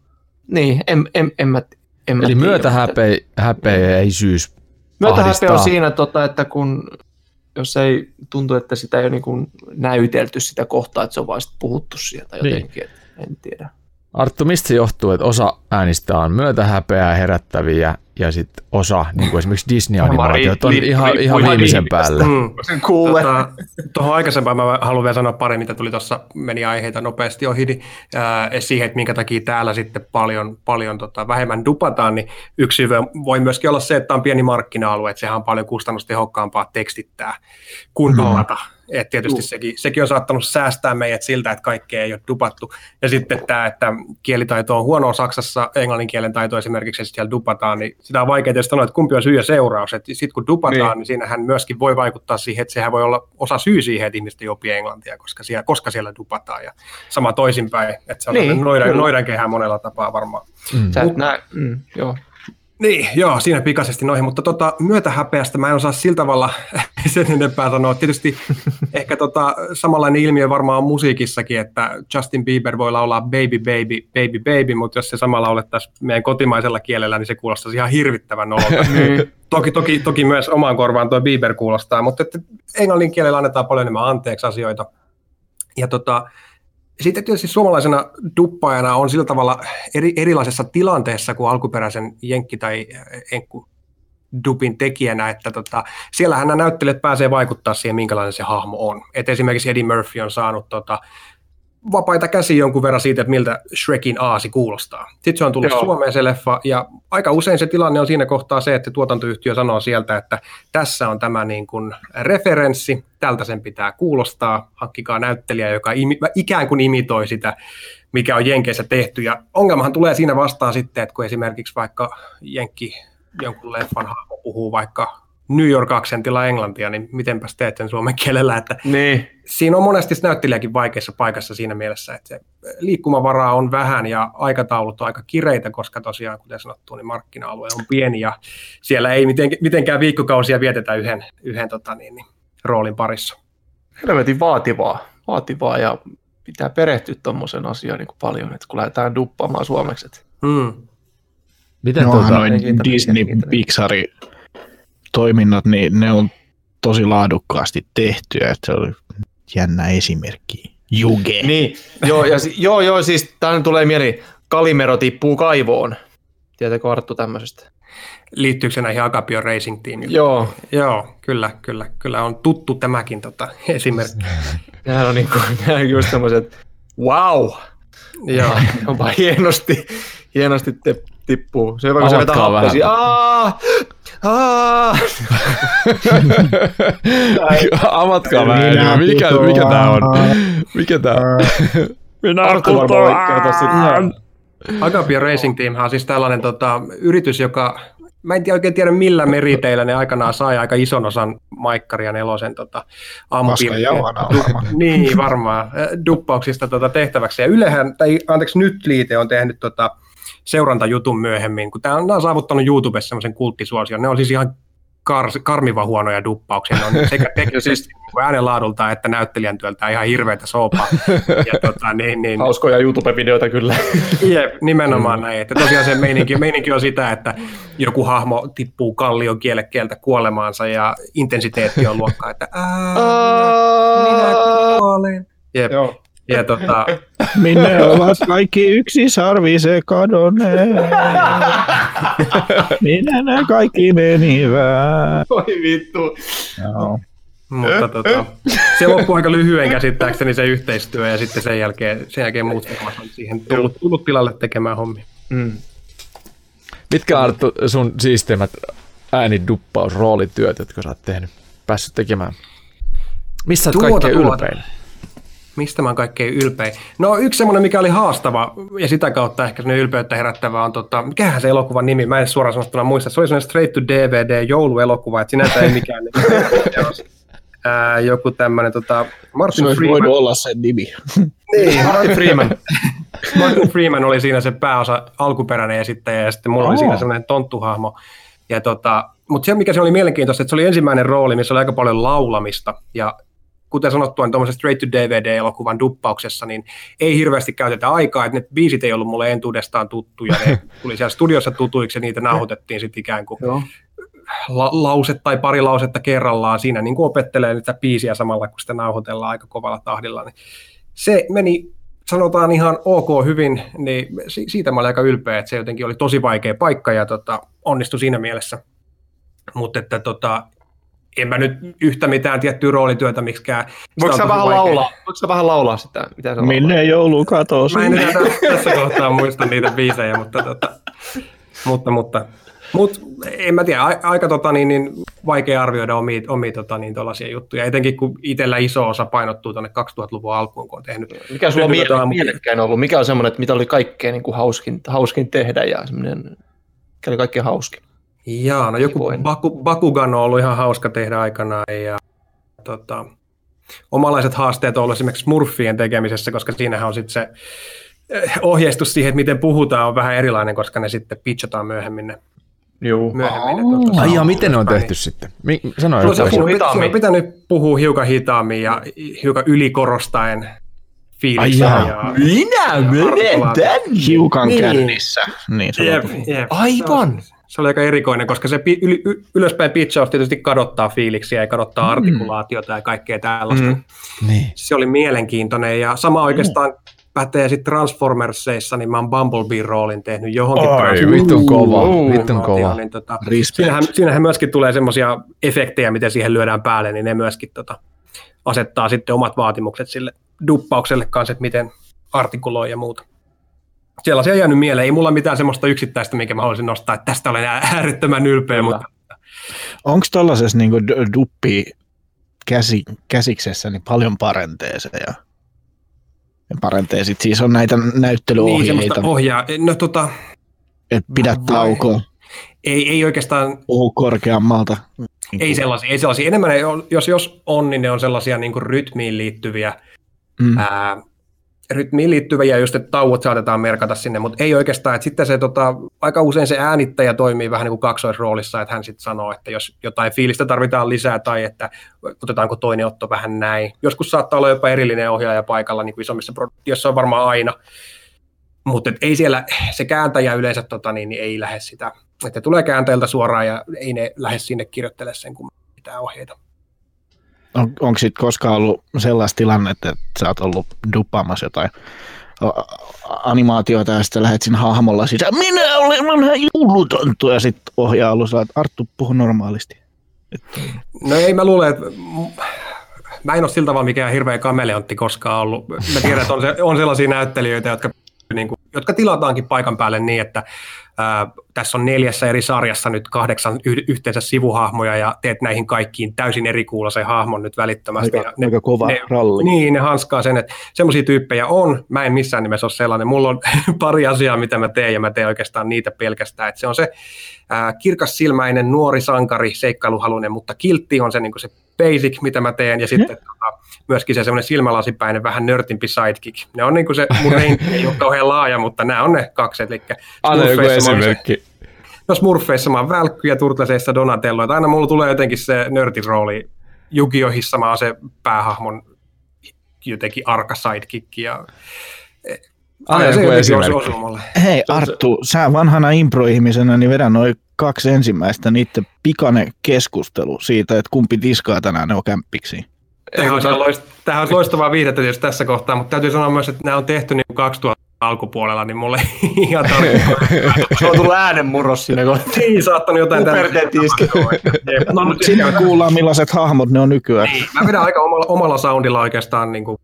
niin, en, en, en mä, en mä Eli myötähäpeä häpeä ei syys Myötähäpeä on siinä, tota, että kun jos ei tuntu, että sitä ei ole niin näytelty sitä kohtaa, että se on vain puhuttu sieltä niin. jotenkin, niin. en tiedä. Arttu, mistä se johtuu, että osa äänistä on myötähäpeää herättäviä ja sitten osa, niin kuin esimerkiksi Disney-animaatiot, on ihan, ihan viimeisen päälle. Mm. Tota, tuohon aikaisempaan mä haluan vielä sanoa pari, mitä tuli tuossa, meni aiheita nopeasti ohi, niin, äh, siihen, että minkä takia täällä sitten paljon, paljon tota, vähemmän dupataan, niin yksi syy voi myöskin olla se, että on pieni markkina-alue, että sehän on paljon kustannustehokkaampaa tekstittää kuin dupata. Mm et tietysti sekin, sekin on saattanut säästää meidät siltä, että kaikkea ei ole dupattu. Ja sitten tämä, että kielitaito on huonoa Saksassa, englannin kielen taito esimerkiksi, että siellä dupataan, niin sitä on vaikea tietysti sanoa, että kumpi on syy ja seuraus. Sitten kun dupataan, niin. niin siinähän myöskin voi vaikuttaa siihen, että sehän voi olla osa syy siihen, että ihmiset ei opi englantia, koska siellä, koska siellä dupataan. Ja sama toisinpäin, että se on niin, noidan, noidankehä monella tapaa varmaan. Mm. Sä et näe, mm, joo. Niin, joo, siinä pikaisesti noihin, mutta tota, myötähäpeästä mä en osaa sillä tavalla <laughs> sen enempää sanoa. Tietysti <laughs> ehkä tota, samanlainen ilmiö varmaan on musiikissakin, että Justin Bieber voi laulaa baby, baby, baby, baby, mutta jos se samalla laulettaisiin meidän kotimaisella kielellä, niin se kuulostaisi ihan hirvittävän nololta. <laughs> Niin. toki, toki, toki myös omaan korvaan tuo Bieber kuulostaa, mutta että englannin kielellä annetaan paljon enemmän anteeksi asioita. Ja tota, sitten tietysti suomalaisena duppaajana on sillä tavalla eri, erilaisessa tilanteessa kuin alkuperäisen jenkki- tai enkku dupin tekijänä, että tota, siellähän nämä näyttelijät pääsee vaikuttaa siihen, minkälainen se hahmo on. Et esimerkiksi Eddie Murphy on saanut tota, vapaita käsiä jonkun verran siitä, että miltä Shrekin aasi kuulostaa. Sitten se on tullut Joo. Suomeen se leffa, ja aika usein se tilanne on siinä kohtaa se, että tuotantoyhtiö sanoo sieltä, että tässä on tämä niin kuin referenssi, tältä sen pitää kuulostaa, hankkikaa näyttelijä, joka imi, ikään kuin imitoi sitä, mikä on Jenkeissä tehty, ja ongelmahan tulee siinä vastaan sitten, että kun esimerkiksi vaikka Jenkki jonkun leffan hahmo puhuu vaikka New York-aksentilla englantia, niin mitenpäs teet sen suomen kielellä, että niin. siinä on monesti näyttelijäkin vaikeassa paikassa siinä mielessä, että se liikkumavaraa on vähän ja aikataulut on aika kireitä, koska tosiaan, kuten sanottu, niin markkina-alue on pieni ja siellä ei mitenkään viikkokausia vietetä yhden, yhden tota niin, niin, roolin parissa. Helvetin vaativaa, vaativaa ja pitää perehtyä tuommoisen asiaan niin paljon, että kun lähdetään duppaamaan suomeksi. Hmm. Miten no, tuota, noin Disney, Pixari toiminnot, niin ne on tosi laadukkaasti tehtyä, että se oli jännä esimerkki. Juge. Niin, joo, ja, joo, joo, siis tämä tulee mieli, Kalimero tippuu kaivoon. Tiedätkö Arttu tämmöisestä? Liittyykö se näihin Agapio Racing Teamiin? Joo. Joo, kyllä, kyllä, kyllä on tuttu tämäkin tota, esimerkki. <laughs> Nämä on niin kuin, just tämmöiset, wow! Joo. <laughs> Onpa hienosti, hienosti te, tippuu. Se on kun se vetää happesi. <laughs> Avatkaa vähän. Mikä, mikä tää on? Mikä tää on? <laughs> Minä sitten. Agapia Racing Team on siis tällainen tota, yritys, joka mä en tiedä, oikein tiedä millä meriteillä ne aikanaan sai aika ison osan Maikkaria nelosen tota, varmaan. <laughs> niin, varmaan. Duppauksista tota, tehtäväksi. Ja Ylehän, tai anteeksi, nyt liite on tehnyt tota, seurantajutun myöhemmin, kun tämä on, on saavuttanut YouTubessa semmoisen kulttisuosion. Ne on siis ihan kar, karmiva huonoja duppauksia. Ne on <laughs> sekä teknisesti äänenlaadulta että näyttelijän työltä ihan hirveätä soopaa. <laughs> Ja, tota, niin, niin, Hauskoja YouTube-videoita kyllä. Jep, nimenomaan näin. Että tosiaan se meininki, meininki on sitä, että joku hahmo tippuu kallion kielekkeeltä kuolemaansa ja intensiteetti on luokkaa, että minä kuolen. Jep. Joo. Ja tota... Minne ovat kaikki yksi sarvise kadonneet? Minne ne kaikki menivät? Oi vittu. Joo. Mutta tota, se loppui aika lyhyen käsittääkseni se yhteistyö ja sitten sen jälkeen, sen jälkeen muut firmat on siihen tullut, tullut tilalle tekemään hommia. Mm. Mitkä Arttu sun siisteimmät ääniduppaus, roolityöt, jotka sä oot tehnyt, päässyt tekemään? Missä oot kaikkein ylpein? Mistä mä oon kaikkein ylpein? No yksi semmoinen, mikä oli haastava ja sitä kautta ehkä sinne ylpeyttä herättävä on, tota, mikähän se elokuvan nimi, mä en suoraan sanottuna muista, se oli semmoinen straight to DVD jouluelokuva, että sinänsä ei mikään <laughs> ää, joku tämmöinen tota, Martin se Freeman. voinut olla sen nimi. <laughs> niin, Martin Freeman. <laughs> Martin Freeman oli siinä se pääosa alkuperäinen esittäjä ja sitten mulla oh. oli siinä semmoinen tonttuhahmo. Ja tota, mutta se, mikä se oli mielenkiintoista, että se oli ensimmäinen rooli, missä oli aika paljon laulamista ja kuten sanottua, niin tuommoisen straight to DVD-elokuvan duppauksessa, niin ei hirveästi käytetä aikaa, että ne biisit ei ollut mulle entuudestaan tuttuja, ne <laughs> tuli siellä studiossa tutuiksi ja niitä nauhoitettiin sitten ikään kuin la- lause tai pari lausetta kerrallaan siinä niin kuin opettelee niitä biisiä samalla, kun sitä nauhoitellaan aika kovalla tahdilla. Niin se meni sanotaan ihan ok hyvin, niin siitä mä olin aika ylpeä, että se jotenkin oli tosi vaikea paikka ja tota, onnistui siinä mielessä. Mutta että tota, en mä nyt yhtä mitään tiettyä roolityötä miksikään. Voiko sä vähän laulaa? Voiko sä vähän laulaa sitä? Mitä Minne joulu katosi? Mä en enää tässä kohtaa muista niitä biisejä, mutta, tota, mutta, mutta mutta en mä tiedä, aika tota, niin, niin, vaikea arvioida omia, omia tota, niin, juttuja, etenkin kun itsellä iso osa painottuu tuonne 2000-luvun alkuun, kun on tehnyt. Mikä sulla on miele- mielekkäin ollut? Mikä on semmoinen, että mitä oli kaikkein niin kuin hauskin, hauskin tehdä ja semmoinen, mikä oli kaikkein hauskin? Jaa, no joku Baku, Bakugan on ollut ihan hauska tehdä aikanaan ja tota, omalaiset haasteet on ollut esimerkiksi Smurfien tekemisessä, koska siinähän on sitten se eh, ohjeistus siihen, että miten puhutaan on vähän erilainen, koska ne sitten pitchataan myöhemmin ne Joo. Myöhemmin, oh. Ai ja miten ne on tehty niin. sitten? Mi- sano no, se, on, pitänyt puhua hiukan hitaammin ja hiukan ylikorostaen fiiliksiä. Ja, Minä menen tänne! Hiukan niin. kännissä. Niin, jep, jep. Aivan! se oli aika erikoinen, koska se yl, yl, ylöspäin pitchaus tietysti kadottaa fiiliksiä ja kadottaa mm. artikulaatiota ja kaikkea tällaista. Mm. Niin. Se oli mielenkiintoinen ja sama oikeastaan pätee sitten Transformersseissa, niin mä oon Bumblebee-roolin tehnyt johonkin. Ai, vittun kova, vittun kova. Niin, tota, siinähän, siinähän myöskin tulee semmoisia efektejä, miten siihen lyödään päälle, niin ne myöskin tota, asettaa sitten omat vaatimukset sille duppaukselle kanssa, että miten artikuloi ja muuta. Sellaisia on jäänyt mieleen. Ei mulla mitään semmoista yksittäistä, minkä mä haluaisin nostaa, että tästä olen äärettömän ylpeä, Kyllä. mutta Onko tuollaisessa niinku d- duppi käsi, käsiksessä niin paljon parenteeseja? Ja parenteesit siis on näitä niin näyttelyohjeita, semmoista ohjaa. No tota, että pidä taukoa, ei, ei oikeastaan puhu korkeammalta. Ei sellaisia, ei sellaisia. Enemmän ne on, jos, jos on, niin ne on sellaisia niin kuin rytmiin liittyviä, Mm. ää, rytmiin liittyviä, just että tauot saatetaan merkata sinne, mutta ei oikeastaan, että sitten se tota, aika usein se äänittäjä toimii vähän niin kuin kaksoisroolissa, että hän sitten sanoo, että jos jotain fiilistä tarvitaan lisää tai että otetaanko toinen otto vähän näin. Joskus saattaa olla jopa erillinen ohjaaja paikalla niin kuin isommissa produktioissa on varmaan aina, mutta ei siellä, se kääntäjä yleensä tota, niin, niin ei lähde sitä, että tulee kääntäjältä suoraan ja ei ne lähde sinne kirjoittele sen, kun pitää ohjeita. On, onko sitten koskaan ollut sellaista tilannetta, että sä oot ollut duppaamassa jotain animaatioita ja sitten lähdet siinä hahmolla sisään, minä olen vanha joulutonttu ja sitten ohjaa ollut sillä, että Arttu puhu normaalisti. No ei, mä luulen, että mä en ole sillä tavalla mikään hirveä kameleontti koskaan ollut. Mä tiedän, että on, se, on sellaisia näyttelijöitä, jotka, niin kuin, jotka tilataankin paikan päälle niin, että ää, tässä on neljässä eri sarjassa nyt kahdeksan y- yhteensä sivuhahmoja ja teet näihin kaikkiin täysin eri kuulosen hahmon nyt välittömästi. Aika, ja ne, aika kova ne, ralli. niin, ne hanskaa sen, että semmoisia tyyppejä on. Mä en missään nimessä ole sellainen. Mulla on <laughs> pari asiaa, mitä mä teen, ja mä teen oikeastaan niitä pelkästään. Et se on se ää, kirkassilmäinen, nuori sankari, seikkailuhalunen, mutta kiltti on se, niin se basic, mitä mä teen, ja sitten tota, myöskin se semmoinen silmälasipäinen, vähän nörtimpi sidekick. Ne on niin kuin se, mun range <laughs> ei ole kauhean laaja, mutta nämä on ne kaksi. Eli Anna joku oon se- esimerkki. No Smurfeissa mä oon Välkky ja Turtleseissa Donatello. Että aina mulla tulee jotenkin se nörtin rooli. Yu-Gi-Ohissa mä oon se päähahmon jotenkin arka sidekick. Ja... Aina se joku esimerkki. Hei Arttu, sä vanhana impro-ihmisenä, niin vedä noin kaksi ensimmäistä niiden pikane keskustelu siitä, että kumpi tiskaa tänään ne on kämppiksi. Tämähän olisi, loist- tämähän olisi loistavaa viihdettä tietysti tässä kohtaa, mutta täytyy sanoa myös, että nämä on tehty niin 2000 alkupuolella, niin mulle ei <laughs> ihan tarvitse. <laughs> Se on tullut äänenmurros siinä kohtaa. <laughs> niin, saattanut jotain Puberteetti iski. Jep. No, mutta sinne kuullaan millaiset hahmot ne on nykyään. Niin, mä vedän aika omalla, omalla soundilla oikeastaan. Niin kuin,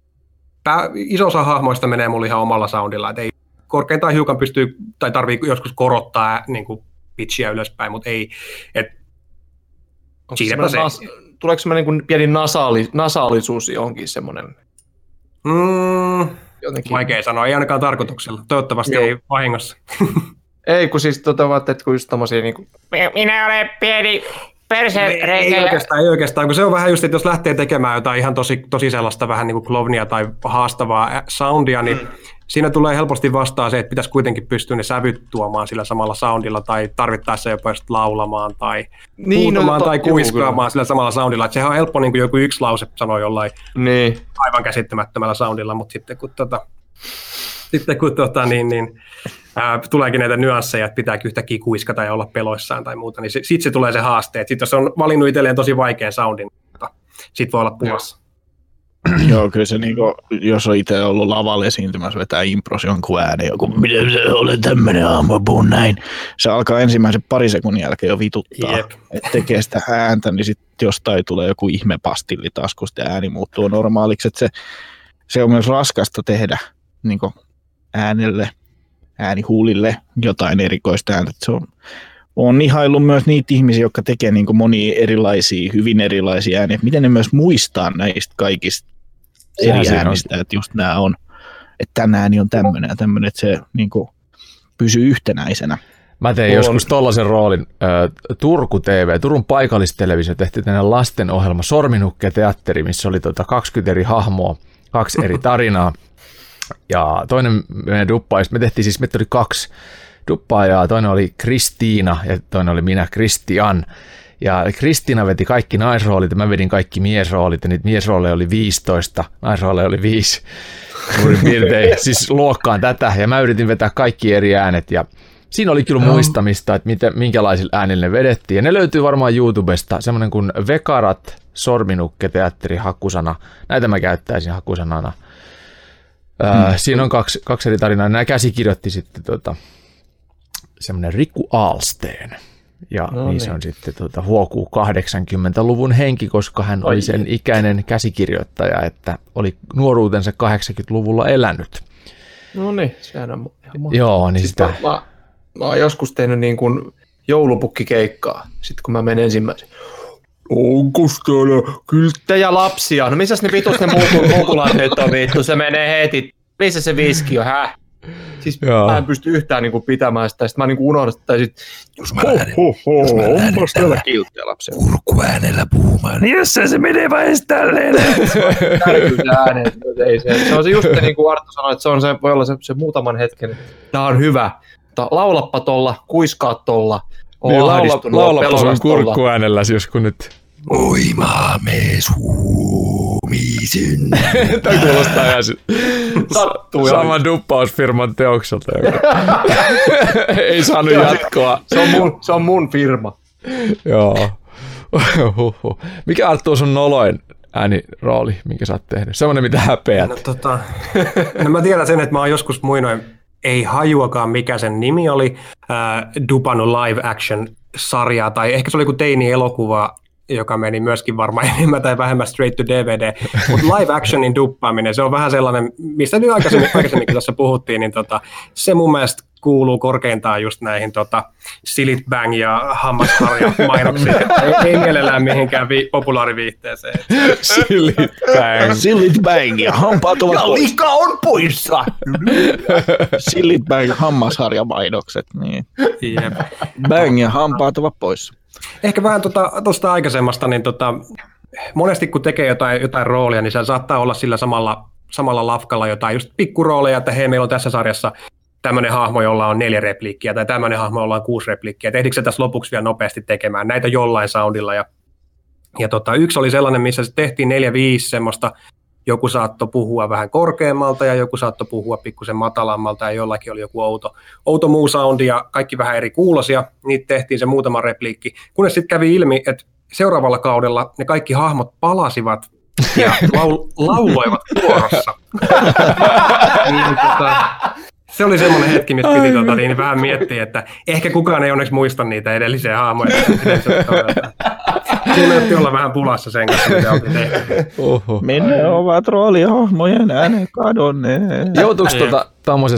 pää, iso osa hahmoista menee mulle ihan omalla soundilla. Et ei, korkeintaan hiukan pystyy, tai tarvii joskus korottaa niin kuin pitchiä ylöspäin, mutta ei. Et, Siinäpä semmoinen se. nas- Tuleeko semmoinen niin pieni nasaali, nasaalisuus johonkin semmoinen mm, jotenkin? vaikea sanoa, ei ainakaan tarkoituksella. Toivottavasti Joo. ei vahingossa. <laughs> Ei, kun siis tota, että kun just tommosia niinku, Minä olen pieni ei, perserenkele. oikeastaan, ei oikeastaan, kun se on vähän just, että jos lähtee tekemään jotain ihan tosi, tosi sellaista vähän niin kuin klovnia tai haastavaa soundia, niin mm. siinä tulee helposti vastaan se, että pitäisi kuitenkin pystyä ne sävyt tuomaan sillä samalla soundilla tai tarvittaessa jopa just laulamaan tai Niin, huutamaan no, tai tot- juu, kuiskaamaan sillä samalla soundilla. Että sehän on helppo niin kuin joku yksi lause sanoa jollain niin. aivan käsittämättömällä soundilla, mutta sitten kun, tota, sitten kun tota, niin, niin, ää, tuleekin näitä nyansseja, että pitääkin yhtäkkiä kuiskata ja olla peloissaan tai muuta, niin sitten se tulee se haaste. Sitten jos on valinnut itselleen tosi vaikean soundin, sitten voi olla pulassa. <clears throat> Joo, kyllä se niinku, jos on itse ollut lavalla esiintymässä, vetää impros jonkun äänen, joku, miten se olen tämmöinen aamu, puhun näin. Se alkaa ensimmäisen pari sekunnin jälkeen jo vituttaa, Jep. että tekee sitä ääntä, niin sitten jostain tulee joku ihme pastilli taskusta ja ääni muuttuu normaaliksi. Että se, se on myös raskasta tehdä niin äänelle, äänihuulille jotain erikoista ääntä. Se on, on ihaillut myös niitä ihmisiä, jotka tekee niin monia erilaisia, hyvin erilaisia ääniä. Miten ne myös muistaa näistä kaikista Sehän eri siinä on. äänistä, että just nämä on, että tämä ääni on tämmöinen ja tämmöinen, että se niin kuin, pysyy yhtenäisenä. Mä tein Mulla joskus tollaisen roolin. Turku TV, Turun paikallistelevisio tehtiin tänne lastenohjelma Sorminukke teatteri, missä oli tota 20 eri hahmoa, kaksi eri tarinaa. Ja toinen meidän duppaajista, me tehtiin siis, meitä oli kaksi duppaajaa, toinen oli Kristiina ja toinen oli minä, Kristian. Ja Kristiina veti kaikki naisroolit ja mä vedin kaikki miesroolit ja niitä miesrooleja oli 15, naisrooleja oli 5 suurin piirtein, <laughs> siis luokkaan tätä ja mä yritin vetää kaikki eri äänet ja siinä oli kyllä muistamista, että miten, minkälaisilla äänillä ne vedettiin ja ne löytyy varmaan YouTubesta, semmoinen kuin Vekarat, Sorminukke, teatteri, hakusana, näitä mä käyttäisin hakusanana. Ää, siinä on kaksi, kaksi eri tarinaa. Nämä käsikirjoitti sitten tota, semmoinen Rikku Alsteen. Ja no niin, niin se on sitten tuota, huokuu 80-luvun henki, koska hän oli sen ikäinen käsikirjoittaja, että oli nuoruutensa 80-luvulla elänyt. No niin, sehän on ihan Joo, niin siis sitä... Mä, mä, mä oon joskus tehnyt niin kuin joulupukkikeikkaa, sitten kun mä menen ensimmäisen. Onko täällä kylttejä lapsia? No missä ne vitus ne mukulat nyt on vittu? Se menee heti. Missä se viski on, häh? Siis Joo. mä en pysty yhtään niinku pitämään sitä. Sitten mä niinku unohdan sitä. Sit, jos mä lähden, ho, ho, jos mä lähden täällä kilttejä lapsia. kurkkuäänellä puhumaan, niin jos se menee vaan edes tälleen. <laughs> äänet, ei se. Se on se just niin kuin niinku Arttu sanoi, että se on se, voi olla se, se muutaman hetken. Tää on hyvä. Laulappa tolla, kuiskaa tolla. Niin, laula, laulappa sun kurkkuäänellä, jos kun nyt Voimaamme suomisen. <laughs> Tämä kuulostaa ihan Sattuu Sama duppausfirman teokselta. <laughs> Ei saanut jatkoa. Se on mun, se on mun firma. Joo. <laughs> Mikä Arttu on sun noloin äänirooli, minkä sä oot tehnyt? Semmoinen, mitä häpeät. No, tota, no mä tiedän sen, että mä oon joskus muinoin, ei hajuakaan mikä sen nimi oli, äh, dupannut live action sarjaa, tai ehkä se oli kuin teini-elokuva, joka meni myöskin varmaan <laughs> enemmän tai vähemmän straight to DVD, mutta live actionin duppaaminen, se on vähän sellainen, mistä nyt aikaisemmin, aikaisemminkin tässä puhuttiin, niin tota, se mun mielestä kuuluu korkeintaan just näihin tota, Silit Bang ja Hammasharja mainoksiin. <laughs> ei, ei mielellään mihinkään vi- populaariviihteeseen. Silit Bang. Silit Bang ja hampaat ovat ja pois. lika on poissa. Silit Bang hammasharja mainokset. Niin. Yep. Bang ja hampaat ovat poissa. Ehkä vähän tuosta tota, aikaisemmasta, niin tota, monesti kun tekee jotain, jotain roolia, niin se saattaa olla sillä samalla, samalla lafkalla jotain just pikkurooleja, että hei, meillä on tässä sarjassa tämmöinen hahmo, jolla on neljä repliikkiä, tai tämmöinen hahmo, jolla on kuusi repliikkiä. Ehdikö se tässä lopuksi vielä nopeasti tekemään näitä jollain soundilla? Ja, ja tota, yksi oli sellainen, missä se tehtiin neljä, viisi semmoista joku saattoi puhua vähän korkeammalta ja joku saattoi puhua pikkusen matalammalta ja jollakin oli joku outo, outo muu soundi ja kaikki vähän eri kuulosia. Niitä tehtiin se muutama repliikki, kunnes sitten kävi ilmi, että seuraavalla kaudella ne kaikki hahmot palasivat ja <laughs> laul- lauloivat kuorossa. <laughs> niin, tota, se oli semmoinen hetki, missä piti tota, niin, vähän miettiä, että ehkä kukaan ei onneksi muista niitä edellisiä haamoja. Siinä otti olla vähän pulassa sen kanssa, mitä oltiin tehty. Minne ovat roolihahmojen äänet kadonneet? Joutuiko tuota,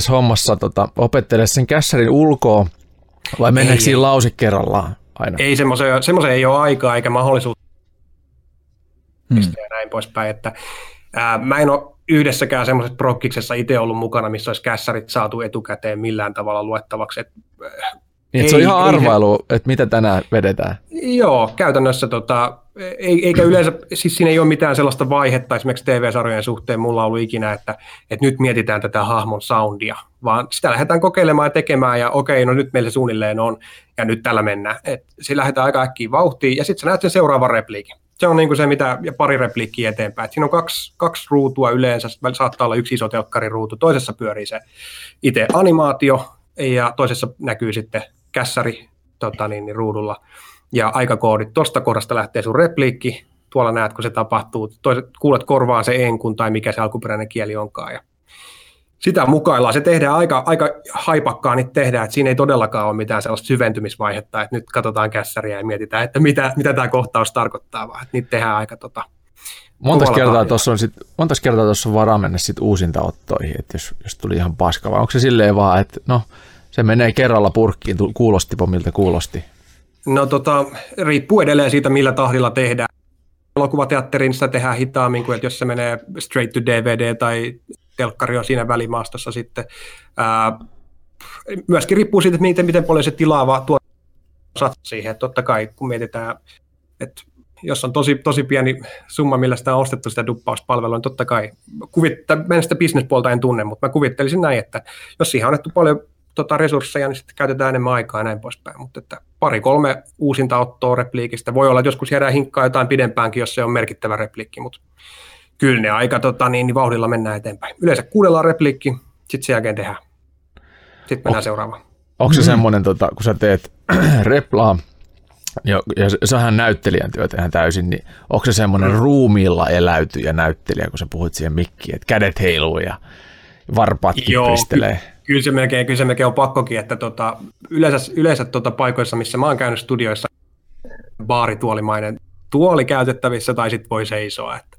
hommassa tota, opettele sen kässärin ulkoa vai mennäänkö siinä lause kerrallaan aina? Ei, semmoisen, semmoisen ei ole aikaa eikä mahdollisuutta hmm. ja näin poispäin. Että, ää, mä en ole yhdessäkään semmoisessa prokkiksessa itse ollut mukana, missä olisi kässärit saatu etukäteen millään tavalla luettavaksi. Et, niin, ei, se on ihan arvailu, se, että mitä tänään vedetään. Joo, käytännössä tota, ei, eikä yleensä, siis siinä ei ole mitään sellaista vaihetta esimerkiksi TV-sarjojen suhteen mulla on ollut ikinä, että, että nyt mietitään tätä hahmon soundia, vaan sitä lähdetään kokeilemaan ja tekemään ja okei, no nyt meillä se suunnilleen on ja nyt tällä mennään. Et se lähdetään aika äkkiä vauhtiin ja sitten sä näet sen seuraavan repliikin se on niin kuin se, mitä, ja pari repliikkiä eteenpäin. Et siinä on kaksi, kaksi ruutua yleensä, saattaa olla yksi iso telkkariruutu, toisessa pyörii se itse animaatio, ja toisessa näkyy sitten kässäri tota niin, niin ruudulla, ja aikakoodit. Tuosta kohdasta lähtee sun repliikki, tuolla näet, kun se tapahtuu. Toiset, kuulet korvaan se enkun tai mikä se alkuperäinen kieli onkaan, ja sitä mukaillaan. Se tehdään aika, aika haipakkaan, niin tehdään, että siinä ei todellakaan ole mitään sellaista syventymisvaihetta, että nyt katsotaan kässäriä ja mietitään, että mitä, mitä tämä kohtaus tarkoittaa, vaan että niitä tehdään aika tota, Monta kertaa tuossa on, sit, monta kertaa tuossa on varaa mennä sit uusintaottoihin, että jos, jos tuli ihan paska, vai onko se silleen vaan, että no, se menee kerralla purkkiin, kuulostipa miltä kuulosti? No tota, riippuu edelleen siitä, millä tahdilla tehdään. Elokuvateatterin sitä tehdään hitaammin kuin, että jos se menee straight to DVD tai telkkari on siinä välimaastossa sitten. Myöskin riippuu siitä, miten, miten paljon se tilaava tuo siihen. Totta kai, kun mietitään, että jos on tosi, tosi pieni summa, millä sitä on ostettu sitä duppauspalvelua, niin totta kai, kuvittaa, mä en sitä bisnespuolta en tunne, mutta mä kuvittelisin näin, että jos siihen on annettu paljon tota, resursseja, niin sitten käytetään enemmän aikaa ja näin poispäin. Mutta että pari-kolme uusinta ottoa repliikistä. Voi olla, että joskus jäädään hinkkaa jotain pidempäänkin, jos se on merkittävä repliikki, mutta kyllä ne aika tota, niin, niin vauhdilla mennään eteenpäin. Yleensä kuudellaan repliikki, sitten sen jälkeen tehdään. Sitten mennään oh. seuraavaan. Onko se semmoinen, tota, kun sä teet <clears throat> replaa, ja, ja sähän näyttelijän työt ihan täysin, niin onko se semmoinen mm. ruumiilla eläytyjä näyttelijä, kun sä puhut siihen mikkiin, että kädet heiluu ja, varpaatkin Joo, pristelee. Kyllä se melkein, kyllä se melkein on pakkokin, että tota, yleensä, yleensä tota paikoissa, missä mä oon käynyt studioissa, baarituolimainen tuoli käytettävissä tai sitten voi seisoa. Että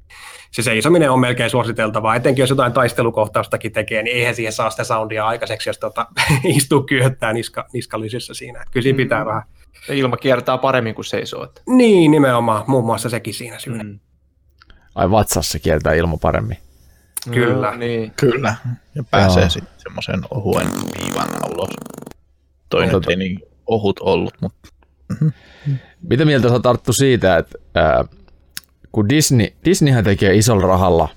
se seisominen on melkein suositeltavaa, etenkin jos jotain taistelukohtaustakin tekee, niin eihän siihen saa sitä soundia aikaiseksi, jos tota, <laughs> istuu kyöttää niska, niskallisissa siinä. Että kyllä siinä pitää vähän. Ja ilma kiertää paremmin kuin seisoo. Että. Niin, nimenomaan, muun muassa sekin siinä syynä. Mm. Ai vatsassa kieltää ilma paremmin. Kyllä. No, niin. Kyllä. Ja pääsee Joo. sitten semmoisen ohuen viivan ulos. Toinen Tota- ei niin ohut ollut, mutta Mitä mieltä sä oot Arttu siitä, että ää, kun Disney, Disneyhän tekee isolla rahalla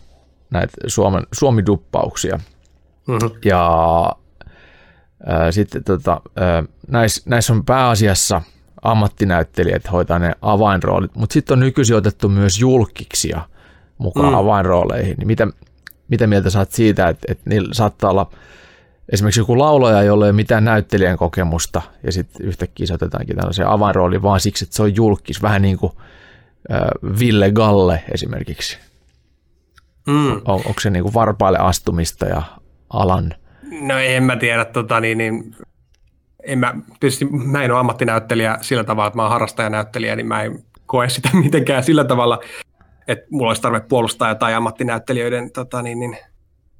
näitä Suomen, suomiduppauksia, Mm-hmm. ja ää, sitten tota, ää, näissä näissä on pääasiassa ammattinäyttelijät hoitaa ne avainroolit, mutta sitten on nykyisin otettu myös julkiksia mukaan Mm. avainrooleihin. Niin mitä, mitä mieltä saat siitä, että, että niillä saattaa olla esimerkiksi joku laulaja, jolla ei ole mitään näyttelijän kokemusta, ja sitten yhtäkkiä se otetaankin tällaisen avainrooli vaan siksi, että se on julkis, vähän niin kuin äh, Ville Galle esimerkiksi. Mm. On, onko se niin kuin varpaille astumista ja alan? No en mä tiedä, tota, niin, niin, en mä, tietysti mä en ole ammattinäyttelijä sillä tavalla, että mä oon harrastajanäyttelijä, niin mä en koe sitä <laughs> mitenkään sillä tavalla, että mulla olisi tarve puolustaa jotain ammattinäyttelijöiden tota, niin, niin,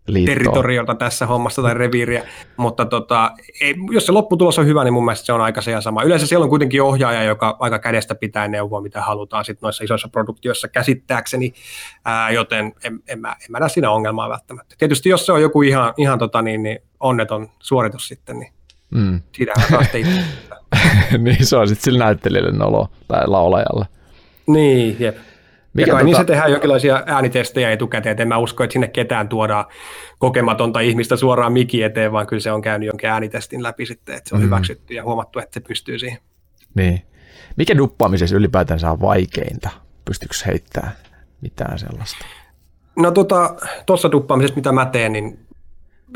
liittoon? territoriota tässä hommassa tai reviiriä, mutta tota, ei, jos se lopputulos on hyvä, niin mun mielestä se on aika se ja sama. Yleensä siellä on kuitenkin ohjaaja, joka aika kädestä pitää neuvoa, mitä halutaan sit noissa isoissa produktioissa käsittääkseni, ää, joten en, en, mä, en mä näe siinä ongelmaa välttämättä. Tietysti jos se on joku ihan, ihan tota, niin, niin onneton suoritus sitten, niin Mm. sitten itse. <laughs> niin se on sitten sillä näyttelijälle nolo tai laulajalle. Niin, jep. Mikä ja kai tota... niin tota- se tehdään jonkinlaisia äänitestejä etukäteen, että en mä usko, että sinne ketään tuodaan kokematonta ihmistä suoraan miki eteen, vaan kyllä se on käynyt jonkin äänitestin läpi sitten, että se on mm. hyväksytty ja huomattu, että se pystyy siihen. Niin. Mikä duppaamisessa ylipäätänsä on vaikeinta? Pystyykö heittämään mitään sellaista? No tuossa tota, duppaamisessa, mitä mä teen, niin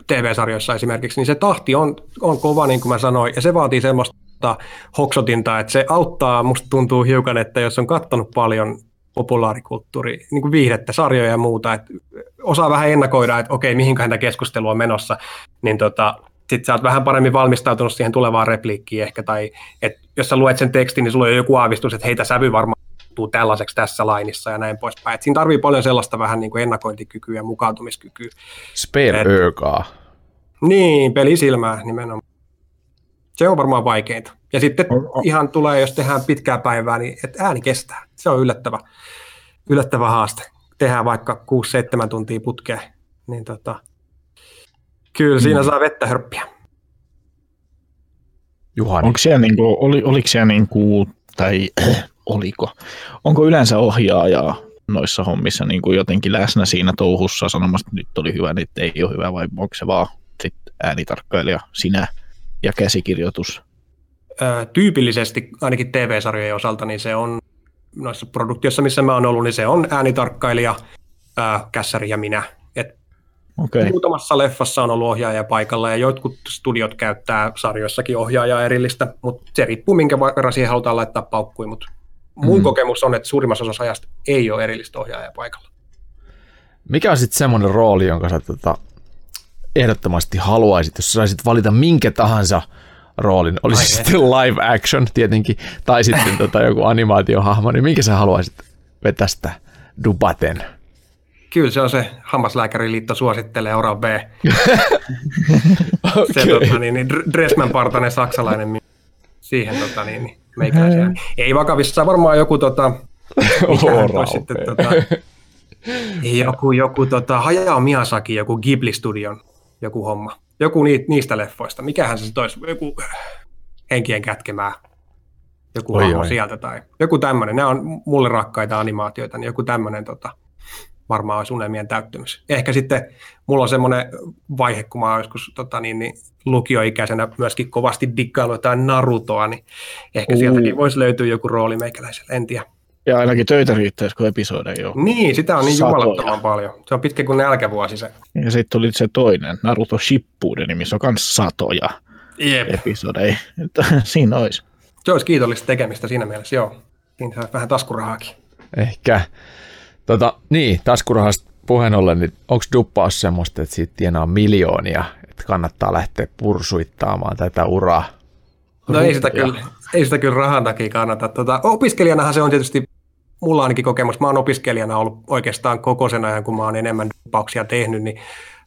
TV-sarjoissa esimerkiksi, niin se tahti on, on kova, niin kuin mä sanoin, ja se vaatii semmoista hoksotinta, että se auttaa, musta tuntuu hiukan, että jos on katsonut paljon populaarikulttuuri, niin kuin viihdettä, sarjoja ja muuta, että osaa vähän ennakoida, että okei, mihinköhän tämä keskustelu on menossa, niin tota, sitten sä oot vähän paremmin valmistautunut siihen tulevaan repliikkiin ehkä, tai että jos sä luet sen tekstin, niin sulla on jo joku aavistus, että heitä sävy varmaan muuttuu tällaiseksi tässä lainissa ja näin poispäin. Et siinä tarvii paljon sellaista vähän niin kuin ennakointikykyä ja mukautumiskykyä. Spare Et- ökaa. Niin, pelisilmää nimenomaan. Se on varmaan vaikeinta. Ja sitten ihan tulee, jos tehdään pitkää päivää, niin että ääni kestää. Se on yllättävä, yllättävä haaste. Tehdään vaikka 6-7 tuntia putkeen, niin tota, kyllä siinä saa vettä hörppiä. Juhani. onko siellä niinku, oli, oliko siellä niinku, tai <clears throat> oliko, onko yleensä ohjaajaa noissa hommissa niinku jotenkin läsnä siinä touhussa sanomassa, että nyt oli hyvä, nyt ei ole hyvä, vai onko se vaan sit äänitarkkailija, sinä ja käsikirjoitus? Ö, tyypillisesti, ainakin TV-sarjojen osalta, niin se on noissa produktioissa, missä mä oon ollut, niin se on äänitarkkailija, ö, kässäri ja minä. Et okay. Muutamassa leffassa on ollut ohjaaja paikalla ja jotkut studiot käyttää sarjoissakin ohjaajaa erillistä, mutta se riippuu minkä verran siihen halutaan laittaa paukkui, mutta mun Mm. kokemus on, että suurimmassa osassa ajasta ei ole erillistä ohjaajaa paikalla. Mikä on sitten semmoinen rooli, jonka sä tota, ehdottomasti haluaisit, jos sä saisit valita minkä tahansa roolin, olisi Ai se sitten live action tietenkin, tai sitten tota, joku animaatiohahmo, niin minkä sä haluaisit vetästä dubaten? Kyllä se on se Hammaslääkäriliitto suosittelee Ora B. <laughs> se Okei. tota, niin, niin, Dr- Dressman partainen saksalainen siihen tota, niin, niin, meikäläisiä. Ei vakavissa, varmaan joku tota, mikähän Ora olisi sitten, tota, joku, joku tota, Hayao Miyazaki, joku Ghibli-studion joku homma. Joku ni, niistä leffoista. Mikähän se sitten olisi? Joku henkien kätkemää. Joku Oi, oi. sieltä tai joku tämmöinen. Nämä on mulle rakkaita animaatioita, niin joku tämmöinen tota, varmaan olisi unelmien täyttymys. Ehkä sitten mulla on semmoinen vaihe, kun mä oon joskus tota, niin, niin, lukioikäisenä myöskin kovasti dikkailu jotain Narutoa, niin ehkä Uu. sieltäkin voisi löytyä joku rooli meikäläiselle, en tiedä. Ja ainakin töitä riittäisi, kun episodeja ei ole. Niin, sitä on niin Satoja. jumalattoman paljon. Se on pitkä kuin nälkävuosi se. Ja sitten oli se toinen, Naruto Shippuden, missä on myös satoja Jep. episodeja. <laughs> Siinä olisi. Se olisi kiitollista tekemistä siinä mielessä, joo. Siinä saa vähän taskurahaakin. Ehkä. Tota, niin, taskurahasta puheen ollen, niin onko duppaus semmoista, että siitä tienaa miljoonia, että kannattaa lähteä pursuittaamaan tätä uraa? No ei sitä kyllä, ei sitä kyllä rahan takia kannata. Tota, opiskelijanahan se on tietysti, mulla ainakin kokemus, mä oon opiskelijana ollut oikeastaan koko sen ajan, kun mä oon enemmän duppauksia tehnyt, niin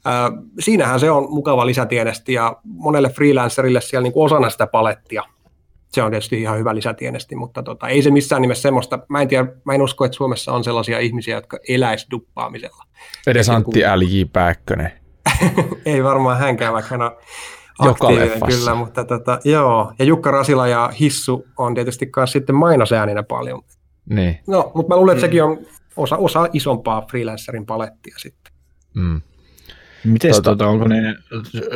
ää, siinähän se on mukava lisätienesti ja monelle freelancerille siellä niin kuin osana sitä palettia. Se on tietysti ihan hyvä lisätienesti, mutta tota, ei se missään nimessä semmoista, mä en, tiedä, mä en usko, että Suomessa on sellaisia ihmisiä, jotka eläis duppaamisella. Edes Antti L.J. Pääkkönen. <laughs> ei varmaan hänkään, vaikka hän on Joka aktiivinen kyllä, mutta tota, joo. Ja Jukka Rasila ja Hissu on tietysti myös sitten mainosääninä paljon. Niin. No, mutta mä luulen, että sekin on osa, osa isompaa freelancerin palettia sitten. Mm. Mites Tota- tota, onko ne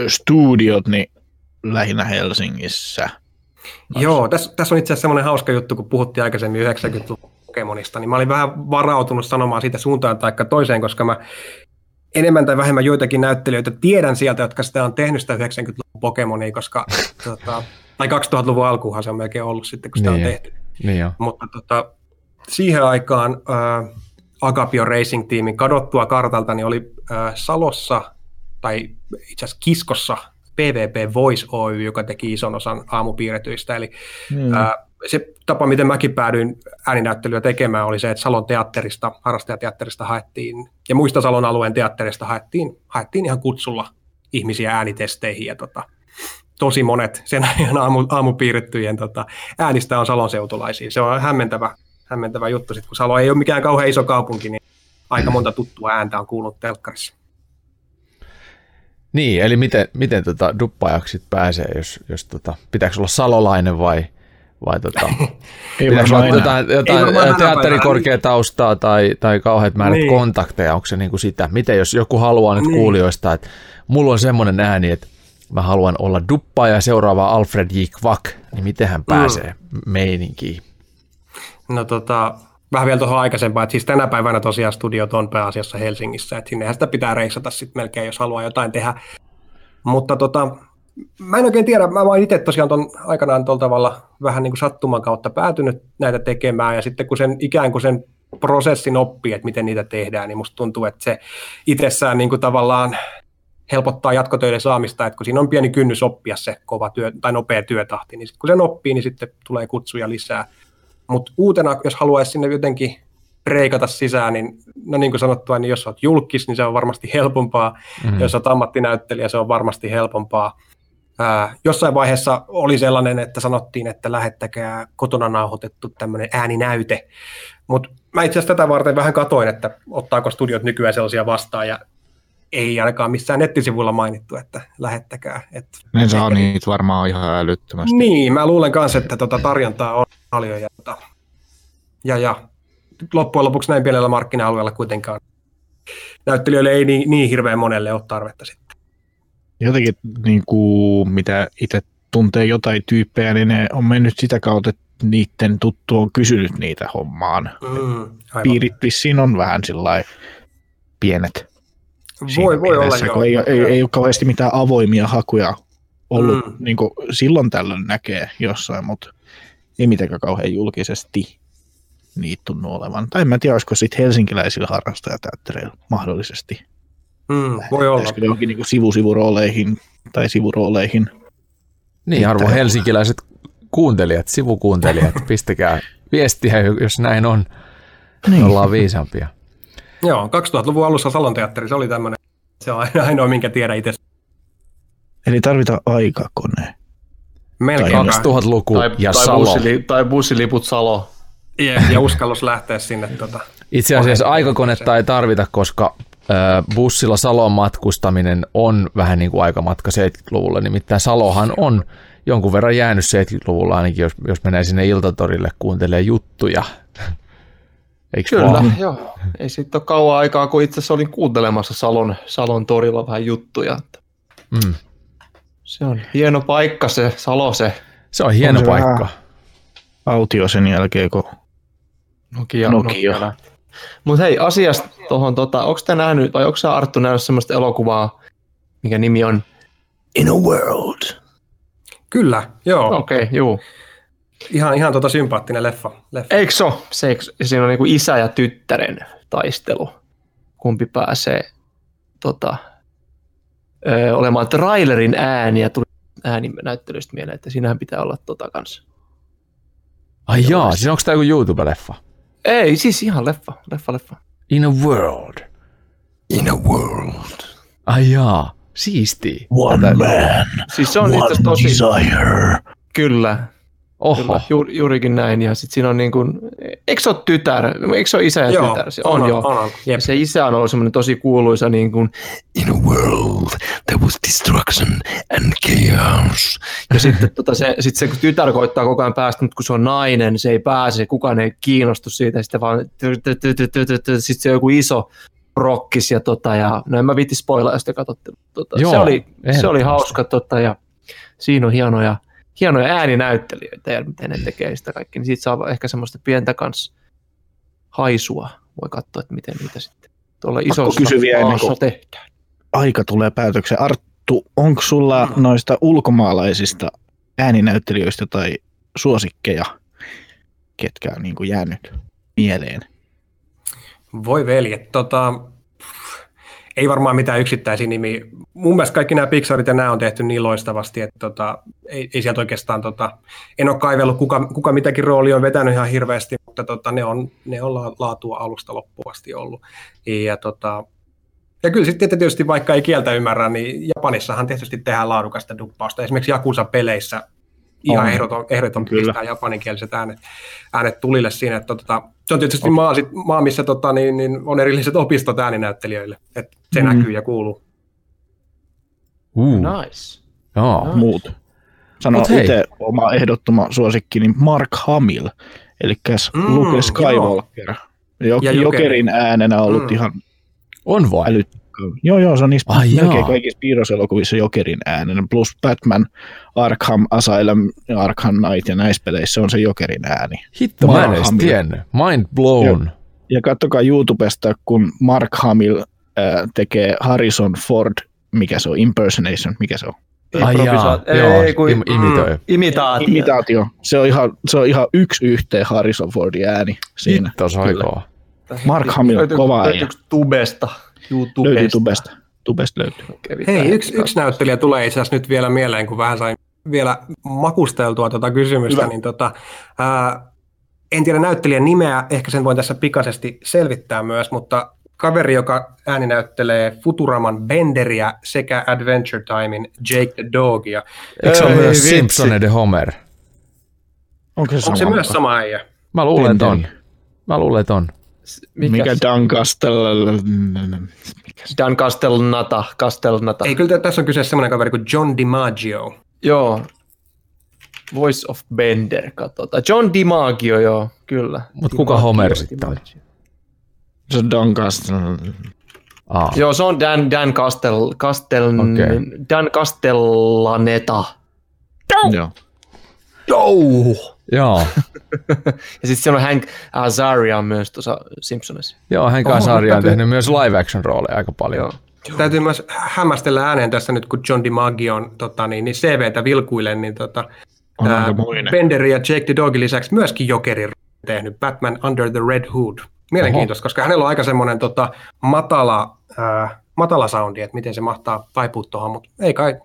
studiot niin lähinnä Helsingissä? Joo, tässä, tässä on itse asiassa semmoinen hauska juttu, kun puhuttiin aikaisemmin 90-luvun Pokemonista, niin mä olin vähän varautunut sanomaan siitä suuntaan tai toiseen, koska mä enemmän tai vähemmän joitakin näyttelijöitä tiedän sieltä, jotka sitä on tehnyt sitä 90-luvun Pokemonia, koska <laughs> tota, tai 2000-luvun alkuunhan se on melkein ollut sitten, kun sitä Niin on jo. tehty. Niin joo. Mutta tota, siihen aikaan äh, Agapio Racing Teamin kadottua kartalta niin oli äh, Salossa, tai itse asiassa Kiskossa, PvP Voice Oy, joka teki ison osan aamupiirretyistä. Eli mm. äh, se tapa, miten mäkin päädyin ääninäyttelyä tekemään, oli se, että Salon teatterista, harrastajateatterista haettiin, ja muista Salon alueen teatterista haettiin, haettiin ihan kutsulla ihmisiä äänitesteihin, ja tota, tosi monet sen ajan aamu, aamupiirrettyjen tota, äänistä on Salon seutulaisia. Se on hämmentävä, hämmentävä juttu, sit, kun Salo ei ole mikään kauhean iso kaupunki, niin aika monta tuttua ääntä on kuulunut telkkarissa. Niin, eli miten, miten tota duppaajaksi sit pääsee, jos, jos tota, pitääkö olla salolainen vai, vai tota, <laughs> Ei pitääkö olla jotain, Ei jotain varmaan tänä teatterikorkea taustaa tai, tai kauheat määrät Niin. kontakteja, onko se niin kuin sitä? Miten jos joku haluaa nyt Niin. kuulijoista, että mulla on semmoinen ääni, että mä haluan olla duppaaja ja seuraava Alfred J. Kvak, niin miten hän pääsee meininkiin? No tota, vähän vielä tuohon aikaisempaan, että siis tänä päivänä tosiaan studiot on pääasiassa Helsingissä, että sinnehän sitä pitää reissata sitten melkein, jos haluaa jotain tehdä. Mutta tota, mä en oikein tiedä, mä oon itse tosiaan ton aikanaan tuolla tavalla vähän niin kuin sattuman kautta päätynyt näitä tekemään, ja sitten kun sen ikään kuin sen prosessin oppii, että miten niitä tehdään, niin musta tuntuu, että se itsessään niin kuin tavallaan helpottaa jatkotöiden saamista, että kun siinä on pieni kynnys oppia se kova työ, tai nopea työtahti, niin sit kun sen oppii, niin sitten tulee kutsuja lisää. Mutta uutena, jos haluaisi sinne jotenkin reikata sisään, niin no niin kuin sanottua, niin jos olet julkis, niin se on varmasti helpompaa. Mm. Jos olet ammattinäyttelijä, se on varmasti helpompaa. Ää, jossain vaiheessa oli sellainen, että sanottiin, että lähettäkää kotona nauhoitettu tämmöinen ääninäyte. Mutta mä itse asiassa tätä varten vähän katoin, että ottaako studiot nykyään sellaisia vastaan, ja ei ainakaan missään nettisivuilla mainittu, että lähettäkää. Et Ne saa niitä varmaan ihan älyttömästi. niin, mä luulen kanssa, että tota tarjontaa on paljon. Ja, tota, ja, ja loppujen lopuksi näin pienellä markkina-alueella kuitenkaan näyttelijöille ei niin, niin hirveän monelle ole tarvetta sitten. Jotenkin niin kuin, mitä itse tuntee jotain tyyppejä, niin ne on mennyt sitä kautta, että niiden tuttu on kysynyt niitä hommaan. Mm, aivan. Piirit vissiin on vähän sillä pienet. Voi, voi olla mielessä, joo. kun ei, ei, ei ole kauheasti mitään avoimia hakuja ollut. Mm. Niin kuin silloin tällöin näkee jossain, mutta ei mitenkään kauhean julkisesti niitä tunnu olevan. Tai en mä tiedä, olisiko sitten helsinkiläisillä harrastajateattereilla mahdollisesti. Mm, voi olla. Johonkin niin sivusivurooleihin tai sivurooleihin. Niin, arvo helsinkiläiset kuuntelijat, sivukuuntelijat, <laughs> pistäkää viestiä, jos näin on. Niin. Ollaan viisampia. Joo, 2000-luvun alussa Salon teatteri, se oli tämmöinen, se on aina- ainoa, minkä tiedän itse. Eli tarvitaan aikakone. Melkein. Tai 2000-luku Tai, ja tai, Salo. bussili, tai bussiliput Salo. Ja, ja uskallus lähteä sinne. Tota. Itse asiassa aikakonetta ei tarvita, koska ö, bussilla Saloon matkustaminen on vähän niin kuin aikamatka 70-luvulle. Nimittäin Salohan on jonkun verran jäänyt 70-luvulla ainakin, jos, jos menee sinne Iltatorille kuuntelee juttuja. Eikö Kyllä, vaan? joo. Ei siitä ole kauan aikaa, kun itse asiassa olin kuuntelemassa Salon, Salon torilla vähän juttuja. Mm. Se on hieno paikka se Salo, se Se on hieno On se paikka. Autio sen jälkeen, kun Nokia. Nokia. Nokia. Mutta hei, asiasta tuohon, tota, onko te nähnyt, vai onko sä Arttu nähnyt semmoista elokuvaa, mikä nimi on In a World? Kyllä, joo. Okei, okay, juu. Ihan, ihan tota sympaattinen leffa. leffa. Eikö se ole? Se, siinä on niinku isä ja tyttären taistelu. kumpi pääsee tota, ö, olemaan trailerin ääni ja tuli ääninäyttelystä mieleen, että siinähän pitää olla tota kanssa. Ai jaa, siis onko tämä joku YouTube-leffa? Ei, siis ihan leffa, leffa, leffa. In a world. In a world. Ai jaa, siisti. One man. Siis se on One tosi, desire. kyllä, Oho. kyllä ju, juurikin näin. Ja sitten siinä on niin kuin, eikö se ole tytär, eikö se ole isä ja Joo, tytär? Se on, joo. on, on. Ja Jep. se isä on ollut semmoinen tosi kuuluisa niin kuin, In a world there was destruction and chaos. Ja sitten <laughs> tota se, sit se kun tytär koittaa koko ajan päästä, mutta kun se on nainen, se ei pääse, kukaan ei kiinnostu siitä, sitten vaan sitten se on joku iso rokkis ja tota, ja no en mä viitti spoilaa, jos te katsotte. Tota, Joo, se, oli, se oli hauska tota, ja siinä on hienoja, hienoja ääninäyttelijöitä ja miten ne tekee sitä kaikki, niin siitä saa ehkä semmoista pientä kans haisua. Voi katsoa, että miten niitä sitten tuolla isossa maassa kuin- tehdään. Aika tulee päätökseen. Arttu, onko sulla noista ulkomaalaisista ääninäyttelijöistä tai suosikkeja, ketkä on niin kuin jäänyt mieleen? Voi veljet, tota, ei varmaan mitään yksittäisiä nimiä. Mun mielestä kaikki nämä Pixarit ja nämä on tehty niin loistavasti, että tota, ei, ei sieltä oikeastaan, tota, en ole kaivellut kuka, kuka mitäkin rooli on vetänyt ihan hirveästi, mutta tota, ne, on, ne on la- laatua alusta loppuun asti ollut. Ja, tota, ja kyllä sitten tietysti vaikka ei kieltä ymmärrä, niin Japanissahan tietysti tehdään laadukasta duppausta. Esimerkiksi Jakusa-peleissä ihan On. ehdoton, ehdoton Kyllä. pistää japaninkieliset äänet, äänet tulille siinä. Että, tota, se on tietysti maa, sit, maa missä tota, niin, niin on erilliset opistot ääninäyttelijöille. että se Mm. näkyy ja kuuluu. Uh, Nice. joo. Muut. Sano itse oma ehdottoma suosikki, niin Mark Hamill, eli Mm, Luke Skywalker. Jo- Ja jokerin Jokerin. äänenä ollut Mm. ihan On vai? älyt... Joo, joo, se on niissä Ai melkein jaa. kaikissa piirroselokuvissa Jokerin äänenä. Plus Batman, Arkham Asylum, Arkham Knight ja näissä peleissä on se Jokerin ääni. Hitto, mä en edes tiennyt. Mind blown. Ja kattokaa YouTubesta, kun Mark Hamill äh, tekee Harrison Ford, mikä se on, impersonation, mikä se on? Ai jaa, Improvisaatio. joo, Ei, kun- im- imitoi. Imitaatio. Imitaatio. Se on ihan, se on ihan yksi yhteen Harrison Fordin ääni siinä. Hitto. Mark Hamill, kova äijä. Löytyykö Tubesta? YouTubesta. Löytyy Tubesta. Tubesta löytyy. Okei, Hei, yksi, yksi näyttelijä tulee itse asiassa nyt vielä mieleen, kun vähän sain vielä makusteltua tuota kysymystä, Hyvä. niin tota, ää, en tiedä näyttelijän nimeä, ehkä sen voin tässä pikaisesti selvittää myös, mutta kaveri, joka ääninäyttelee Futuraman Benderiä sekä Adventure Timein Jake the Dogia. Eikö se ole myös. Simpsoneiden Homer? Onko se, Onko se sama myös sama äijä? Mä luulen, että on. Mä luulen, että on. Mikä, Mikä Dan Castell... Dan Castellnata. Castellnata. Ei, kyllä tässä on kyseessä semmoinen kaveri kuin John DiMaggio. Joo. Voice of Bender, katsotaan. John DiMaggio, joo, kyllä. Mut kuka Homer sitten. Se on Dan Castell... Aa. Joo, se on Dan, Dan Castel, Castel, Okei. Dan Castellaneta. Joo. Joo. <laughs> Ja sitten siellä on Hank Azaria myös tuossa Simpsonissa. Joo, hän Oho, kanssa on täytyy- tehnyt myös live action rooleja aika paljon. Joo. Täytyy myös hämmästellä ääneen tässä nyt, kun John DiMaggion tota, niin, niin CVtä vilkuilen, niin tota, On ää, aikamoinen. Bender ja Jake the Dogin lisäksi myöskin Jokerin tehnyt Batman Under the Red Hood. Mielenkiintoista, koska hänellä on aika semmoinen tota, matala, ää, matala soundi, että miten se mahtaa taipua tuohon, mutta ei kai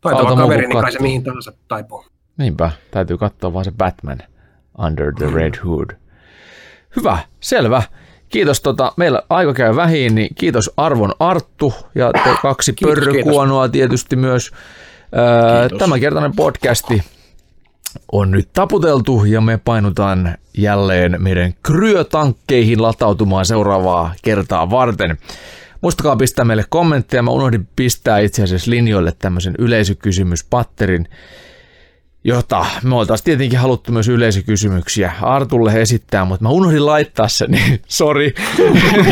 taitava Auta kaveri, niin kai se mihin tahansa taipuu. Niinpä, täytyy katsoa vaan se Batman Under the Red Hood. Hyvä, selvä. Kiitos, tota, meillä aika käy vähin, niin kiitos Arvon Arttu ja te kaksi Kiitos, pörrökuonoa tietysti myös. Ää, Kiitos. Tämänkertainen podcasti on nyt taputeltu ja me painutaan jälleen meidän kryötankkeihin latautumaan seuraavaa kertaa varten. Muistakaa pistää meille kommentteja. Mä unohdin pistää itse asiassa linjoille tämmöisen yleisökysymyspatterin, jota me oltaisiin tietenkin haluttu myös yleisökysymyksiä Artulle esittää, mutta mä unohdin laittaa sen, niin sori.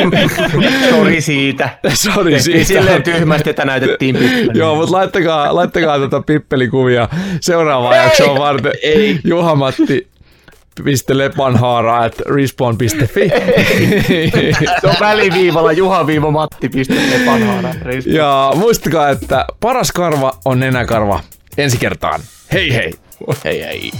<laughs> Sori siitä. sori siitä. silleen tyhmästi, että näytettiin pippeliä. Joo, mutta laittakaa, laittakaa tuota pippelikuvia seuraavaan jaksoon varten. Ei. Juha-Matti piste lepanhaara at respawn.fi. Se on väliviivalla Juha-viiva Matti pistettiin vanhaana. ja muistakaa, että paras karva on nenäkarva ensi kertaan. Hei hei! Hei hei.